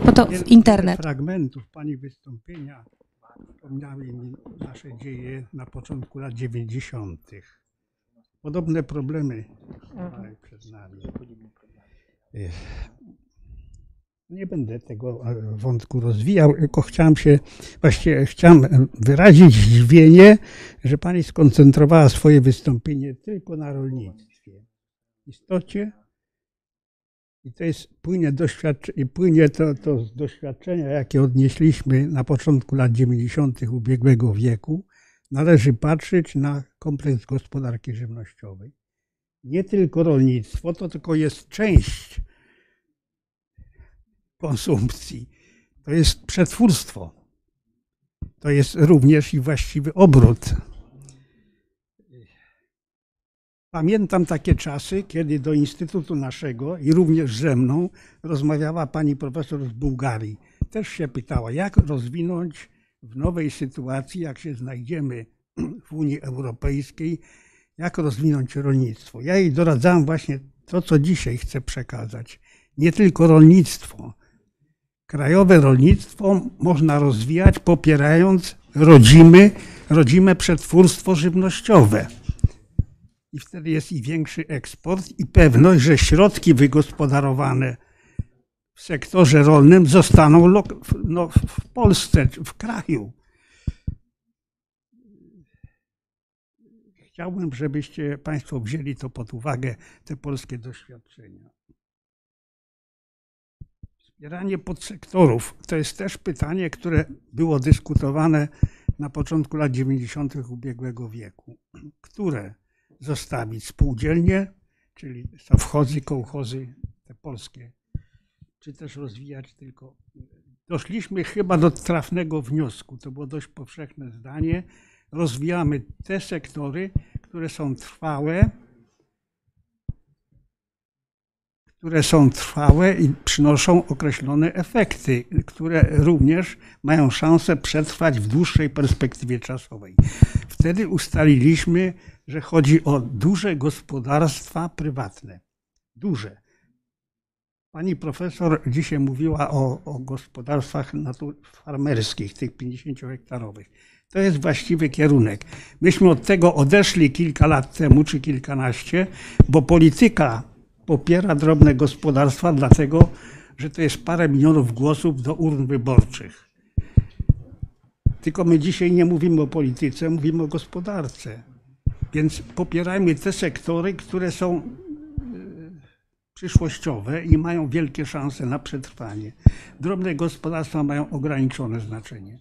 bo to internet. fragmentów Pani wystąpienia przypomniały mi nasze dzieje na początku lat 90. Podobne problemy stały przed nami. Nie będę tego e, wątku rozwijał, tylko chciałem się, właściwie chciałem e, wyrazić zdziwienie, że Pani skoncentrowała swoje wystąpienie tylko na rolnictwie. W istocie i to jest płynie, doświadcze, płynie to, to z doświadczenia, jakie odnieśliśmy na początku lat 90. ubiegłego wieku. Należy patrzeć na kompleks gospodarki żywnościowej. Nie tylko rolnictwo, to tylko jest część konsumpcji. To jest przetwórstwo. To jest również i właściwy obrót. Pamiętam takie czasy, kiedy do instytutu naszego i również ze mną rozmawiała pani profesor z Bułgarii. Też się pytała, jak rozwinąć w nowej sytuacji, jak się znajdziemy w Unii Europejskiej, jak rozwinąć rolnictwo. Ja jej doradzałem właśnie to, co dzisiaj chcę przekazać. Nie tylko rolnictwo. Krajowe rolnictwo można rozwijać popierając rodzimy, rodzime przetwórstwo żywnościowe i wtedy jest i większy eksport i pewność, że środki wygospodarowane w sektorze rolnym zostaną no, w Polsce, w kraju. chciałbym, żebyście Państwo wzięli to pod uwagę, te polskie doświadczenia. Wspieranie podsektorów to jest też pytanie, które było dyskutowane na początku lat 90. ubiegłego wieku. Które zostawić? Spółdzielnie, czyli sowchozy, kołchozy, te polskie, czy też rozwijać tylko. Doszliśmy chyba do trafnego wniosku, to było dość powszechne zdanie. Rozwijamy te sektory, które są trwałe, które są trwałe i przynoszą określone efekty, które również mają szansę przetrwać w dłuższej perspektywie czasowej. Wtedy ustaliliśmy, że chodzi o duże gospodarstwa prywatne. Duże. Pani profesor dzisiaj mówiła o, o gospodarstwach farmerskich, tych 50-hektarowych. To jest właściwy kierunek. Myśmy od tego odeszli kilka lat temu, czy kilkanaście, bo polityka popiera drobne gospodarstwa, dlatego że to jest parę milionów głosów do urn wyborczych. Tylko my dzisiaj nie mówimy o polityce, mówimy o gospodarce. Więc popierajmy te sektory, które są e, przyszłościowe i mają wielkie szanse na przetrwanie. Drobne gospodarstwa mają ograniczone znaczenie.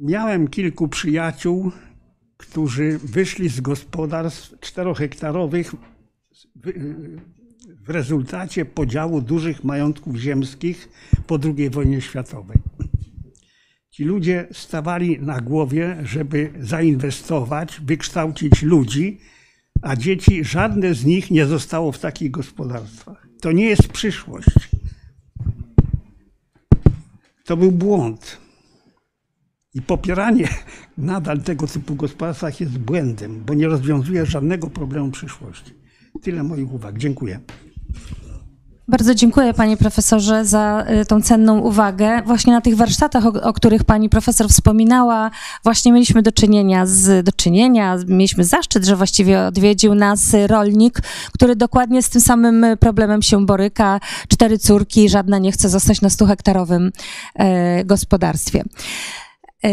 Miałem kilku przyjaciół, którzy wyszli z gospodarstw czterohektarowych w rezultacie podziału dużych majątków ziemskich po II wojnie światowej. Ci ludzie stawali na głowie, żeby zainwestować, wykształcić ludzi, a dzieci, żadne z nich nie zostało w takich gospodarstwach. To nie jest przyszłość. To był błąd. I popieranie nadal tego typu gospodarstw jest błędem, bo nie rozwiązuje żadnego problemu przyszłości. Tyle moich uwag. Dziękuję. Bardzo dziękuję panie profesorze za y, tą cenną uwagę. Właśnie na tych warsztatach, o, o, których pani profesor wspominała, właśnie mieliśmy do czynienia z, do czynienia, mieliśmy zaszczyt, że właściwie odwiedził nas rolnik, który dokładnie z tym samym problemem się boryka. Cztery córki, żadna nie chce zostać na 100-hektarowym e, gospodarstwie. E,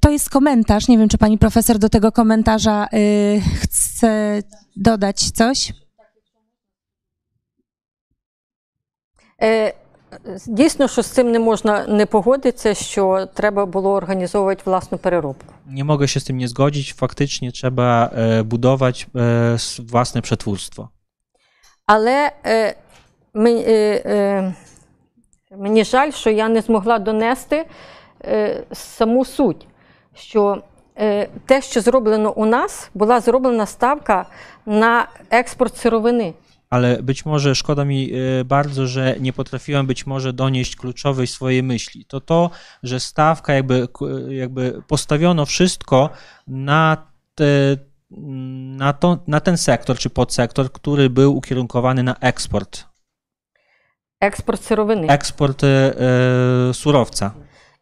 to jest komentarz. Nie wiem, czy pani profesor do tego komentarza y, chce dodać coś. Е, Дійсно, що з цим не можна не погодитися, що треба було організовувати власну переробку. Nie mogę się z tym nie zgodzić. Faktycznie trzeba e, budować e, s- własne przetwórstwo. Але е, мені, е, е, мені жаль, що я не змогла донести е, саму суть, що е, те, що зроблено у нас, була зроблена ставка на експорт сировини. Ale być może szkoda mi e, bardzo, że nie potrafiłem być może donieść kluczowej swojej myśli. To to, że stawka jakby, k- jakby postawiono wszystko na, te, na, to, na ten sektor czy podsektor, który był ukierunkowany na eksport. Експорт сировини. Eksport e, e, surowca.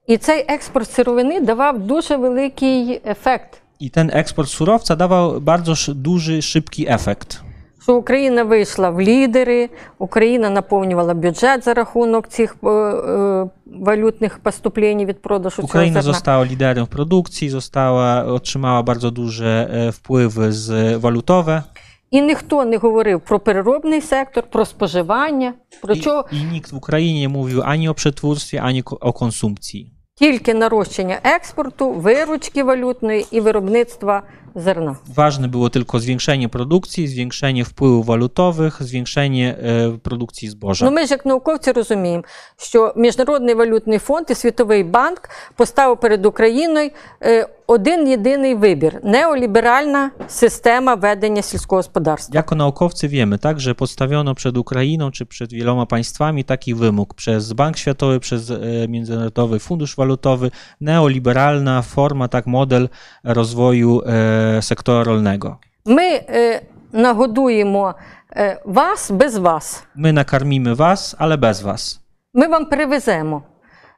І цей експорт сировини давав дуже великий ефект. І цей експорт суровця давав дуже дуже швидкий ефект. Що Україна вийшла в лідери, Україна наповнювала бюджет за рахунок цих е, е, валютних поступлень від продажу Україна цього зерна. Україна лідером продукції, зостала, отримала дуже дуже вплив з валютове. І ніхто не говорив про переробний сектор, про споживання, про і, чого. І ніхто в Україні не мовив ані о притворстві, ані о консумції тільки нарощення експорту, виручки валютної і виробництва зерна. Ważne było tylko zwiększenie produkcji, zwiększenie wpływów walutowych, zwiększenie e, produkcji zboża. Ну ми ж як науковці розуміємо, що Міжнародний валютний фонд і Світовий банк поставив перед Україною е, один єдиний вибір неоліберальна система ведення сільського господарства. Jako naukowcy wiemy, tak, że postawiono przed Ukrainą czy przed wieloma państwami taki wymóg przez Bank Światowy, przez e, Międzynarodowy Fundusz Walutowy, neoliberalna forma, tak, model rozwoju e, sektora rolnego. Ми е, нагодуємо е, вас без вас. My nakarmimy was, ale bez was. Ми вам привеземо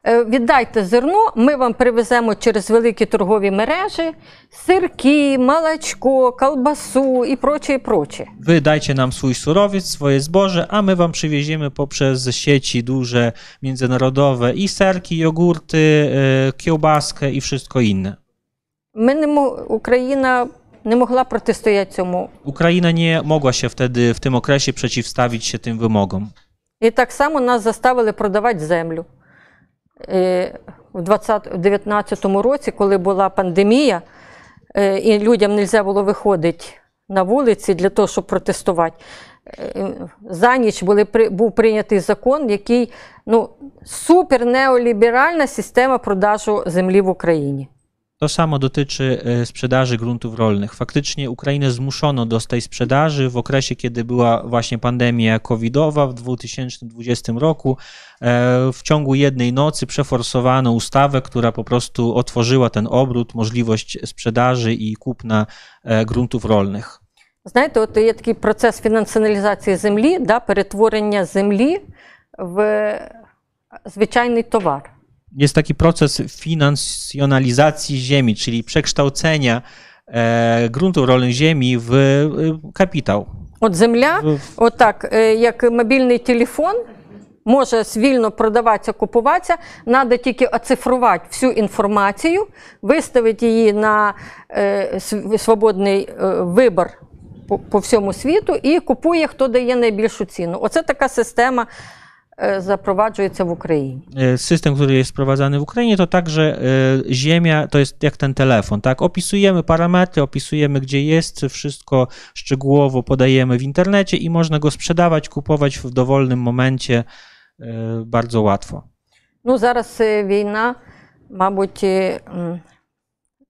Е, Віддайте зерно, ми вам привеземо через великі торгові мережі сирки, молочко, колбасу і проче, і проче. Wy dajcie nam swój surowiec, swoje zboże, a my wam przywieziemy poprzez sieci duże, międzynarodowe i serki, jogurty, e, kiełbaskę i wszystko inne. Ми не мо- Україна не могла протистояти цьому. Ukraina nie mogła się wtedy w tym okresie przeciwstawić się tym wymogom. І так само нас заставили продавати землю. Е, У 2019 році, коли була пандемія, е, і людям не можна було виходити на вулиці для того, щоб протестувати. е, За ніч були, був прийнятий закон, який ну, супер неоліберальна система продажу землі в Україні. To samo dotyczy e, sprzedaży gruntów rolnych. Faktycznie Ukrainę zmuszono do tej sprzedaży w okresie, kiedy była właśnie pandemia covidowa w 2020 roku. E, W ciągu jednej nocy przeforsowano ustawę, która po prostu otworzyła ten obrót, możliwość sprzedaży i kupna e, gruntów rolnych. Знаєте, от є такий процес фінансіоналізації землі, да, перетворення землі в звичайний товар. Jest taki proces finansjonalizacji ziemi, czyli przekształcenia e, gruntów rolnych ziemi w e, kapitał. От земля, В- отак, е, як мобільний телефон, може вільно продаватися, купуватися. Треба тільки оцифрувати всю інформацію, виставити її на е, св- свободний е, вибір по, по всьому світу і купує, хто дає найбільшу ціну. Оце така система е, запроваджується в Україні. E, System, który jest wprowadzany w Ukrainie, to także e, ziemia, to jest jak ten telefon, tak? Opisujemy parametry, opisujemy gdzie jest, wszystko szczegółowo podajemy w internecie i można go sprzedawać, kupować w dowolnym momencie e, bardzo łatwo. Ну, зараз е, війна, мабуть, е, м,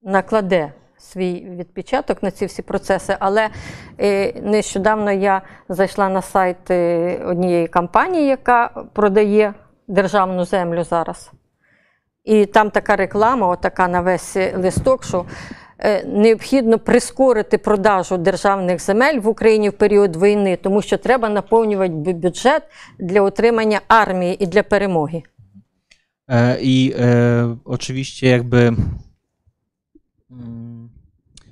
накладе свій відпечаток на ці всі процеси, але е, нещодавно я зайшла на сайт е, однієї компанії, яка продає державну землю зараз. І там така реклама, отака на весь листок, що е, необхідно прискорити продажу державних земель в Україні в період війни, тому що треба наповнювати бюджет для утримання армії і для перемоги. I e, oczywiście jakby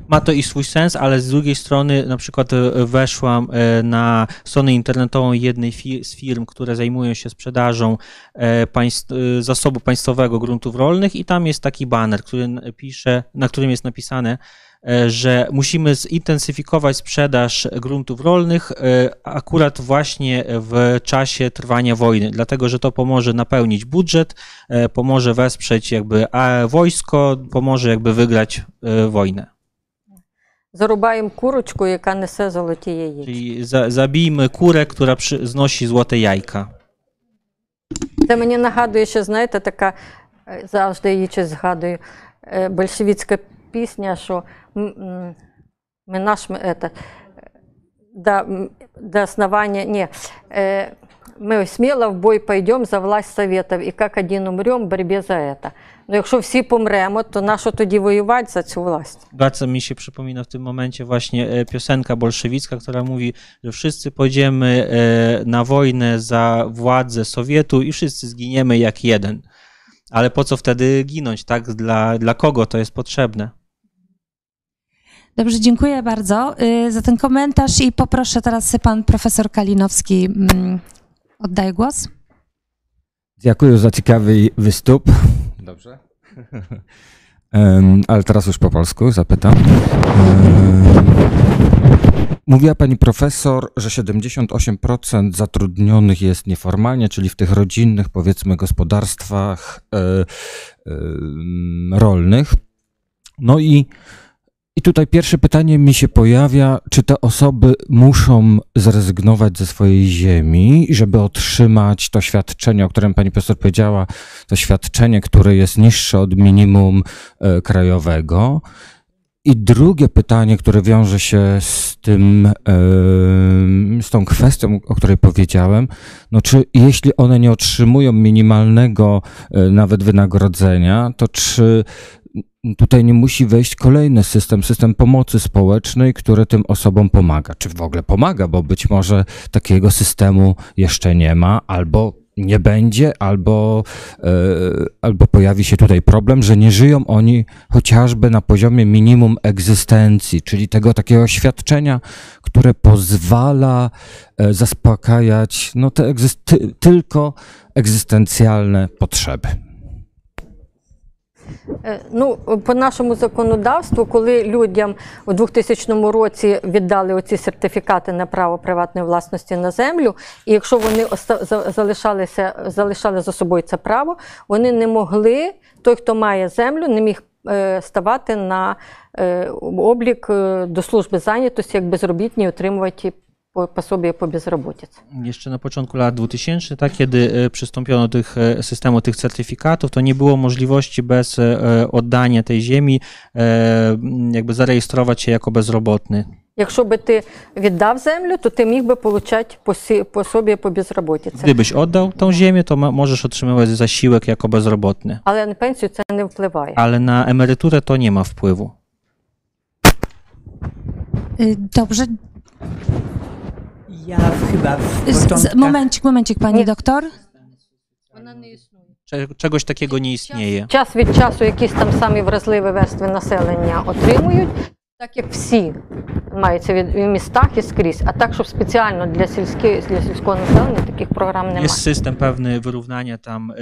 ma to i swój sens, ale z drugiej strony na przykład e, weszłam e, na stronę internetową jednej z firm, które zajmują się sprzedażą e, państw, zasobu państwowego gruntów rolnych i tam jest taki baner, który pisze, na którym jest napisane, że musimy zintensyfikować sprzedaż gruntów rolnych akurat właśnie w czasie trwania wojny, dlatego że to pomoże napełnić budżet, pomoże wesprzeć jakby wojsko, pomoże jakby wygrać wojnę. Зарубаємо курочку, яка несе золоті яєчки. Czyli za, zabijmy kurę, która przy, znosi złote jajka. Це мені нагадує, що знаєте, така е, завжди її щось згадую. е, Большевицька пісня, що м, м, ми наш ми, это, до, м, до основания, не, э, мы смело в бой пойдем за власть советов, і як один умрем в борьбі за это. Ну, якщо всі помремо, то нащо тоді воювати за цю власть? Bardzo mi się przypomina w tym momencie właśnie e, piosenka bolszewicka, która mówi, że wszyscy pójdziemy e, na wojnę za władzę Sowietu i wszyscy zginiemy jak jeden. Ale po co wtedy ginąć, tak? Dla, dla kogo to jest potrzebne? Dobrze, dziękuję bardzo y, za ten komentarz i poproszę teraz pan profesor Kalinowski. mm, Oddaję głos. Dziękuję za ciekawy występ. Dobrze. Ale teraz już po polsku zapytam. Mówiła pani profesor, że 78% zatrudnionych jest nieformalnie, czyli w tych rodzinnych, powiedzmy, gospodarstwach e, em, rolnych. No i, i tutaj pierwsze pytanie mi się pojawia, czy te osoby muszą zrezygnować ze swojej ziemi, żeby otrzymać to świadczenie, o którym pani profesor powiedziała, to świadczenie, które jest niższe od minimum e, krajowego. I drugie pytanie, które wiąże się z tym, em, z tą kwestią, o której powiedziałem, no czy jeśli one nie otrzymują minimalnego e, nawet wynagrodzenia, to czy tutaj nie musi wejść kolejny system, system pomocy społecznej, który tym osobom pomaga? Czy w ogóle pomaga, bo być może takiego systemu jeszcze nie ma, albo nie będzie, albo, e, albo pojawi się tutaj problem, że nie żyją oni chociażby na poziomie minimum egzystencji, czyli tego takiego świadczenia, które pozwala e, zaspokajać no, te egzysty- tylko egzystencjalne potrzeby. Е, Ну, по нашому законодавству, коли людям у 2000 році віддали оці сертифікати на право приватної власності на землю, і якщо вони залишалися, залишали за собою це право, вони не могли, той, хто має землю, не міг е, ставати на е, облік до служби зайнятості як безробітні, отримувати пособие по безробітці. Jeszcze na początku lat 2000, tak, kiedy e, przystąpiono do tych e, systemu tych certyfikatów, to nie było możliwości bez e, oddania tej ziemi e, m, jakby zarejestrować się jako bezrobotny. Якщо би ти віддав землю, то ти міг би отримати пособие по безробітці. Gdybyś oddał tą ziemię, to ma- możesz otrzymywać zasiłek jako bezrobotny, Але на пенсію це не впливає. ale na emeryturę to nie ma wpływu. Y, Dobrze. Ja chyba w Z, z, początkach... momencik, momencik, pani Nie. doktor. Cze- Czegoś takiego nie istnieje. Час від часу якісь там самі вразливі верстви населення отримують, так як всі маються від в містах і скрізь. А так, щоб спеціально для сільських для сільського населення таких програм немає. Jest system pewny wyrównania tam e,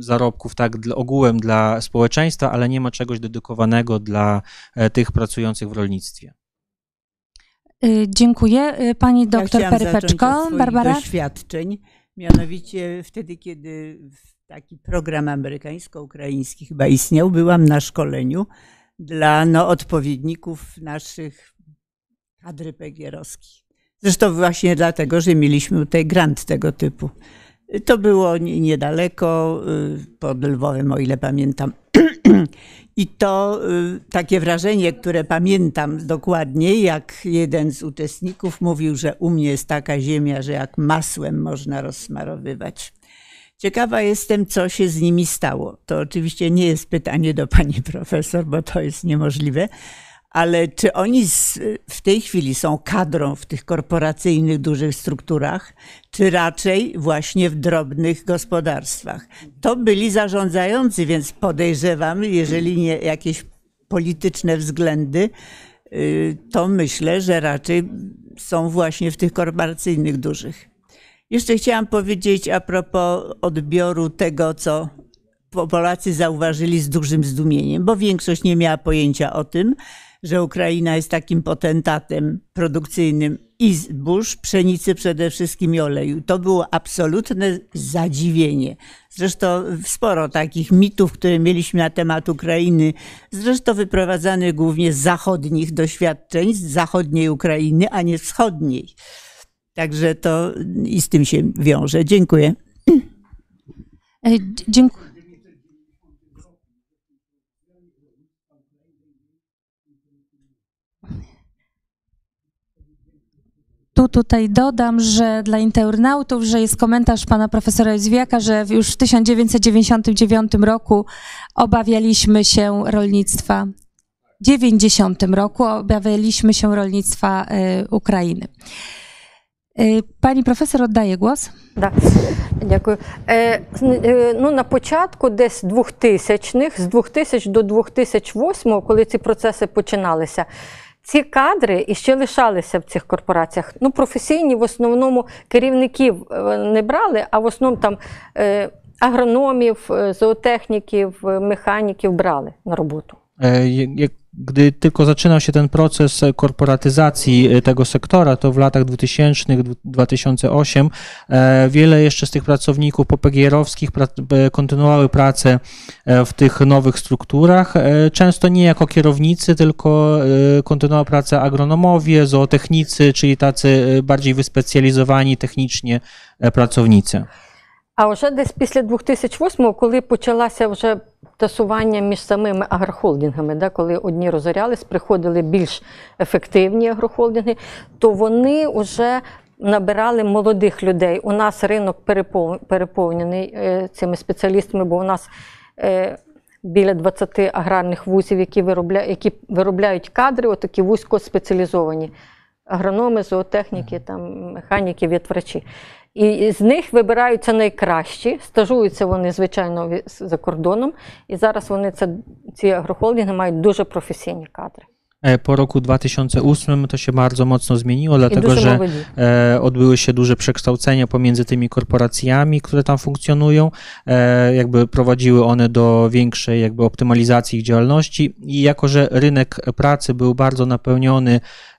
zarobków tak dla, ogółem dla społeczeństwa, ale nie ma czegoś dedykowanego dla e, tych pracujących w rolnictwie. Y, Dziękuję. Y, Pani ja doktor Perypeczko. swoich Barbara. doświadczeń. Mianowicie wtedy, kiedy taki program amerykańsko-ukraiński chyba istniał, byłam na szkoleniu dla no, odpowiedników naszych kadry PGR-owskich. Zresztą właśnie dlatego, że mieliśmy tutaj grant tego typu. To było nie- niedaleko, y, pod Lwowem, o ile pamiętam. I to y, takie wrażenie, które pamiętam dokładnie, jak jeden z uczestników mówił, że u mnie jest taka ziemia, że jak masłem można rozsmarowywać. Ciekawa jestem, co się z nimi stało. To oczywiście nie jest pytanie do pani profesor, bo to jest niemożliwe, ale czy oni z, w tej chwili są kadrą w tych korporacyjnych, dużych strukturach, czy raczej właśnie w drobnych gospodarstwach? To byli zarządzający, więc podejrzewam, jeżeli nie jakieś polityczne względy, y, to myślę, że raczej są właśnie w tych korporacyjnych dużych. Jeszcze chciałam powiedzieć a propos odbioru tego, co Po- Polacy zauważyli z dużym zdumieniem, bo większość nie miała pojęcia o tym, że Ukraina jest takim potentatem produkcyjnym i zbóż, pszenicy przede wszystkim i oleju. To było absolutne zadziwienie. Zresztą sporo takich mitów, które mieliśmy na temat Ukrainy, zresztą wyprowadzanych głównie z zachodnich doświadczeń, z zachodniej Ukrainy, a nie wschodniej. Także to i z tym się wiąże. Dziękuję. Y, Dziękuję. Tu tutaj dodam, że dla internautów, że jest komentarz pana profesora Józwiaka, że już w 1999 roku obawialiśmy się rolnictwa. W 90 roku obawialiśmy się rolnictwa y, Ukrainy. Y, Pani profesor oddaje głos. Да. Дякую. Е, з- е, ну, на початку десь 2000-х, з 2000 до 2008, коли ці процеси починалися, ці кадри і ще лишалися в цих корпораціях. Ну, професійні в основному керівників е, не брали, а в основному там е, агрономів, е, зоотехніків, механіків брали на роботу. Jak- Gdy tylko zaczynał się ten proces korporatyzacji e, tego sektora, to w latach 2000-2008 e, wiele jeszcze z tych pracowników popegierowskich kontynuowały pracę e, w tych nowych strukturach, e, często nie jako kierownicy, tylko e, kontynuowała pracę agronomowie, zootechnicy, czyli tacy e, bardziej wyspecjalizowani technicznie e, pracownicy. А вже десь після 2008-го, коли почалося вже тасування між самими агрохолдингами, да, коли одні розорялись, приходили більш ефективні агрохолдинги, то вони вже набирали молодих людей. У нас ринок переповнений е, цими спеціалістами, бо у нас е, біля 20 аграрних вузів, які виробляють, які виробляють кадри, отакі вузько спеціалізовані агрономи, зоотехніки, там, механіки, вітврачі. І з них вибираються найкращі, стажуються вони, звичайно, ві- за кордоном. І зараз вони це, ці агрохолдинги мають дуже професійні кадри. E, Po roku 2008 to się bardzo mocno zmieniło, І dlatego дуже że молоді. e, odbyły się duże przekształcenia pomiędzy tymi korporacjami, które tam funkcjonują. E, jakby prowadziły one do większej jakby optymalizacji ich działalności i jako, że rynek pracy był bardzo napełniony e, jakby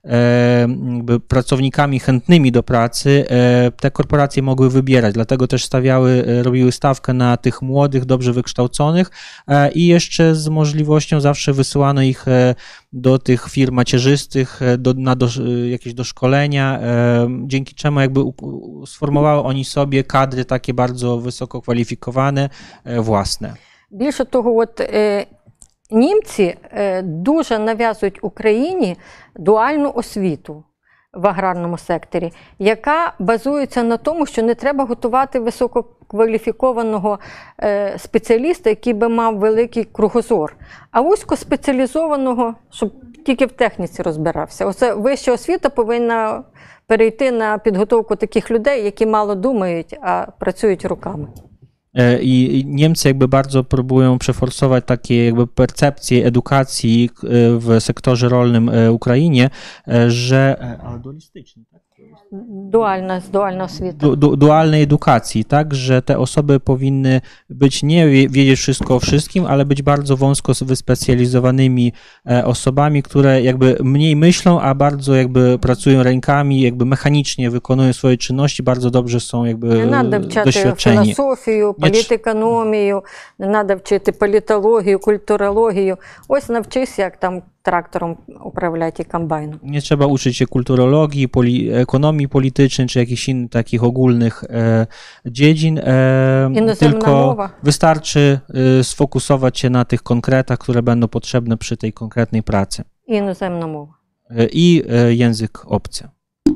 pracownikami chętnymi do pracy, e, te korporacje mogły wybierać, dlatego też stawiały, e, robiły stawkę na tych młodych, dobrze wykształconych e, i jeszcze z możliwością zawsze wysyłano ich e, do tych firm macierzystych, e, do, na do, jakieś doszkolenia, e, dzięki czemu jakby u- u- sformowały oni sobie kadry takie bardzo wysoko kwalifikowane, e, własne. Більше того, от е, німці е, дуже нав'язують Україні дуальну освіту в аграрному секторі, яка базується на тому, що не треба готувати висококваліфікованого е, спеціаліста, який би мав великий кругозор, а вузькоспеціалізованого, щоб тільки в техніці розбирався. Оце вища освіта повинна перейти на підготовку таких людей, які мало думають, а працюють руками. E, I Niemcy jakby bardzo próbują przeforsować takie jakby percepcje edukacji e, w sektorze rolnym e, Ukrainie, że... Ale dualistyczny, tak? Дуальна, дуальна освіта. du, du, dualnej edukacji, tak, że te osoby powinny być nie wie- wiedzieć wszystko o wszystkim, ale być bardzo wąsko wyspecjalizowanymi e, osobami, które jakby mniej myślą, a bardzo jakby pracują rękami, jakby mechanicznie wykonują swoje czynności, bardzo dobrze są jakby Не треба вчати doświadczeni. філософію, Ні, ч- політекономію, не треба вчити політологію, культурологію. Ось навчись, як там traktorem uprawiać i kombajn. Nie trzeba uczyć się kulturologii, poli ekonomii politycznej czy jakichś innych takich ogólnych e, dziedzin, e, tylko mowa. wystarczy e, sfokusować się na tych konkretach, które będą potrzebne przy tej konkretnej pracy. Inozemna mowa. I e, e, język obcy,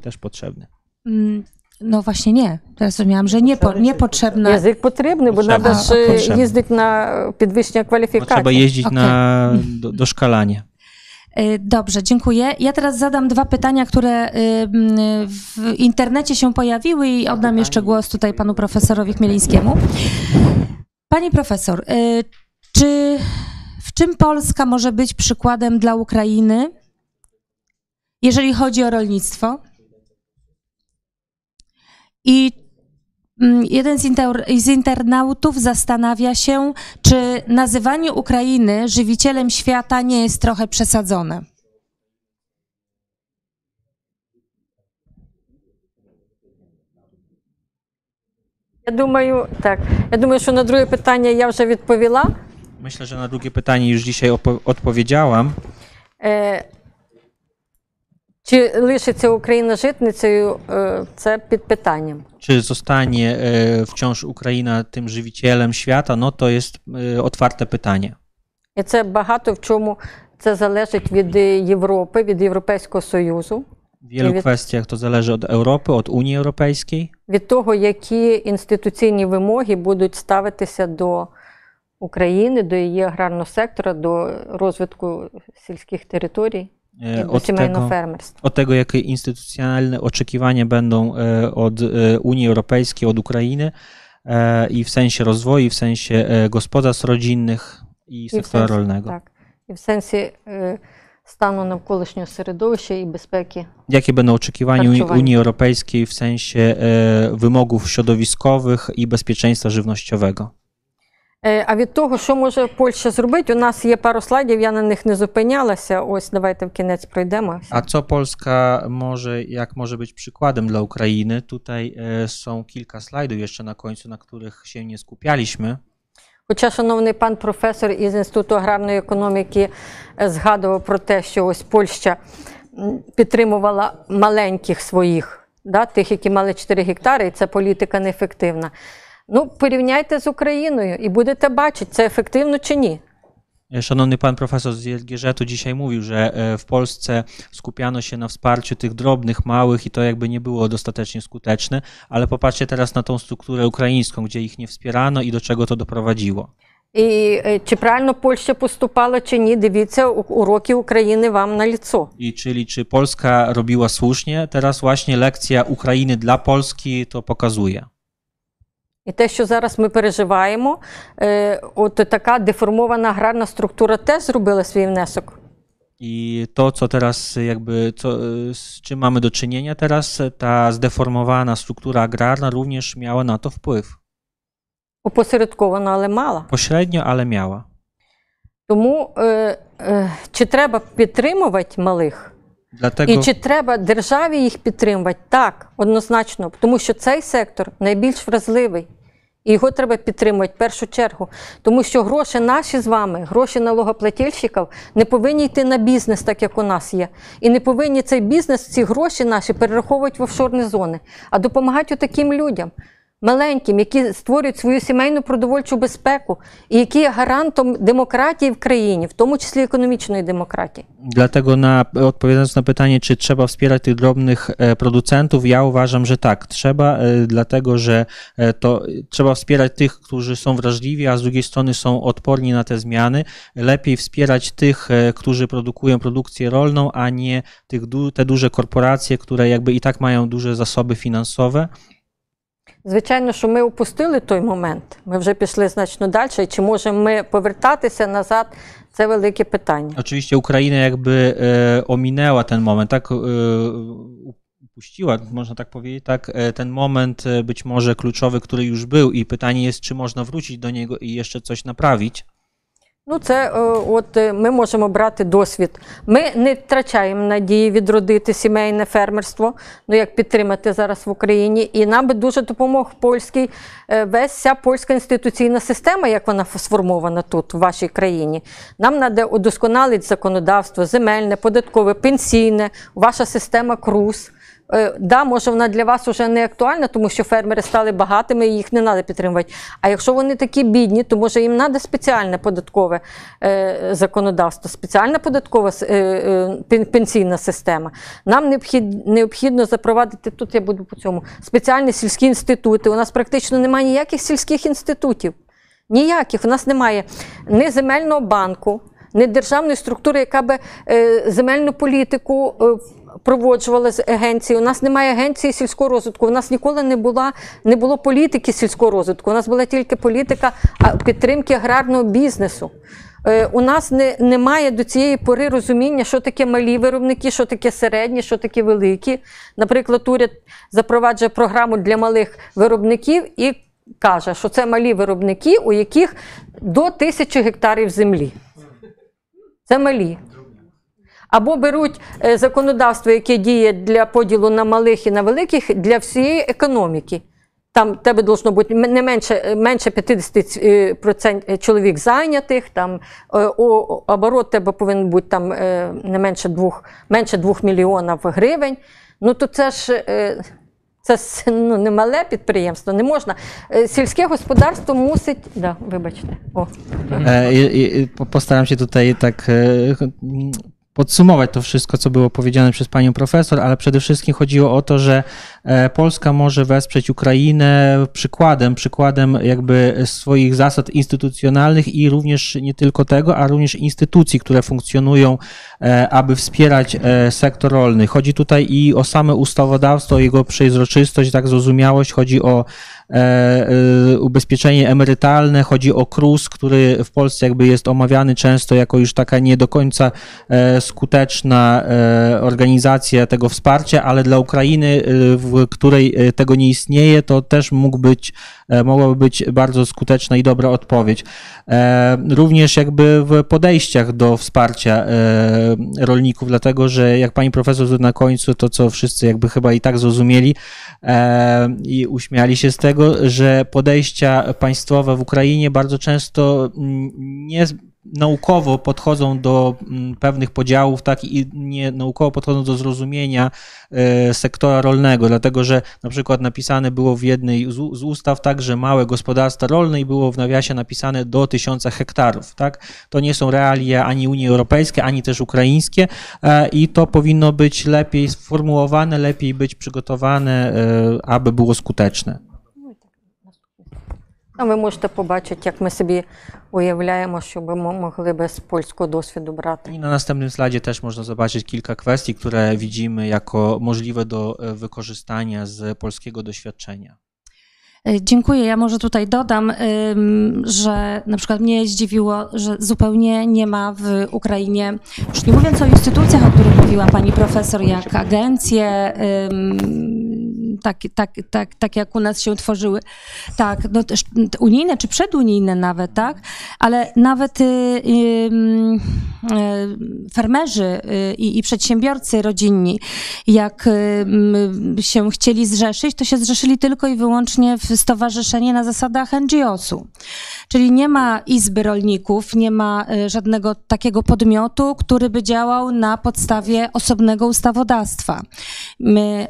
też potrzebny. Mm. No właśnie nie. Teraz zrozumiałam, że nie, po. Język potrzebny, bo trzeba jeździć na podwyższenie kwalifikacji. Trzeba jeździć okay. na do, doszkalanie. Y, Dobrze, dziękuję. Ja teraz zadam dwa pytania, które mm, w internecie się pojawiły i oddam jeszcze głos tutaj panu profesorowi Chmielińskiemu. Pani profesor, y, czy w czym Polska może być przykładem dla Ukrainy, jeżeli chodzi o rolnictwo? I jeden z, inter, z internautów zastanawia się, czy nazywanie Ukrainy żywicielem świata nie jest trochę przesadzone. Я думаю, так. Я думаю, що на друге питання я вже відповіла. Myślę, że na drugie pytanie już dzisiaj opo- odpowiedziałam. Е, Чи лишиться Україна житницею, е, це під питанням. Czy zostanie wciąż Ukraina tym żywicielem świata? No to jest e, otwarte pytanie. І це багато в чому це залежить від Європи, від Європейського Союзу, W wielu Wie- kwestiach to zależy od Europy, od Unii Europejskiej. від того, які інституційні вимоги будуть ставитися до України, до її аграрного сектора, до розвитку сільських територій Od сімейного tego, фермерства. od tego, jakie instytucjonalne oczekiwania będą e, od e, Unii Europejskiej, od Ukrainy e, i w sensie rozwoju, i w sensie e, gospodarstw rodzinnych i І в sektora сенсі, rolnego. так, і в сенсі е, стану навколишнього середовища і безпеки. Jakie będą oczekiwania Unii, Harczowanie. Unii Europejskiej w sensie e, wymogów środowiskowych i bezpieczeństwa żywnościowego? Е, А від того, що може Польща зробити, у нас є пару слайдів, я на них не зупинялася. Ось давайте в кінець пройдемо. A co Polska może, jak może być przykładem dla Ukrainy? Tutaj są kilka slajdów jeszcze na końcu, na których się nie skupialiśmy. Хоча, шановний пан професор із Інституту аграрної економіки е, згадував про те, що ось Польща підтримувала маленьких своїх, да, тих, які мали 4 гектари, і ця політика неефективна. Ну, порівняйте з Україною і будете бачити, це ефективно чи ні. E, Szanowny pan profesor z LGŻ-u dzisiaj mówił, że e, w Polsce skupiano się na wsparciu tych drobnych, małych i to jakby nie było dostatecznie skuteczne, ale popatrzcie teraz na tą strukturę ukraińską, gdzie ich nie wspierano i do czego to doprowadziło. І е, чи правильно Польща поступала, чи ні, дивіться, у- уроки України вам на ліцо. I czyli czy Polska robiła słusznie? Teraz właśnie lekcja Ukrainy dla Polski to pokazuje. І те, що зараз ми переживаємо, е, от така деформована аграрна структура теж зробила свій внесок. I to, co teraz jakby, co, z czym mamy do czynienia teraz, ta zdeformowana struktura agrarna również miała na to wpływ. Опосередковано, але мала. Pośrednio, ale miała. Тому е, е, чи треба підтримувати малих? Dlatego, І чи треба державі їх підтримувати? Так, однозначно, тому що цей сектор найбільш вразливий. І його треба підтримувати в першу чергу. Тому що гроші наші з вами, гроші налогоплательщиків, не повинні йти на бізнес, так як у нас є. І не повинні цей бізнес, ці гроші наші перераховувати в офшорні зони, а допомагати таким людям. Маленьким, які створюють свою сімейну продовольчу безпеку, і які є гарантом демократії в країні, в тому числі економічної демократії. dlatego na, odpowiadając na pytanie, czy trzeba wspierać tych drobnych e, producentów, ja uważam, że tak, trzeba, e, dlatego że e, to trzeba wspierać tych, którzy są wrażliwi, a z drugiej strony są odporni na te zmiany. Lepiej wspierać tych, e, którzy produkują produkcję rolną, a nie tych, du- te duże korporacje, które jakby i tak mają duże zasoby finansowe. Звичайно, що ми упустили той момент. Ми вже пішли значно далі. І чи можемо ми повертатися назад? Це велике питання. Oczywiście Ukraina jakby e, ominęła ten moment, tak e, upuściła, można tak powiedzieć, tak, e, ten moment e, być może kluczowy, który już był i pytanie jest, czy można wrócić do niego i jeszcze coś naprawić. Ну, це е, от е, ми можемо брати досвід. Ми не втрачаємо надії відродити сімейне фермерство, ну як підтримати зараз в Україні. І нам би дуже допомог польський е, весь вся польська інституційна система, як вона сформована тут, в вашій країні. Нам треба удосконалити законодавство, земельне, податкове, пенсійне, ваша система КРУС. Е, Да, може, вона для вас вже не актуальна, тому що фермери стали багатими і їх не треба підтримувати. А якщо вони такі бідні, то може їм треба спеціальне податкове е, законодавство, спеціальна податкова е, пенсійна система. Нам необхід, необхідно запровадити тут. Я буду по цьому спеціальні сільські інститути. У нас практично немає ніяких сільських інститутів. Ніяких. У нас немає ні земельного банку, ні державної структури, яка би земельну політику проводжувала з агенції. У нас немає агенції сільського розвитку. У нас ніколи не була не було політики сільського розвитку. У нас була тільки політика підтримки аграрного бізнесу. Е, У нас не, немає до цієї пори розуміння, що таке малі виробники, що таке середні, що таке великі. Наприклад, уряд запроваджує програму для малих виробників і каже, що це малі виробники, у яких до тисячі гектарів землі. Це малі. Або беруть е, законодавство, яке діє для поділу на малих і на великих для всієї економіки. Там тебе должно бути не менше, е, менше 50% чоловік зайнятих, там е, о- оборот тебе повинен бути там е, не менше 2, менше 2 мільйонів гривень. Ну то це ж е, це ну, не мале підприємство, не можна. Е, Сільське господарство мусить. Да, вибачте. О. Po- postaram się tutaj tak e, mm, podsumować to wszystko, co było powiedziane przez panią profesor, ale przede wszystkim chodziło o to, że e, Polska może wesprzeć Ukrainę przykładem, przykładem jakby swoich zasad instytucjonalnych i również nie tylko tego, a również instytucji, które funkcjonują, e, aby wspierać e, sektor rolny. Chodzi tutaj i o same ustawodawstwo, o jego przejrzystość, tak zrozumiałość, chodzi o ubezpieczenie emerytalne, chodzi o KRUS, który w Polsce jakby jest omawiany często jako już taka nie do końca e, skuteczna e, organizacja tego wsparcia, ale dla Ukrainy, e, w której e, tego nie istnieje, to też mógł być, e, mogłaby być bardzo skuteczna i dobra odpowiedź. E, Również jakby w podejściach do wsparcia e, rolników, dlatego że jak pani profesor na końcu, to co wszyscy jakby chyba i tak zrozumieli e, i uśmiali się z tego, że podejścia państwowe w Ukrainie bardzo często nie naukowo podchodzą do mm, pewnych podziałów, tak i nie naukowo podchodzą do zrozumienia e, sektora rolnego, dlatego że na przykład napisane było w jednej z, ustaw tak, że małe gospodarstwa rolne i było w nawiasie napisane do tysiąca hektarów, tak? To nie są realia ani Unii Europejskiej, ani też ukraińskie e, i to powinno być lepiej sformułowane, lepiej być przygotowane, e, aby było skuteczne. А ви можете побачити, як ми собі уявляємо, що би ми могли без польського досвіду брати. I na następnym slajdzie też można zobaczyć kilka kwestii, które widzimy jako możliwe do e, wykorzystania z polskiego doświadczenia. E, Dziękuję. Ja może tutaj dodam, ym, że na przykład mnie zdziwiło, że zupełnie nie ma w Ukrainie, już nie mówiąc o instytucjach, o których mówiła pani profesor, jak agencje, ym, tak, tak, tak, tak jak u nas się tworzyły, tak, no też unijne czy przedunijne nawet, tak, ale nawet y, ym, y, farmerzy y, i, przedsiębiorcy rodzinni, jak ym, się chcieli zrzeszyć, to się zrzeszyli tylko i wyłącznie w stowarzyszenie na zasadach NGO-su. Czyli nie ma izby rolników, nie ma y, żadnego takiego podmiotu, który by działał na podstawie osobnego ustawodawstwa. My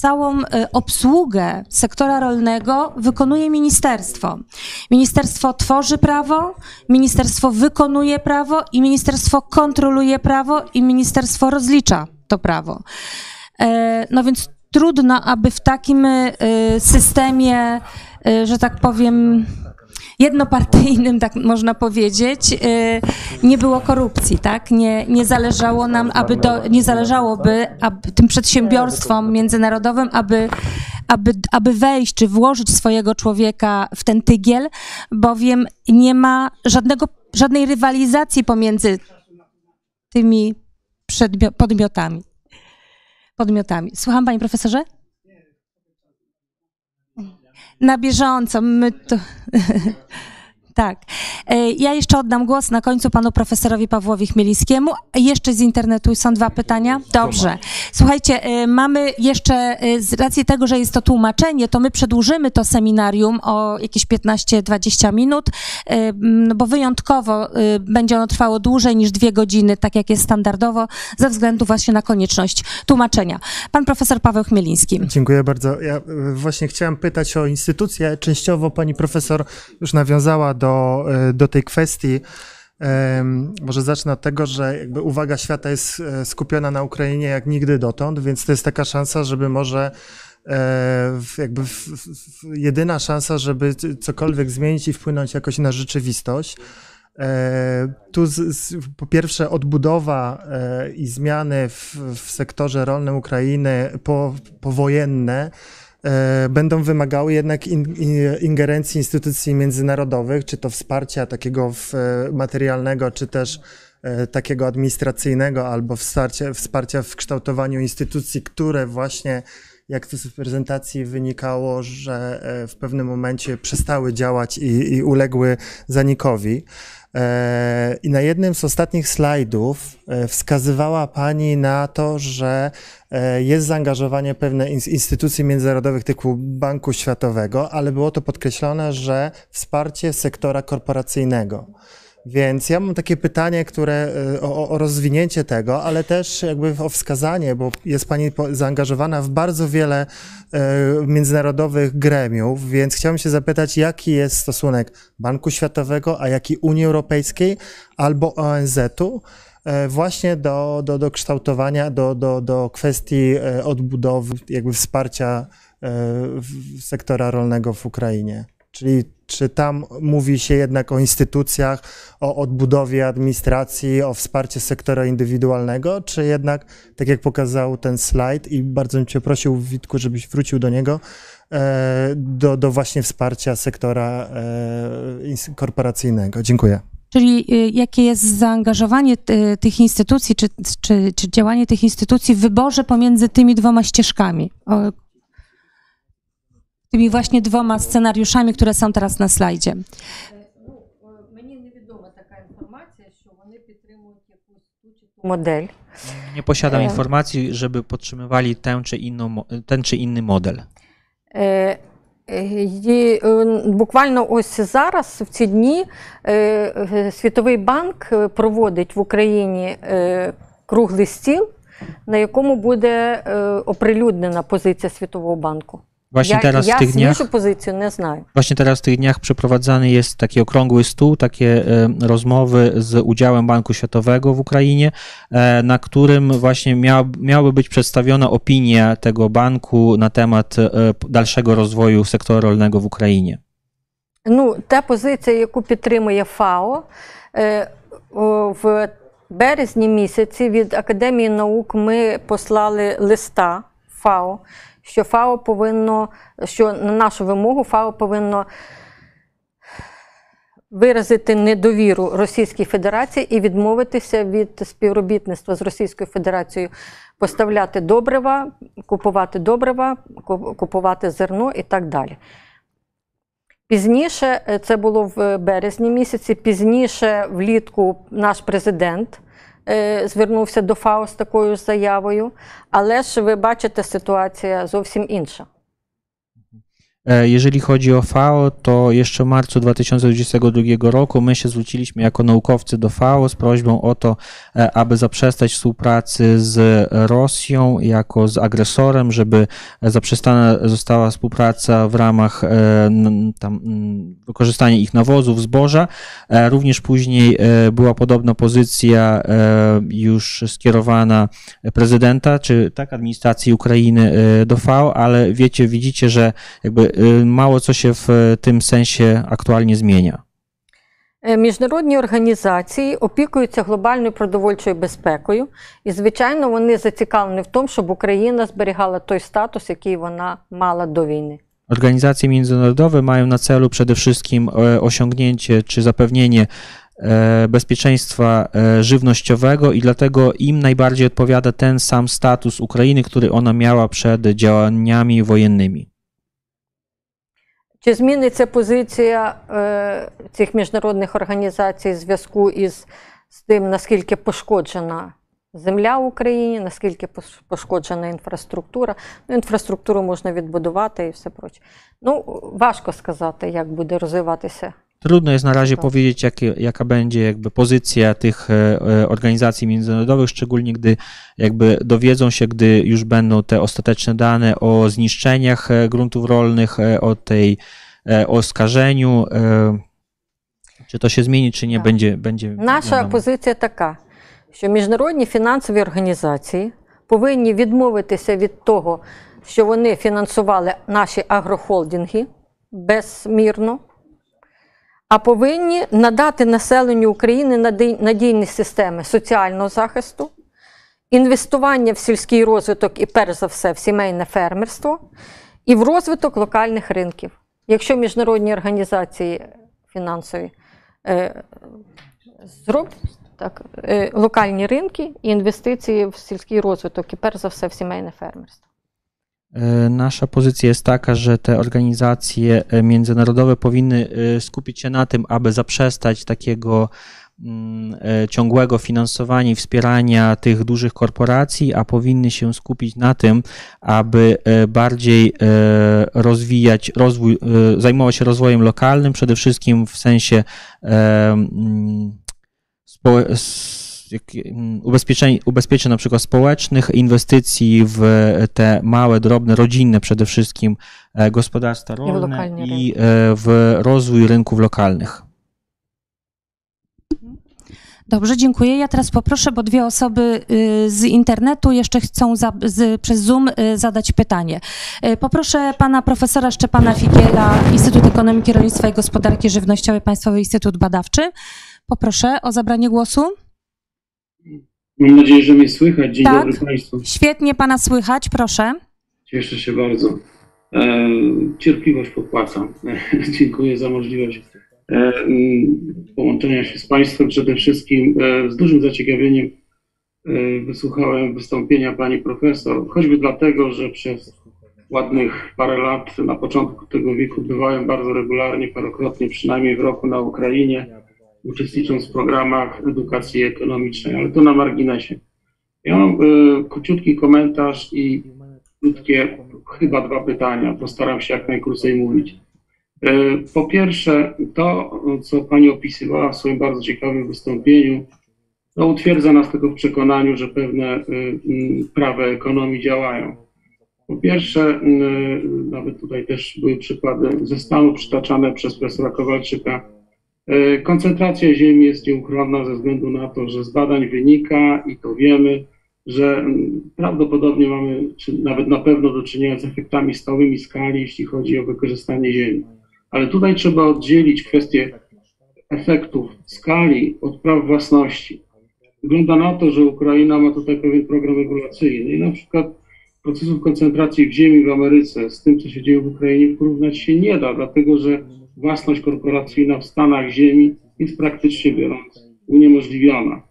całą y, obsługę sektora rolnego wykonuje ministerstwo. Ministerstwo tworzy prawo, ministerstwo wykonuje prawo i ministerstwo kontroluje prawo i ministerstwo rozlicza to prawo. E, No więc trudno, aby w takim y, systemie, że tak powiem, jednopartyjnym, tak można powiedzieć, y, nie było korupcji, tak? Nie, nie zależało nam, aby do, nie zależałoby aby tym przedsiębiorstwom międzynarodowym, aby, aby, aby wejść czy włożyć swojego człowieka w ten tygiel, bowiem nie ma żadnego, żadnej rywalizacji pomiędzy tymi podmiotami. Podmiotami. Słucham, panie profesorze? Na bieżąco. My to... Tak. E, Ja jeszcze oddam głos na końcu panu profesorowi Pawłowi Chmielińskiemu. Jeszcze z internetu są dwa pytania. Dobrze. Słuchajcie, e, mamy jeszcze, e, z racji tego, że jest to tłumaczenie, to my przedłużymy to seminarium o jakieś 15-20 minut, bo wyjątkowo będzie ono trwało dłużej niż dwie godziny, tak jak jest standardowo, ze względu właśnie na konieczność tłumaczenia. Pan profesor Paweł Chmieliński. Dziękuję bardzo. Ja właśnie chciałem pytać o instytucje. Częściowo pani profesor już nawiązała do, y, do tej kwestii. Może zacznę od tego, że jakby uwaga świata jest e, skupiona na Ukrainie jak nigdy dotąd, więc to jest taka szansa, żeby może e, jakby jedyna szansa, żeby cokolwiek zmienić i wpłynąć jakoś na rzeczywistość. E, Tu z, z, po pierwsze odbudowa e, i zmiany w, w sektorze rolnym Ukrainy po, powojenne e, będą wymagały jednak in, in, ingerencji instytucji międzynarodowych, czy to wsparcia takiego e, materialnego, czy też e, takiego administracyjnego, albo wsparcia, wsparcia w kształtowaniu instytucji, które właśnie jak to z prezentacji wynikało, że e, w pewnym momencie przestały działać i, i uległy zanikowi. E, I na jednym z ostatnich slajdów e, wskazywała Pani na to, że e, jest zaangażowanie pewne ins- instytucji międzynarodowych typu Banku Światowego, ale było to podkreślone, że wsparcie sektora korporacyjnego. Więc ja mam takie pytanie, które e, o, o rozwinięcie tego, ale też jakby o wskazanie, bo jest Pani zaangażowana w bardzo wiele e, międzynarodowych gremiów, więc chciałbym się zapytać, jaki jest stosunek Banku Światowego, a jaki Unii Europejskiej albo ONZ-u e, właśnie do, do, do kształtowania, do, do, do kwestii odbudowy, jakby wsparcia sektora rolnego w Ukrainie. Czyli czy tam mówi się jednak o instytucjach, o odbudowie administracji, o wsparciu sektora indywidualnego, czy jednak, tak jak pokazał ten slajd i bardzo bym Cię prosił, Witku, żebyś wrócił do niego, e, do, do właśnie wsparcia sektora e, korporacyjnego. Dziękuję. Czyli y, jakie jest zaangażowanie y, tych instytucji, czy, czy, czy działanie tych instytucji w wyborze pomiędzy tymi dwoma ścieżkami? Tymi właśnie dwoma scenariuszami, które są teraz na slajdzie. Мені невідома така інформація, що вони підтримують якусь ту чи ту модель. Nie posiadam E. informacji, żeby podtrzymywali tę czy inną, ten czy inny model. Е, е, І е, буквально ось зараз, в ці дні, е, е, Світовий банк е, проводить в Україні е, круглий стіл, на якому буде е, оприлюднена позиція Світового банку. Właśnie я teraz я w tych dniach свіжу позицію не знаю. Właśnie teraz w tych dniach przeprowadzany jest taki okrągły stół, takie e, rozmowy z udziałem Banku Światowego w Ukrainie, e, na którym właśnie miał, miałaby być przedstawiona opinia tego banku na temat e, dalszego rozwoju sektora rolnego w Ukrainie. Ну, та позиція, яку підтримує ФАО, е, о, в березні місяці від Академії наук ми послали листа ФАО, що ФАО повинно, що на нашу вимогу ФАО повинно виразити недовіру Російській Федерації і відмовитися від співробітництва з Російською Федерацією, поставляти добрива, купувати добрива, купувати зерно і так далі. Пізніше, е, це було в березні місяці, пізніше влітку наш президент звернувся до ФАО з такою заявою, але ж ви бачите, ситуація зовсім інша. E, Jeżeli chodzi o FAO, to jeszcze w marcu 2022 roku my się zwróciliśmy jako naukowcy do FAO z prośbą o to, e, aby zaprzestać współpracy z Rosją jako z agresorem, żeby zaprzestana została współpraca w ramach e, tam, wykorzystania ich nawozów, zboża. Również później była podobna pozycja już skierowana prezydenta, czy tak, administracji Ukrainy do FAO, ale wiecie, widzicie, że jakby mało co się w tym sensie aktualnie zmienia. Е, Міжнародні організації опікуються глобальною продовольчою безпекою, і, звичайно, вони зацікавлені в тому, щоб Україна зберігала той статус, який вона мала до війни. Organizacje międzynarodowe mają na celu przede wszystkim e, osiągnięcie czy zapewnienie e, bezpieczeństwa e, żywnościowego i dlatego im najbardziej odpowiada ten sam status Ukrainy, który ona miała przed działaniami wojennymi. Чи зміниться позиція е, цих міжнародних організацій в зв'язку із з тим, наскільки пошкоджена земля в Україні, наскільки пошкоджена інфраструктура? Ну, інфраструктуру можна відбудувати і все проче. Ну, важко сказати, як буде розвиватися. Trudno jest na razie Tak. powiedzieć, jakie, jaka będzie jakby pozycja tych e, e, organizacji międzynarodowych, szczególnie gdy jakby dowiedzą się, gdy już będą te ostateczne dane o zniszczeniach e, gruntów rolnych, e, o tej e, o skażeniu. e, Czy to się zmieni, czy nie, Tak. będzie, będzie Наша wiadomo. позиція така, що міжнародні фінансові організації повинні відмовитися від того, що вони фінансували наші агрохолдинги безмірно, А повинні надати населенню України надійні системи соціального захисту, інвестування в сільський розвиток і, перш за все, в сімейне фермерство і в розвиток локальних ринків. Якщо міжнародні організації фінансові е, зроблять так, е, локальні ринки і інвестиції в сільський розвиток і, перш за все, в сімейне фермерство. E, Nasza pozycja jest taka, że te organizacje e, międzynarodowe powinny e, skupić się na tym, aby zaprzestać takiego mm, ciągłego finansowania i wspierania tych dużych korporacji, a powinny się skupić na tym, aby bardziej rozwijać rozwój, zajmować się rozwojem lokalnym, przede wszystkim w sensie e, mm, ubezpieczeń, ubezpieczeń na przykład społecznych, inwestycji w te małe, drobne, rodzinne przede wszystkim e, gospodarstwa rolne lokalnie i e, w rozwój rynków lokalnych. Dobrze, dziękuję. Ja teraz poproszę, bo dwie osoby y, z internetu jeszcze chcą za, z, przez Zoom y, zadać pytanie. Y, Poproszę pana profesora Szczepana Figiela, Instytut Ekonomiki, Rolnictwa i Gospodarki Żywnościowej, Państwowy Instytut Badawczy. Poproszę o zabranie głosu. Mam nadzieję, że mnie słychać. Dzień Tak. dobry Państwu. Świetnie pana słychać, proszę. Cieszę się bardzo. E, cierpliwość popłaca. Dziękuję za możliwość e, mm, połączenia się z Państwem. Przede wszystkim e, z dużym zaciekawieniem e, wysłuchałem wystąpienia Pani Profesor, choćby dlatego, że przez ładnych parę lat na początku tego wieku bywałem bardzo regularnie, parokrotnie przynajmniej w roku na Ukrainie, uczestnicząc w programach edukacji ekonomicznej, ale to na marginesie. Ja mam e, króciutki komentarz i krótkie, chyba dwa pytania. Postaram się jak najkrócej mówić. E, Po pierwsze, to, co Pani opisywała w swoim bardzo ciekawym wystąpieniu, to utwierdza nas tylko w przekonaniu, że pewne e, m, prawa ekonomii działają. Po pierwsze, m, nawet tutaj też były przykłady ze Stanów przytaczane przez profesora Kowalczyka. E, Koncentracja ziemi jest nieuchronna ze względu na to, że z badań wynika i to wiemy, że mm, prawdopodobnie mamy, czy nawet na pewno do czynienia z efektami stałymi skali, jeśli chodzi o wykorzystanie ziemi. Ale tutaj trzeba oddzielić kwestię efektów skali od praw własności. Wygląda na to, że Ukraina ma tutaj pewien program regulacyjny i na przykład procesów koncentracji w ziemi w Ameryce z tym, co się dzieje w Ukrainie, porównać się nie da, dlatego że własność korporacyjna w Stanach ziemi jest praktycznie biorąc uniemożliwiona.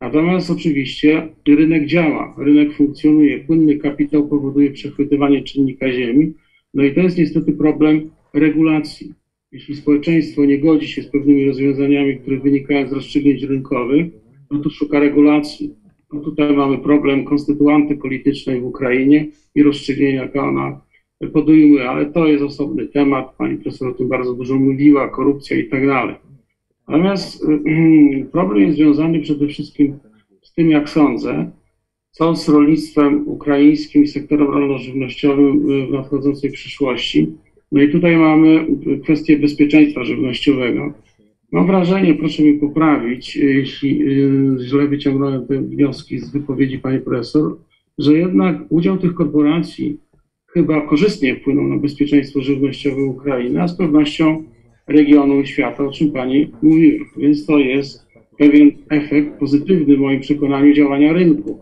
Natomiast oczywiście rynek działa, rynek funkcjonuje, płynny kapitał powoduje przechwytywanie czynnika ziemi, no i to jest niestety problem regulacji. Jeśli społeczeństwo nie godzi się z pewnymi rozwiązaniami, które wynikają z rozstrzygnięć rynkowych, no to szuka regulacji. No tutaj mamy problem konstytuanty politycznej w Ukrainie i rozstrzygnienia, jakie ona podejmuje, ale to jest osobny temat. Pani profesor o tym bardzo dużo mówiła, korupcja i tak dalej. Natomiast problem jest związany przede wszystkim z tym, jak sądzę, co z rolnictwem ukraińskim i sektorem rolno-żywnościowym w nadchodzącej przyszłości. No i tutaj mamy kwestię bezpieczeństwa żywnościowego. Mam wrażenie, proszę mi poprawić, jeśli y, źle wyciągnąłem te wnioski z wypowiedzi pani profesor, że jednak udział tych korporacji chyba korzystnie wpłynął na bezpieczeństwo żywnościowe Ukrainy, a z pewnością regionu i świata, o czym pani mówiła. Więc to jest pewien efekt pozytywny w moim przekonaniu działania rynku.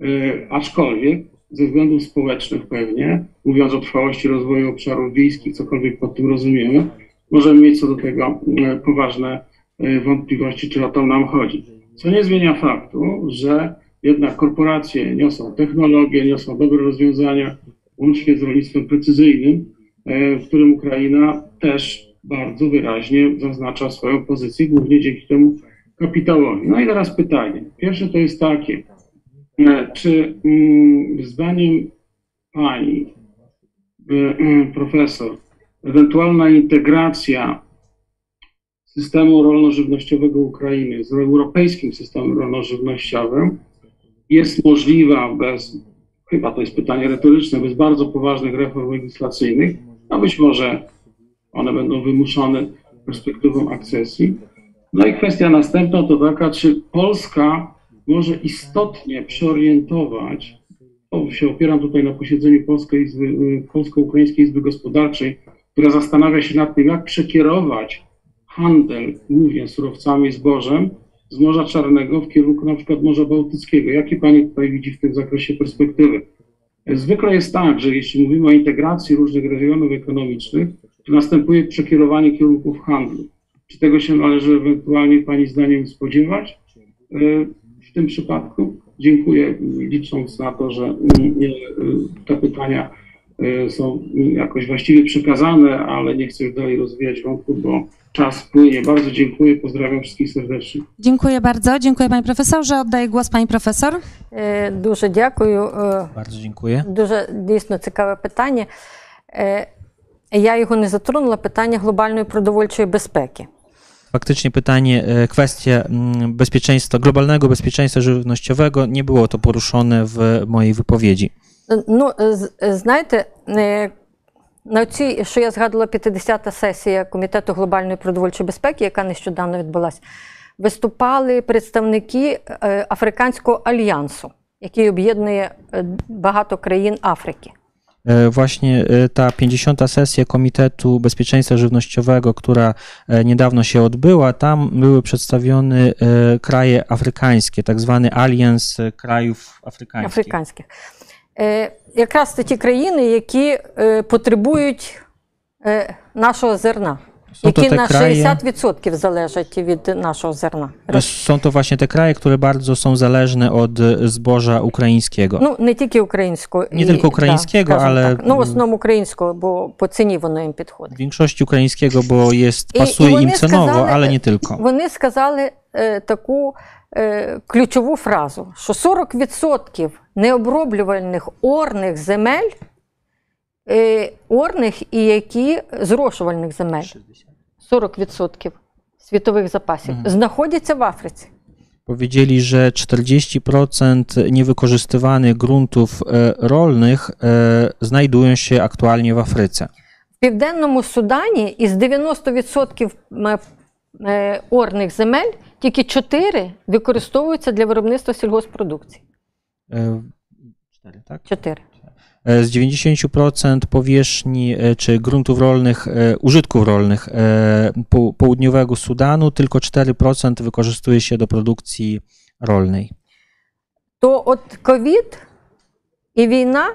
E, aczkolwiek ze względów społecznych pewnie, mówiąc o trwałości rozwoju obszarów wiejskich, cokolwiek pod tym rozumiemy, możemy mieć co do tego e, poważne e, wątpliwości, czy o to nam chodzi. Co nie zmienia faktu, że jednak korporacje niosą technologię, niosą dobre rozwiązania, łącznie z rolnictwem precyzyjnym, w którym Ukraina też bardzo wyraźnie zaznacza swoją pozycję, głównie dzięki temu kapitałowi. No i teraz pytanie. Pierwsze to jest takie, e, czy mm, zdaniem pani e, profesor, ewentualna integracja systemu rolno-żywnościowego Ukrainy z europejskim systemem rolno-żywnościowym jest możliwa bez, chyba to jest pytanie retoryczne, bez bardzo poważnych reform legislacyjnych, a być może one będą wymuszone perspektywą akcesji. No i kwestia następna to taka, czy Polska może istotnie przeorientować, to się opieram tutaj na posiedzeniu Polskiej Izby, y, Polsko-Ukraińskiej Izby Gospodarczej, która zastanawia się nad tym, jak przekierować handel, głównie surowcami i zbożem, z Morza Czarnego w kierunku na przykład Morza Bałtyckiego. Jakie Pani tutaj widzi w tym zakresie perspektywy? Zwykle jest tak, że jeśli mówimy o integracji różnych regionów ekonomicznych, to następuje przekierowanie kierunków handlu. Czy tego się należy ewentualnie Pani zdaniem spodziewać e, w tym przypadku? Dziękuję, licząc na to, że te pytania e, są jakoś właściwie przekazane, ale nie chcę już dalej rozwijać wątku, bo czas płynie. Bardzo dziękuję, pozdrawiam wszystkich serdecznie. Dziękuję bardzo, dziękuję Panie Profesorze. Oddaję głos Pani Profesor. Е, Дуже дякую. Е, Bardzo dziękuję. Дуже дійсно цікаве питання. Е, Я його не затронула питання глобальної продовольчої безпеки. Faktycznie pytanie, e, kwestia mm, bezpieczeństwa, globalnego bezpieczeństwa żywnościowego, nie było to poruszone w mojej wypowiedzi. Ну, з- знаєте, е, на цій, що я згадувала, 50-та сесія Комітету глобальної продовольчої безпеки, яка нещодавно відбулася, виступали представники е, Африканського альянсу, який об'єднує е, багато країн Африки. E, Właśnie e, ta 50. sesja Komitetu Bezpieczeństwa Żywnościowego, która e, niedawno się odbyła, tam były przedstawione e, kraje afrykańskie, tak zwany alians e, krajów afrykańskich. африканських. Е, якраз це ті країни, які е, потребують е, нашого зерна, Są to які te на kraje, 60% залежать від нашого зерна. są to właśnie te kraje, które bardzo są zależne od e, zboża ukraińskiego. Ну, не тільки українського. Не і- тільки українського, скажімо але- Так. Ну, в основному українського, бо по ціні воно їм підходить. W większości ukraińskiego, bo jest, I- pasuje i oni im cenowo, skazali- ale nie tylko. Вони сказали е, таку е, ключову фразу, що 40% необроблювальних орних земель, е, орних і які зрошувальних земель, 40% світових запасів, знаходяться в Африці. Powiedzieli, że 40% niewykorzystywanych gruntów rolnych znajdują się aktualnie w Afryce. В Південному Судані із 90% м- е, орних земель тільки 4 використовуються для виробництва сільгоспродукції. E, cztery, tak? 4. E, Z 90% powierzchni e, czy gruntów rolnych, e, użytków rolnych e, po- południowego Sudanu tylko 4% wykorzystuje się do produkcji rolnej. То от ковід і війна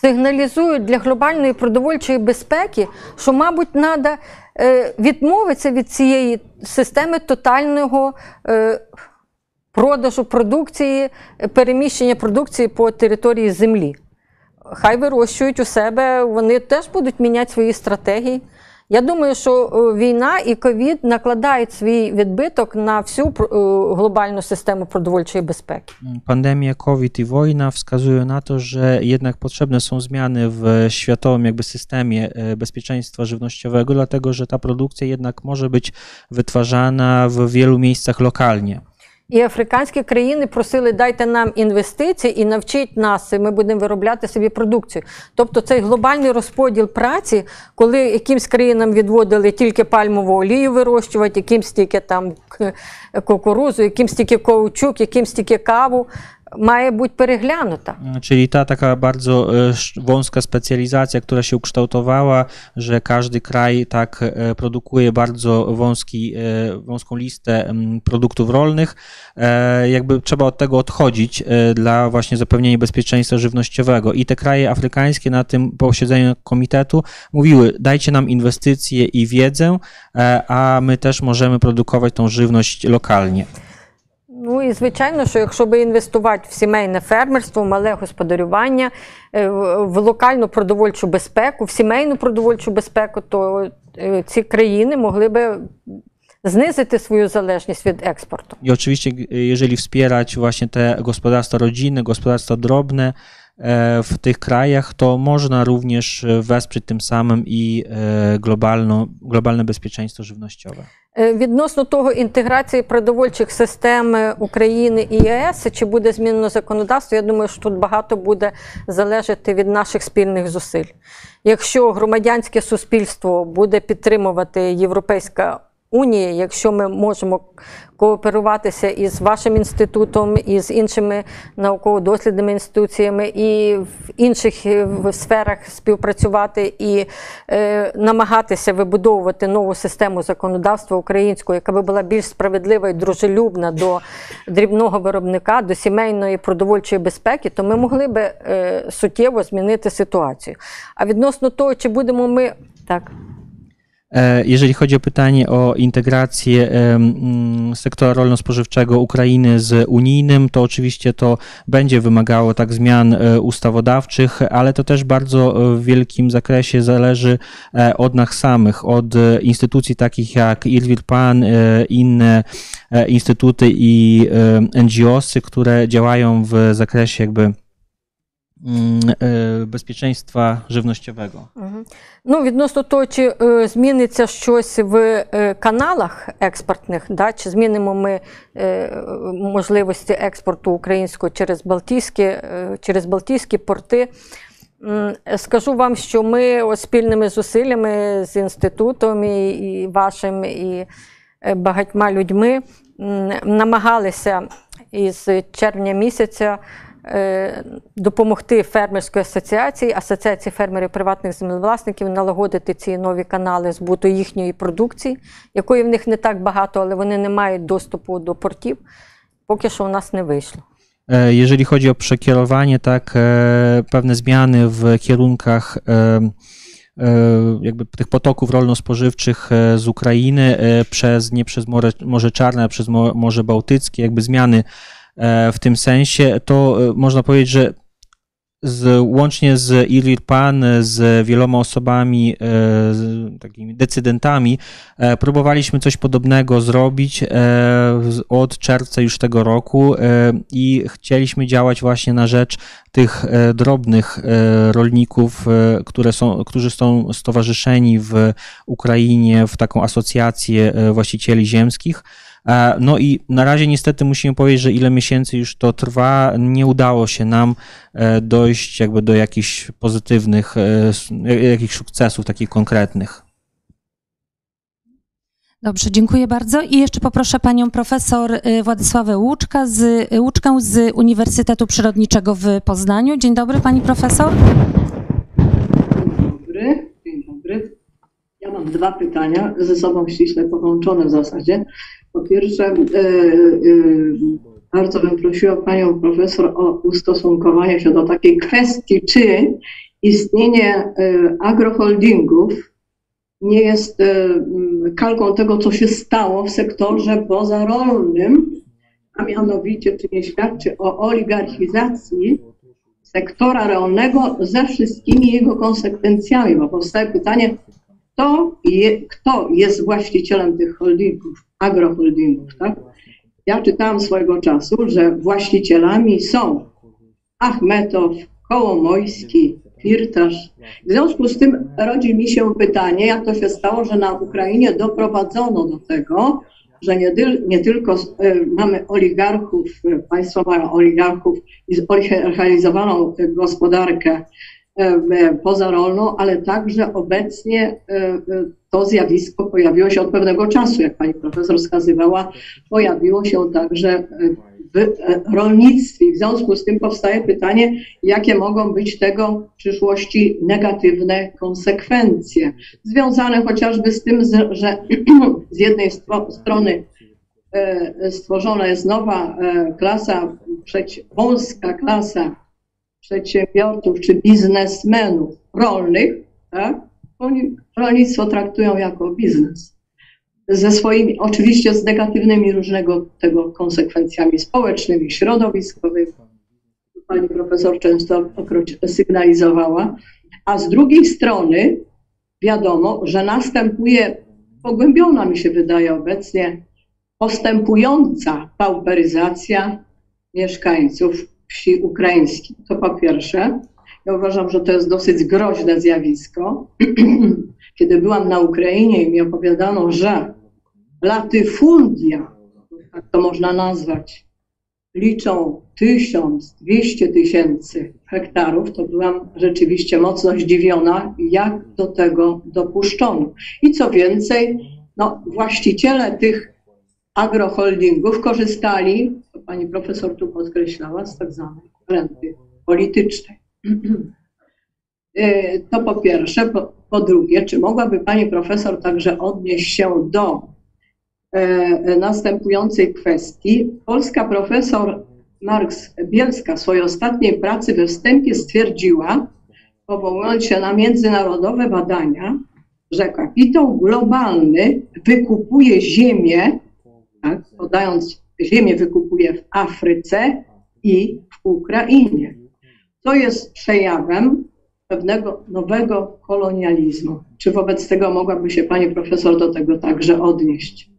сигналізують для глобальної продовольчої безпеки, що, мабуть, треба відмовитися від цієї системи тотального е, продажу продукції, переміщення продукції по території землі. Хай вирощують у себе, вони теж будуть міняти свої стратегії. Я думаю, що е, війна і ковід накладають свій відбиток на всю е, глобальну систему продовольчої безпеки. Pandemia, COVID i wojna wskazują na to, że jednak potrzebne są zmiany w światowym jakby systemie e, bezpieczeństwa żywnościowego, dlatego że ta produkcja jednak może być wytwarzana w wielu miejscach lokalnie. І африканські країни просили дайте нам інвестиції і навчіть нас, і ми будемо виробляти собі продукцію. Тобто цей глобальний розподіл праці, коли якимсь країнам відводили тільки пальмову олію вирощувати, якимсь тільки там кукурузу, якимсь тільки ковчук, якимсь тільки каву, має бути переглянута. Czyli ta taka bardzo e, sz- wąska specjalizacja, która się ukształtowała, że każdy kraj tak e, produkuje bardzo wąski, e, wąską listę mm, produktów rolnych, e, jakby trzeba od tego odchodzić e, dla właśnie zapewnienia bezpieczeństwa żywnościowego. I te kraje afrykańskie na tym posiedzeniu komitetu mówiły, dajcie nam inwestycje i wiedzę, e, a my też możemy produkować tą żywność lokalnie. Ну і звичайно, що якщо би інвестувати в сімейне фермерство, в мале господарювання, е, в в локальну продовольчу безпеку, в сімейну продовольчу безпеку, то е, ці країни могли би знизити свою залежність від експорту. Właśnie te gospodarstwa rodzinne, gospodarstwa drobne e, w tych krajach, to można również e, wesprzeć tym samym i e, globalno, globalne bezpieczeństwo żywnościowe. Е, Відносно того, інтеграції продовольчих систем е, України і ЄС, чи буде змінено законодавство, я думаю, що тут багато буде залежати від наших спільних зусиль. Якщо громадянське суспільство буде підтримувати Європейська Унія, якщо ми можемо кооперуватися із вашим інститутом, і з іншими науково-дослідними інституціями, і в інших е, сферах співпрацювати і е, намагатися вибудовувати нову систему законодавства українського, яка би була більш справедлива і дружелюбна до дрібного виробника, до сімейної продовольчої безпеки, то ми могли би е, суттєво змінити ситуацію. А відносно того, чи будемо ми так. E, Jeżeli chodzi o pytanie o integrację mm, sektora rolno-spożywczego Ukrainy z unijnym, to oczywiście to będzie wymagało tak zmian e, ustawodawczych, ale to też bardzo e, w wielkim zakresie zależy od nas samych, od instytucji takich jak IRWIR-PAN, inne instytuty i NGOsy, które działają w zakresie jakby bezpieczeństwa żywnościowego. Мгм. Ну, відносно того, чи е, зміниться щось в е, каналах експортних, да, чи змінимо ми е, можливості експорту українського через Балтійські, е, через Балтійські порти. Скажу вам, що ми ось спільними зусиллями з інститутом і, і вашим, і е, багатьма людьми намагалися із червня місяця е, допомогти фермерської асоціації, асоціації фермерів приватних землевласників налагодити ці нові канали збуту їхньої продукції, якої в них не так багато, але вони не мають доступу до портів. Поки що у нас не вийшло. Jeżeli chodzi o przekierowanie, e, pewne w kierunkach e, e, jakby tych potoków rolno-spożywczych z Ukrainy przez, nie przez Morze, Morze Czarne, a przez Morze Bałtyckie, jakby zmiany w tym sensie, to e, można powiedzieć, że z, łącznie z Ilir Pan, z wieloma osobami, e, z takimi decydentami, e, próbowaliśmy coś podobnego zrobić e, od czerwca już tego roku e, i chcieliśmy działać właśnie na rzecz tych e, drobnych e, rolników, e, które są, którzy są stowarzyszeni w Ukrainie w taką asocjację e, właścicieli ziemskich. E, No i na razie niestety musimy powiedzieć, że ile miesięcy już to trwa, nie udało się nam e, dojść jakby do jakichś pozytywnych, e, jakichś sukcesów takich konkretnych. Dobrze, dziękuję bardzo. I jeszcze poproszę panią profesor Władysławę Łuczka z, Łuczkę z Uniwersytetu Przyrodniczego w Poznaniu. Dzień dobry pani profesor. Dzień dobry. Dzień dobry. Ja mam dwa pytania, ze sobą ściśle połączone w zasadzie. Po pierwsze, e, e, bardzo bym prosiła panią profesor o ustosunkowanie się do takiej kwestii, czy istnienie e, agroholdingów nie jest kalką tego, co się stało w sektorze pozarolnym, a mianowicie, czy nie świadczy o oligarchizacji sektora rolnego ze wszystkimi jego konsekwencjami, bo powstaje pytanie, kto, je, kto jest właścicielem tych holdingów, agroholdingów, tak? Ja czytałam swojego czasu, że właścicielami są Achmetow, Kołomojski, Firtasz. W związku z tym rodzi mi się pytanie, jak to się stało, że na Ukrainie doprowadzono do tego, że nie, nie tylko e, mamy oligarchów, e, państwo mają oligarchów i zoligarchizowaną e, gospodarkę pozarolną, ale także obecnie e, e, to zjawisko pojawiło się od pewnego czasu, jak pani profesor wskazywała, pojawiło się także e, w e, rolnictwie. W związku z tym powstaje pytanie, jakie mogą być tego w przyszłości negatywne konsekwencje, związane chociażby z tym, że z jednej stro- strony e, stworzona jest nowa e, klasa, wąska klasa przedsiębiorców czy biznesmenów rolnych, tak? Oni rolnictwo traktują jako biznes. Ze swoimi, oczywiście z negatywnymi różnego tego konsekwencjami społecznymi, środowiskowymi. Pani profesor często sygnalizowała. A z drugiej strony wiadomo, że następuje pogłębiona, mi się wydaje obecnie, postępująca pauperyzacja mieszkańców wsi ukraińskich. To po pierwsze. Ja uważam, że to jest dosyć groźne zjawisko. Kiedy byłam na Ukrainie i mi opowiadano, że latyfundia, tak to można nazwać, liczą 1200 tysięcy hektarów, to byłam rzeczywiście mocno zdziwiona, jak do tego dopuszczono. I co więcej, no, właściciele tych agroholdingów korzystali, to pani profesor tu podkreślała, z tak zwanej renty politycznej. Y, To po pierwsze. Po, po drugie, czy mogłaby pani profesor także odnieść się do e, następującej kwestii? Polska profesor Marks Bielska w swojej ostatniej pracy we wstępie stwierdziła, powołując się na międzynarodowe badania, że kapitał globalny wykupuje ziemię, tak, podając ziemię wykupuje w Afryce i w Ukrainie. To jest przejawem pewnego nowego kolonializmu. Czy wobec tego mogłaby się pani profesor do tego także odnieść?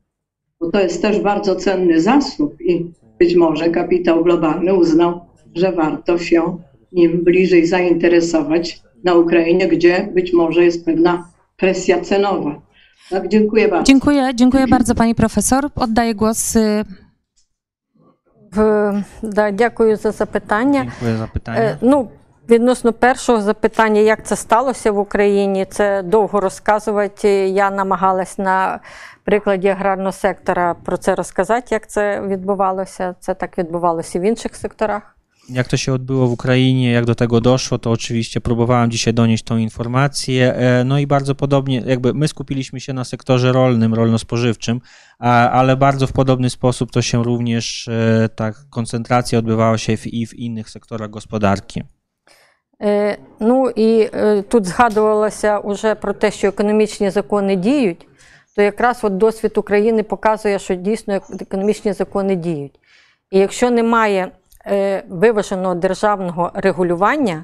Bo to jest też bardzo cenny zasób i być może kapitał globalny uznał, że warto się nim bliżej zainteresować na Ukrainie, gdzie być może jest pewna presja cenowa. Tak, dziękuję bardzo. Dziękuję, dziękuję bardzo pani profesor. Oddaję głos y, В- Да, дякую за запитання. Dziękuję za pytanie. Е, Ну, відносно першого запитання, як це сталося в Україні, це довго розказувати. Я намагалась на прикладі аграрного сектора про це розказати, як це відбувалося. Це так відбувалося і в інших секторах. Jak to się odbyło w Ukrainie, jak do tego doszło, to oczywiście próbowałem dzisiaj donieść tą informację. E, No i bardzo podobnie, jakby my skupiliśmy się na sektorze rolnym, rolno-spożywczym, a- ale bardzo w podobny sposób to się również, e, ta koncentracja odbywała się w, i w innych sektorach gospodarki. Е, Ну і е, тут згадувалося уже про те, що економічні закони діють, то якраз от досвід України показує, що дійсно ек- економічні закони діють. І якщо немає е, виваженого державного регулювання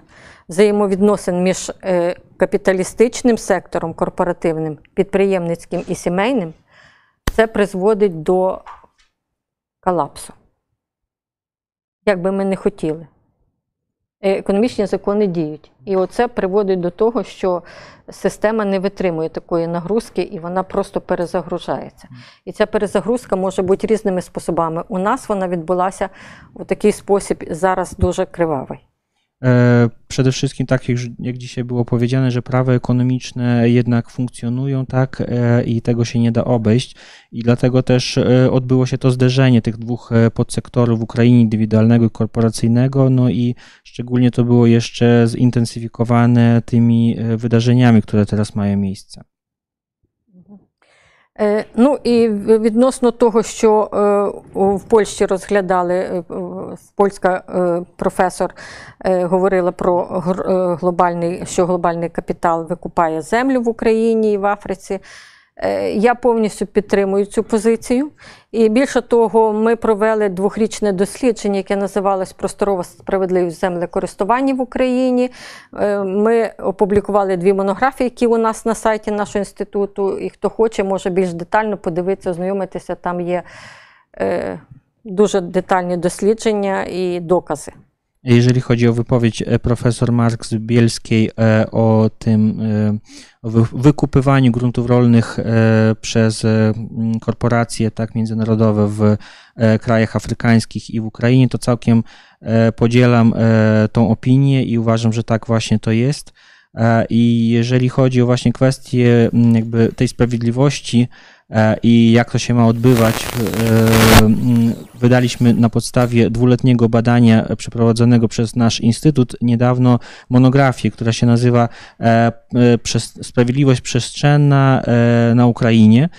взаємовідносин між е, капіталістичним сектором корпоративним, підприємницьким і сімейним, це призводить до колапсу. Як би ми не хотіли е, економічні закони діють. І оце приводить до того, що система не витримує такої нагрузки і вона просто перезагружається. І ця перезагрузка може бути різними способами. У нас вона відбулася у такий спосіб зараз дуже кривавий. E, Przede wszystkim, tak jak, jak dzisiaj było powiedziane, że prawa ekonomiczne jednak funkcjonują, tak, e, i tego się nie da obejść. I dlatego też e, odbyło się to zderzenie tych dwóch e, podsektorów w Ukrainie, indywidualnego i korporacyjnego, no i szczególnie to było jeszcze zintensyfikowane tymi e, wydarzeniami, które teraz mają miejsce. Ну і відносно того, що е, в Польщі розглядали, е, е, польська професор говорила про глобальний, що глобальний капітал викупає землю в Україні і в Африці. Я повністю підтримую цю позицію. І більше того, ми провели двохрічне дослідження, яке називалось Просторова справедливість землекористування в Україні. Е, Ми опублікували дві монографії, які у нас на сайті нашого інституту. І хто хоче, може більш детально подивитися, ознайомитися. Там є е, дуже детальні дослідження і докази. Jeżeli chodzi o wypowiedź e, profesor Marks Bielskiej e, o tym e, o wy- wykupywaniu gruntów rolnych przez korporacje tak międzynarodowe w krajach afrykańskich i w Ukrainie, to całkiem podzielam tą opinię i uważam, że tak właśnie to jest. I jeżeli chodzi o właśnie kwestię jakby tej sprawiedliwości E, i jak to się ma odbywać. E, mm, wydaliśmy na podstawie dwuletniego badania przeprowadzonego przez nasz instytut niedawno monografię, która się nazywa e, Sprawiedliwość przestrzenna na Ukrainie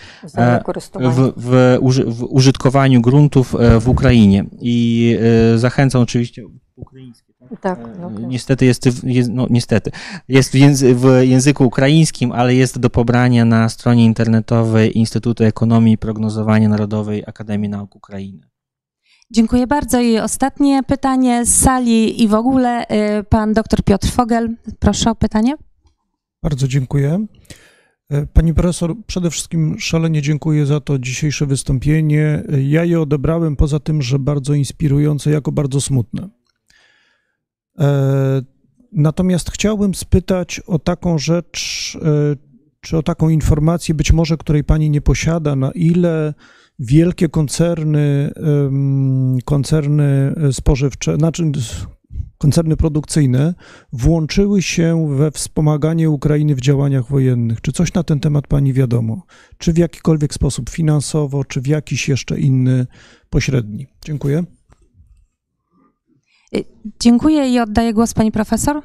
w, w, w użytkowaniu gruntów w Ukrainie. I zachęcam oczywiście ukraińskich tak, e, no tak. Niestety jest, jest, no niestety, jest w, języku ukraińskim, ale jest do pobrania na stronie internetowej Instytutu Ekonomii i Prognozowania Narodowej Akademii Nauk Ukrainy. Dziękuję bardzo. I ostatnie pytanie z sali i w ogóle y, pan dr Piotr Fogel. Proszę o pytanie. Bardzo dziękuję. E, pani profesor, przede wszystkim szalenie dziękuję za to dzisiejsze wystąpienie. Ja je odebrałem poza tym, że bardzo inspirujące, jako bardzo smutne. E, Natomiast chciałbym spytać o taką rzecz, e, czy o taką informację, być może której Pani nie posiada, na ile wielkie koncerny, koncerny spożywcze, znaczy koncerny produkcyjne włączyły się we wspomaganie Ukrainy w działaniach wojennych. Czy coś na ten temat Pani wiadomo? Czy w jakikolwiek sposób finansowo, czy w jakiś jeszcze inny pośredni? Dziękuję. Y, Dziękuję i oddaję głos pani profesor.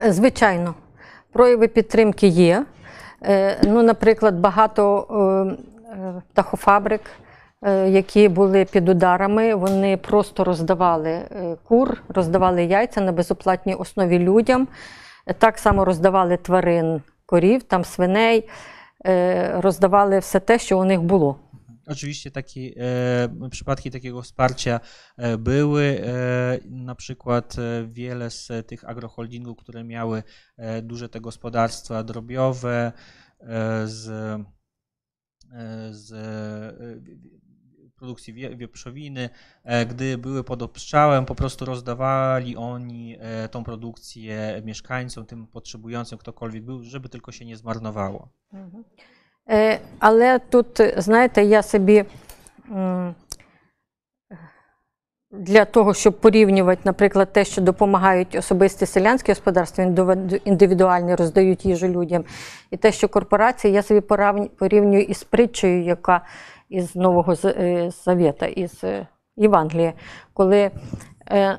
Е, Звичайно, прояви підтримки є. Е, Ну, наприклад, багато е, е, птахофабрик, е, які були під ударами, вони просто роздавали е, кур, роздавали яйця на безоплатній основі людям. Е, Так само роздавали тварин, корів, там свиней, е, роздавали все те, що у них було. Oczywiście takie e, przypadki takiego wsparcia e, były. E, na przykład e, wiele z tych agroholdingów, które miały e, duże te gospodarstwa drobiowe e, z, e, z e, produkcji wie, wieprzowiny, e, gdy były pod obstrzałem, po prostu rozdawali oni e, tą produkcję mieszkańcom, tym potrzebującym, ktokolwiek był, żeby tylko się nie zmarnowało. Але тут, знаєте, я собі для того, щоб порівнювати, наприклад, те, що допомагають особисті селянські господарства, індивідуальні роздають їжу людям, і те, що корпорації, я собі порівнюю із притчею, яка із Нового е, Завета, із е, Євангелія, коли е,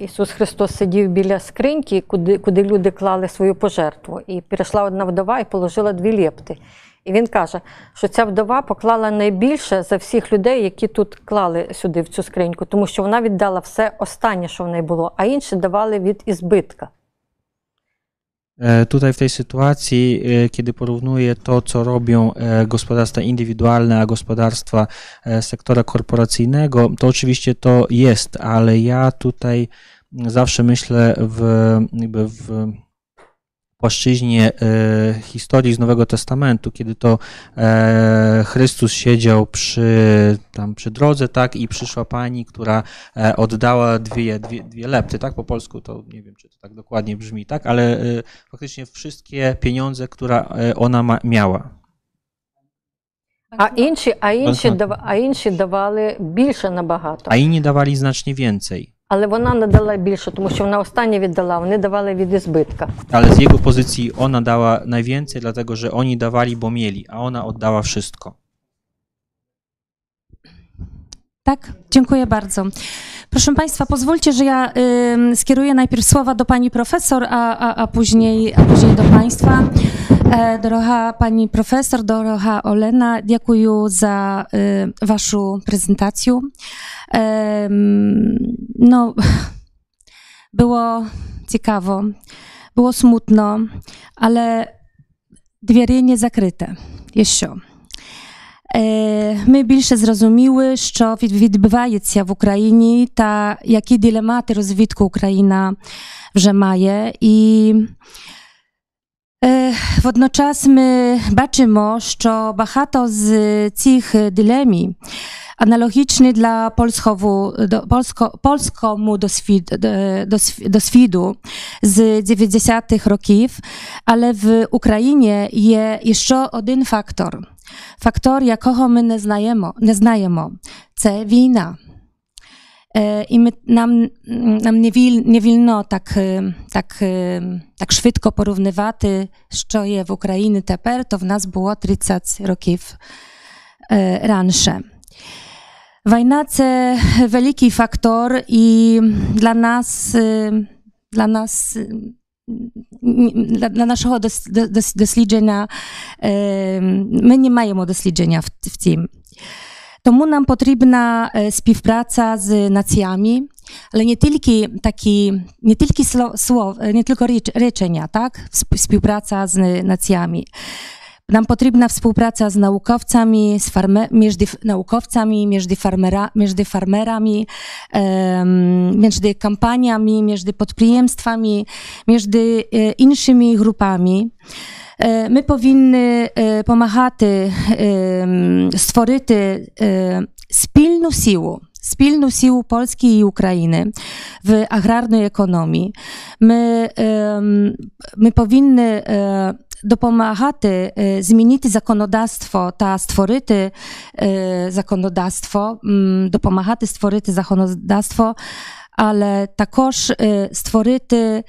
Ісус Христос сидів біля скриньки, куди, куди люди клали свою пожертву. І прийшла одна вдова і положила дві лепти. І він каже, що ця вдова поклала найбільше за всіх людей, які тут клали сюди в цю скриньку, тому що вона віддала все останнє, що в неї було, а інші давали від ізбитка. E, Tutaj w tej sytuacji, e, kiedy porównuję to, co robią e, gospodarstwa indywidualne, a gospodarstwa sektora korporacyjnego, to oczywiście to jest, ale ja tutaj zawsze myślę w, jakby w płaszczyźnie e, historii z Nowego Testamentu, kiedy to e, Chrystus siedział przy, tam przy drodze, tak, i przyszła pani, która e, oddała dwie, dwie, dwie lepty, tak, po polsku to nie wiem, czy to tak dokładnie brzmi, tak, ale e, faktycznie wszystkie pieniądze, które e, ona ma, miała. А інші, а інші, Багато. дава- а інші давали більше набагато. A inni dawali znacznie więcej. Але вона не дала більше, тому що вона останнє віддала, вони давали від ізбитка. Ale z jego pozycji ona dała najwięcej, dlatego że oni dawali, bo mieli, a ona oddała wszystko. Tak? Dziękuję bardzo. Proszę Państwa, pozwólcie, że ja y, skieruję najpierw słowa do Pani Profesor, a, a, a, później, a później do Państwa. E, droga Pani Profesor, droga Olena, dziękuję za y, Waszą prezentację. E, no, było ciekawo, było smutno, ale dwie rynie zakryte. Jeszcze. Ми більше зрозуміли, що від- відбувається в Україні та які дилемати розвитку Україна вже має. І е, водночас ми бачимо, що багато з цих дилемій аналогічні для польського, до, польсько, польському досвід, е, досві- досвіду з 90-х років, але в Україні є ще один фактор. Фактор, якого ми не знаємо, не знаємо. Це війна. Е, І ми, нам, нам не, віль, не вільно так, е, так, е, так швидко порівнювати, що є в Україні тепер, то в нас було 30 років е, раніше. Wojna це великий фактор, і для нас, е, для нас е, ні- для, для нашого дос, дос, дослідження е, ми не маємо дослідження в, в цім. Тому нам потрібна е, співпраця з націями, але не тільки такі, не тільки слов, слов не тільки річ, речення, так? Сп- Співпраця з націями. Nam potrzebna współpraca z naukowcami, z farme, między naukowcami, między, farmera, między farmerami, em, między kampaniami, między podprijemstwami, między e, innymi grupami. E, My powinny e, pomagać stworzyć spilną siłę, spilną siłę Polski i Ukrainy w agrarnej ekonomii. My, em, my powinny e, допомагати е, змінити законодавство та створити е, законодавство, м, допомагати створити законодавство, але також е, створити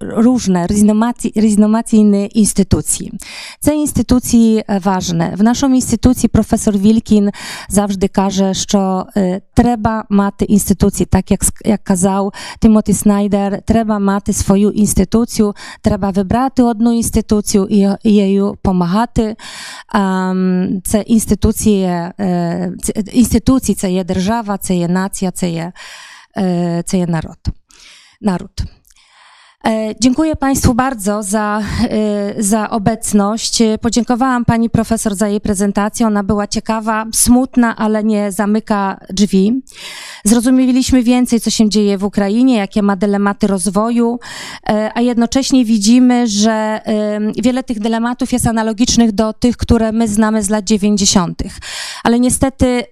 różne, rізноmaці- різноманітні інституції. Це інституції е, важне. В нашому інституті професор Вількін завжди каже, що е, треба мати інституції, так як, ск- як казав Тимоті Снайдер, треба мати свою інституцію, треба вибрати одну інституцію і і їй допомагати. Ам, Це інституції, е, це- інституції, це є держава, це є нація, це є, е, це є народ. naród. E, Dziękuję Państwu bardzo za, e, za obecność. E, Podziękowałam Pani Profesor za jej prezentację. Ona była ciekawa, smutna, ale nie zamyka drzwi. Zrozumieliśmy więcej, co się dzieje w Ukrainie, jakie ma dylematy rozwoju, a jednocześnie widzimy, że wiele tych dylematów jest analogicznych do tych, które my znamy z lat 90. Ale niestety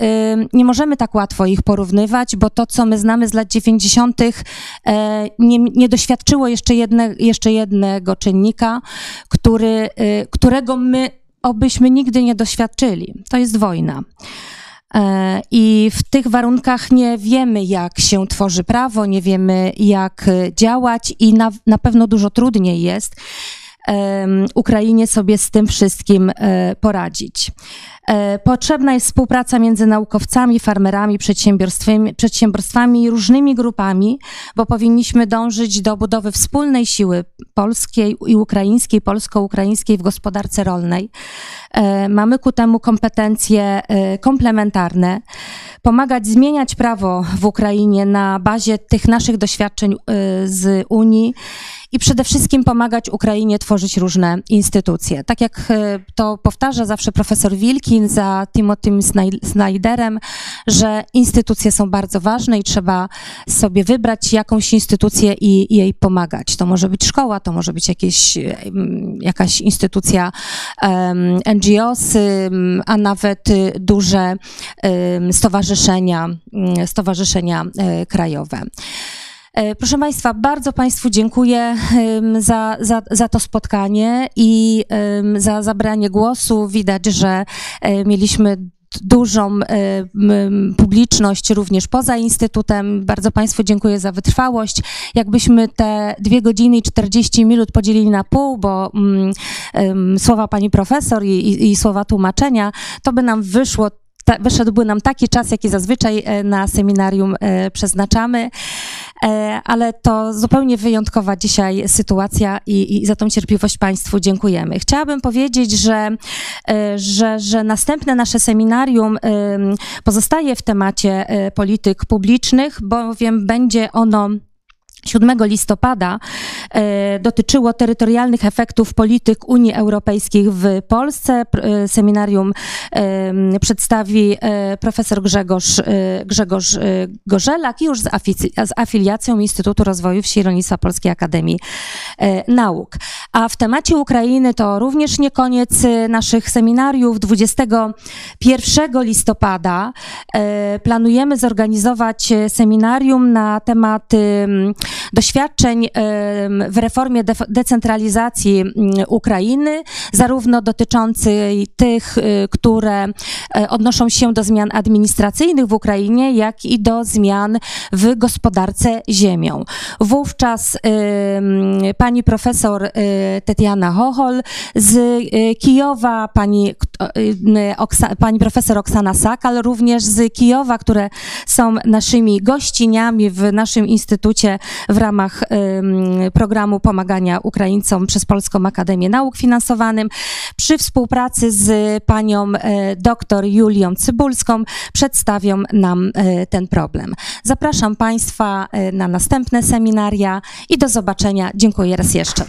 nie możemy tak łatwo ich porównywać, bo to, co my znamy z lat 90., e, nie, nie doświadczyło jeszcze, jedne, jeszcze jednego czynnika, który, e, którego my obyśmy nigdy nie doświadczyli. To jest wojna. E, I w tych warunkach nie wiemy, jak się tworzy prawo, nie wiemy, jak e, działać, i na, na pewno dużo trudniej jest em, Ukrainie sobie z tym wszystkim e, poradzić. E, Potrzebna jest współpraca między naukowcami, farmerami, przedsiębiorstwami, przedsiębiorstwami różnymi grupami, bo powinniśmy dążyć do budowy wspólnej siły polskiej i ukraińskiej, polsko-ukraińskiej w gospodarce rolnej. E, Mamy ku temu kompetencje e, komplementarne. Pomagać zmieniać prawo w Ukrainie na bazie tych naszych doświadczeń z Unii i przede wszystkim pomagać Ukrainie tworzyć różne instytucje. Tak jak to powtarza zawsze profesor Wilkin za Timotym Snaj- Snyderem, że instytucje są bardzo ważne i trzeba sobie wybrać jakąś instytucję i, jej pomagać. To może być szkoła, to może być jakieś, jakaś instytucja em, NGOs, em, a nawet duże em, stowarzyszenia, mm, stowarzyszenia e, krajowe. E, Proszę Państwa, bardzo Państwu dziękuję za, za, za to spotkanie i za zabranie głosu. Widać, że e, mieliśmy dużą e, publiczność również poza Instytutem. Bardzo Państwu dziękuję za wytrwałość. Jakbyśmy te dwie godziny i 40 minut podzielili na pół, bo mm, em, słowa Pani Profesor i, i, i słowa tłumaczenia, to by nam wyszło wyszedłby nam taki czas, jaki zazwyczaj na seminarium przeznaczamy, ale to zupełnie wyjątkowa dzisiaj sytuacja i, i za tą cierpliwość Państwu dziękujemy. Chciałabym powiedzieć, że, e, że, że następne nasze seminarium em, pozostaje w temacie e, polityk publicznych, bowiem będzie ono 7 listopada e, dotyczyło terytorialnych efektów polityk Unii Europejskiej w Polsce. E, Seminarium em, przedstawi e, profesor Grzegorz, e, Grzegorz e, Gorzelak już z, z afiliacją Instytutu Rozwoju Wsi i Rolnictwa Polskiej Akademii e, Nauk. A w temacie Ukrainy to również nie koniec e, naszych seminariów. 21 listopada e, planujemy zorganizować e, seminarium na temat em, doświadczeń w reformie def- decentralizacji mm, Ukrainy, zarówno dotyczącej tych, y, które e, odnoszą się do zmian administracyjnych w Ukrainie, jak i do zmian w gospodarce ziemią. Wówczas pani profesor y, Tetiana Hochol z y, Kijowa, pani, pani profesor Oksana Sakal również z Kijowa, które są naszymi gościniami w naszym instytucie w ramach programu pomagania Ukraińcom przez Polską Akademię Nauk finansowanym przy współpracy z panią e, doktor Julią Cybulską przedstawią nam e, ten problem. Zapraszam Państwa e, na następne seminaria i do zobaczenia. Dziękuję raz jeszcze.